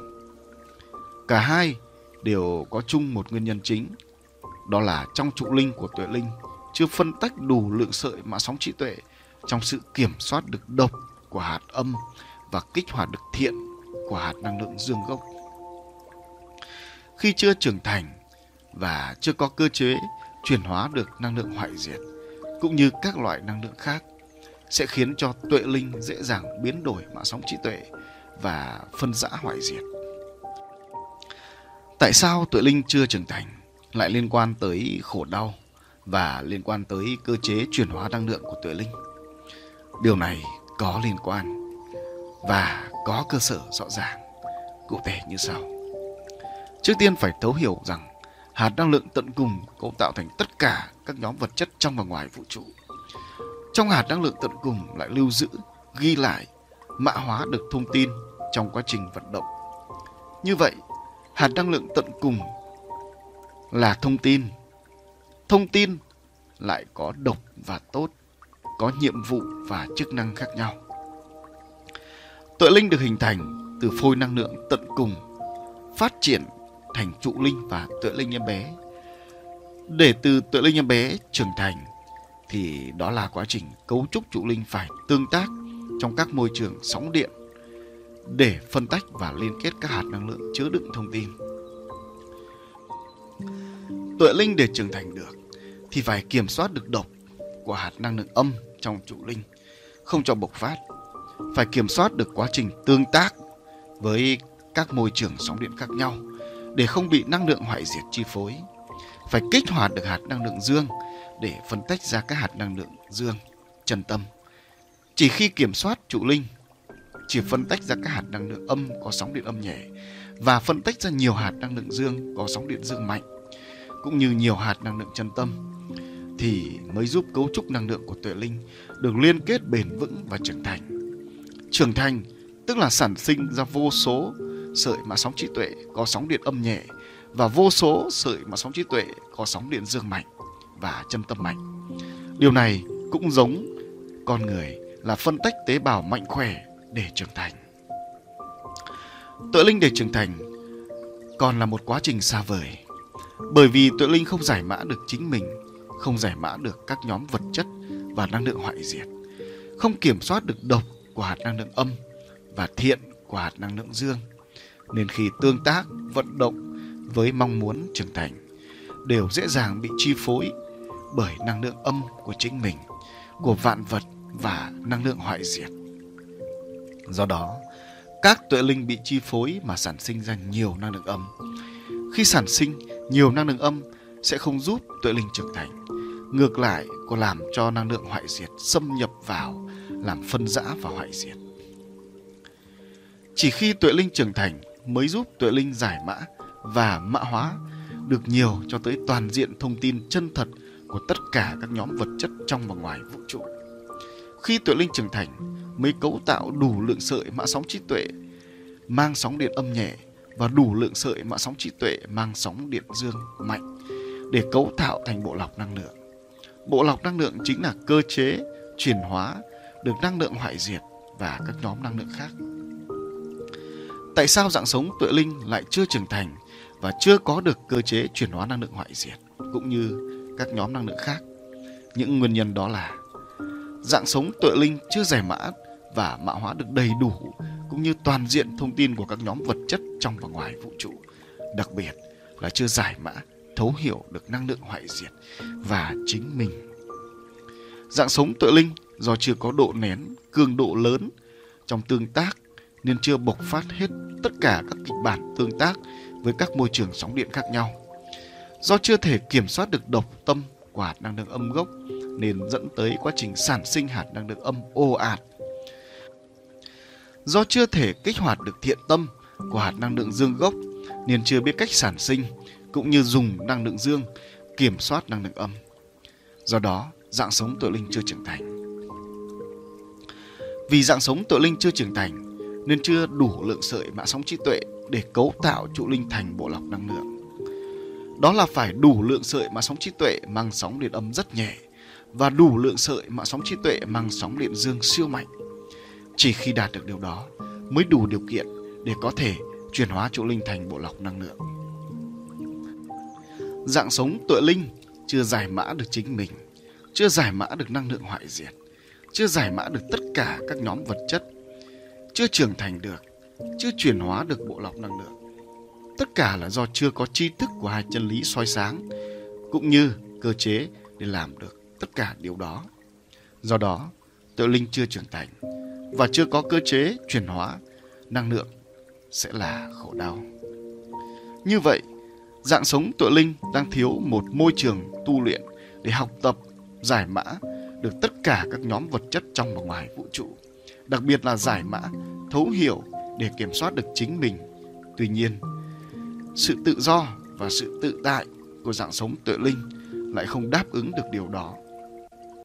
Cả hai đều có chung một nguyên nhân chính, đó là trong trụ linh của tuệ linh chưa phân tách đủ lượng sợi mã sóng trí tuệ trong sự kiểm soát được độc của hạt âm và kích hoạt được thiện của hạt năng lượng dương gốc. Khi chưa trưởng thành và chưa có cơ chế chuyển hóa được năng lượng hoại diệt cũng như các loại năng lượng khác, sẽ khiến cho tuệ linh dễ dàng biến đổi mạng sóng trí tuệ và phân rã hoại diệt. Tại sao tuệ linh chưa trưởng thành lại liên quan tới khổ đau và liên quan tới cơ chế chuyển hóa năng lượng của tuệ linh? Điều này có liên quan và có cơ sở rõ ràng, cụ thể như sau. Trước tiên phải thấu hiểu rằng hạt năng lượng tận cùng cấu tạo thành tất cả các nhóm vật chất trong và ngoài vũ trụ. Trong hạt năng lượng tận cùng lại lưu giữ, ghi lại, mã hóa được thông tin trong quá trình vận động. Như vậy, hạt năng lượng tận cùng là thông tin. Thông tin lại có độc và tốt, có nhiệm vụ và chức năng khác nhau. Tuệ linh được hình thành từ phôi năng lượng tận cùng, phát triển thành trụ linh và tuệ linh em bé. Để từ tuệ linh em bé trưởng thành thì đó là quá trình cấu trúc trụ linh phải tương tác trong các môi trường sóng điện để phân tách và liên kết các hạt năng lượng chứa đựng thông tin. Tuệ linh để trưởng thành được thì phải kiểm soát được độc của hạt năng lượng âm trong trụ linh, không cho bộc phát. Phải kiểm soát được quá trình tương tác với các môi trường sóng điện khác nhau để không bị năng lượng hoại diệt chi phối. Phải kích hoạt được hạt năng lượng dương để phân tách ra các hạt năng lượng dương, chân tâm. Chỉ khi kiểm soát trụ linh, chỉ phân tách ra các hạt năng lượng âm có sóng điện âm nhẹ và phân tách ra nhiều hạt năng lượng dương có sóng điện dương mạnh, cũng như nhiều hạt năng lượng chân tâm, thì mới giúp cấu trúc năng lượng của tuệ linh được liên kết bền vững và trưởng thành. Trưởng thành tức là sản sinh ra vô số sợi mà sóng trí tuệ có sóng điện âm nhẹ và vô số sợi mà sóng trí tuệ có sóng điện dương mạnh và chân tâm mạnh. Điều này cũng giống con người là phân tách tế bào mạnh khỏe để trưởng thành. Tuệ linh để trưởng thành còn là một quá trình xa vời. Bởi vì tuệ linh không giải mã được chính mình, không giải mã được các nhóm vật chất và năng lượng hoại diệt, không kiểm soát được độc của hạt năng lượng âm và thiện của hạt năng lượng dương. Nên khi tương tác, vận động với mong muốn trưởng thành, đều dễ dàng bị chi phối bởi năng lượng âm của chính mình, của vạn vật và năng lượng hoại diệt. Do đó, các tuệ linh bị chi phối mà sản sinh ra nhiều năng lượng âm. Khi sản sinh nhiều năng lượng âm sẽ không giúp tuệ linh trưởng thành. Ngược lại, còn làm cho năng lượng hoại diệt xâm nhập vào, làm phân rã và hoại diệt. Chỉ khi tuệ linh trưởng thành mới giúp tuệ linh giải mã và mã hóa được nhiều cho tới toàn diện thông tin chân thật của tất cả các nhóm vật chất trong và ngoài vũ trụ. Khi tuệ linh trưởng thành mới cấu tạo đủ lượng sợi mã sóng trí tuệ, mang sóng điện âm nhẹ và đủ lượng sợi mã sóng trí tuệ mang sóng điện dương mạnh để cấu tạo thành bộ lọc năng lượng. Bộ lọc năng lượng chính là cơ chế chuyển hóa được năng lượng hoại diệt và các nhóm năng lượng khác. Tại sao dạng sống tuệ linh lại chưa trưởng thành và chưa có được cơ chế chuyển hóa năng lượng hoại diệt cũng như các nhóm năng lượng khác? Những nguyên nhân đó là dạng sống tuệ linh chưa giải mã và mã hóa được đầy đủ cũng như toàn diện thông tin của các nhóm vật chất trong và ngoài vũ trụ. Đặc biệt là chưa giải mã, thấu hiểu được năng lượng hoại diệt và chính mình. Dạng sống tự linh do chưa có độ nén, cường độ lớn trong tương tác nên chưa bộc phát hết tất cả các kịch bản tương tác với các môi trường sóng điện khác nhau. Do chưa thể kiểm soát được độc tâm của hạt năng lượng âm gốc nên dẫn tới quá trình sản sinh hạt năng lượng âm ồ ạt. Do chưa thể kích hoạt được thiện tâm của hạt năng lượng dương gốc nên chưa biết cách sản sinh cũng như dùng năng lượng dương kiểm soát năng lượng âm. Do đó, dạng sống tự linh chưa trưởng thành. Vì dạng sống tự linh chưa trưởng thành nên chưa đủ lượng sợi mạng sóng trí tuệ để cấu tạo trụ linh thành bộ lọc năng lượng. Đó là phải đủ lượng sợi mạng sóng trí tuệ mang sóng điện âm rất nhẹ và đủ lượng sợi mạng sóng trí tuệ mang sóng điện dương siêu mạnh. Chỉ khi đạt được điều đó mới đủ điều kiện để có thể chuyển hóa trụ linh thành bộ lọc năng lượng. Dạng sống tuệ linh chưa giải mã được chính mình, chưa giải mã được năng lượng hoại diệt, chưa giải mã được tất cả các nhóm vật chất, chưa trưởng thành được, chưa chuyển hóa được bộ lọc năng lượng. Tất cả là do chưa có tri thức của hai chân lý soi sáng, cũng như cơ chế để làm được tất cả điều đó. Do đó, tự linh chưa trưởng thành và chưa có cơ chế chuyển hóa năng lượng sẽ là khổ đau. Như vậy, dạng sống tự linh đang thiếu một môi trường tu luyện để học tập, giải mã được tất cả các nhóm vật chất trong và ngoài vũ trụ, đặc biệt là giải mã, thấu hiểu để kiểm soát được chính mình. Tuy nhiên, sự tự do và sự tự tại của dạng sống tự linh lại không đáp ứng được điều đó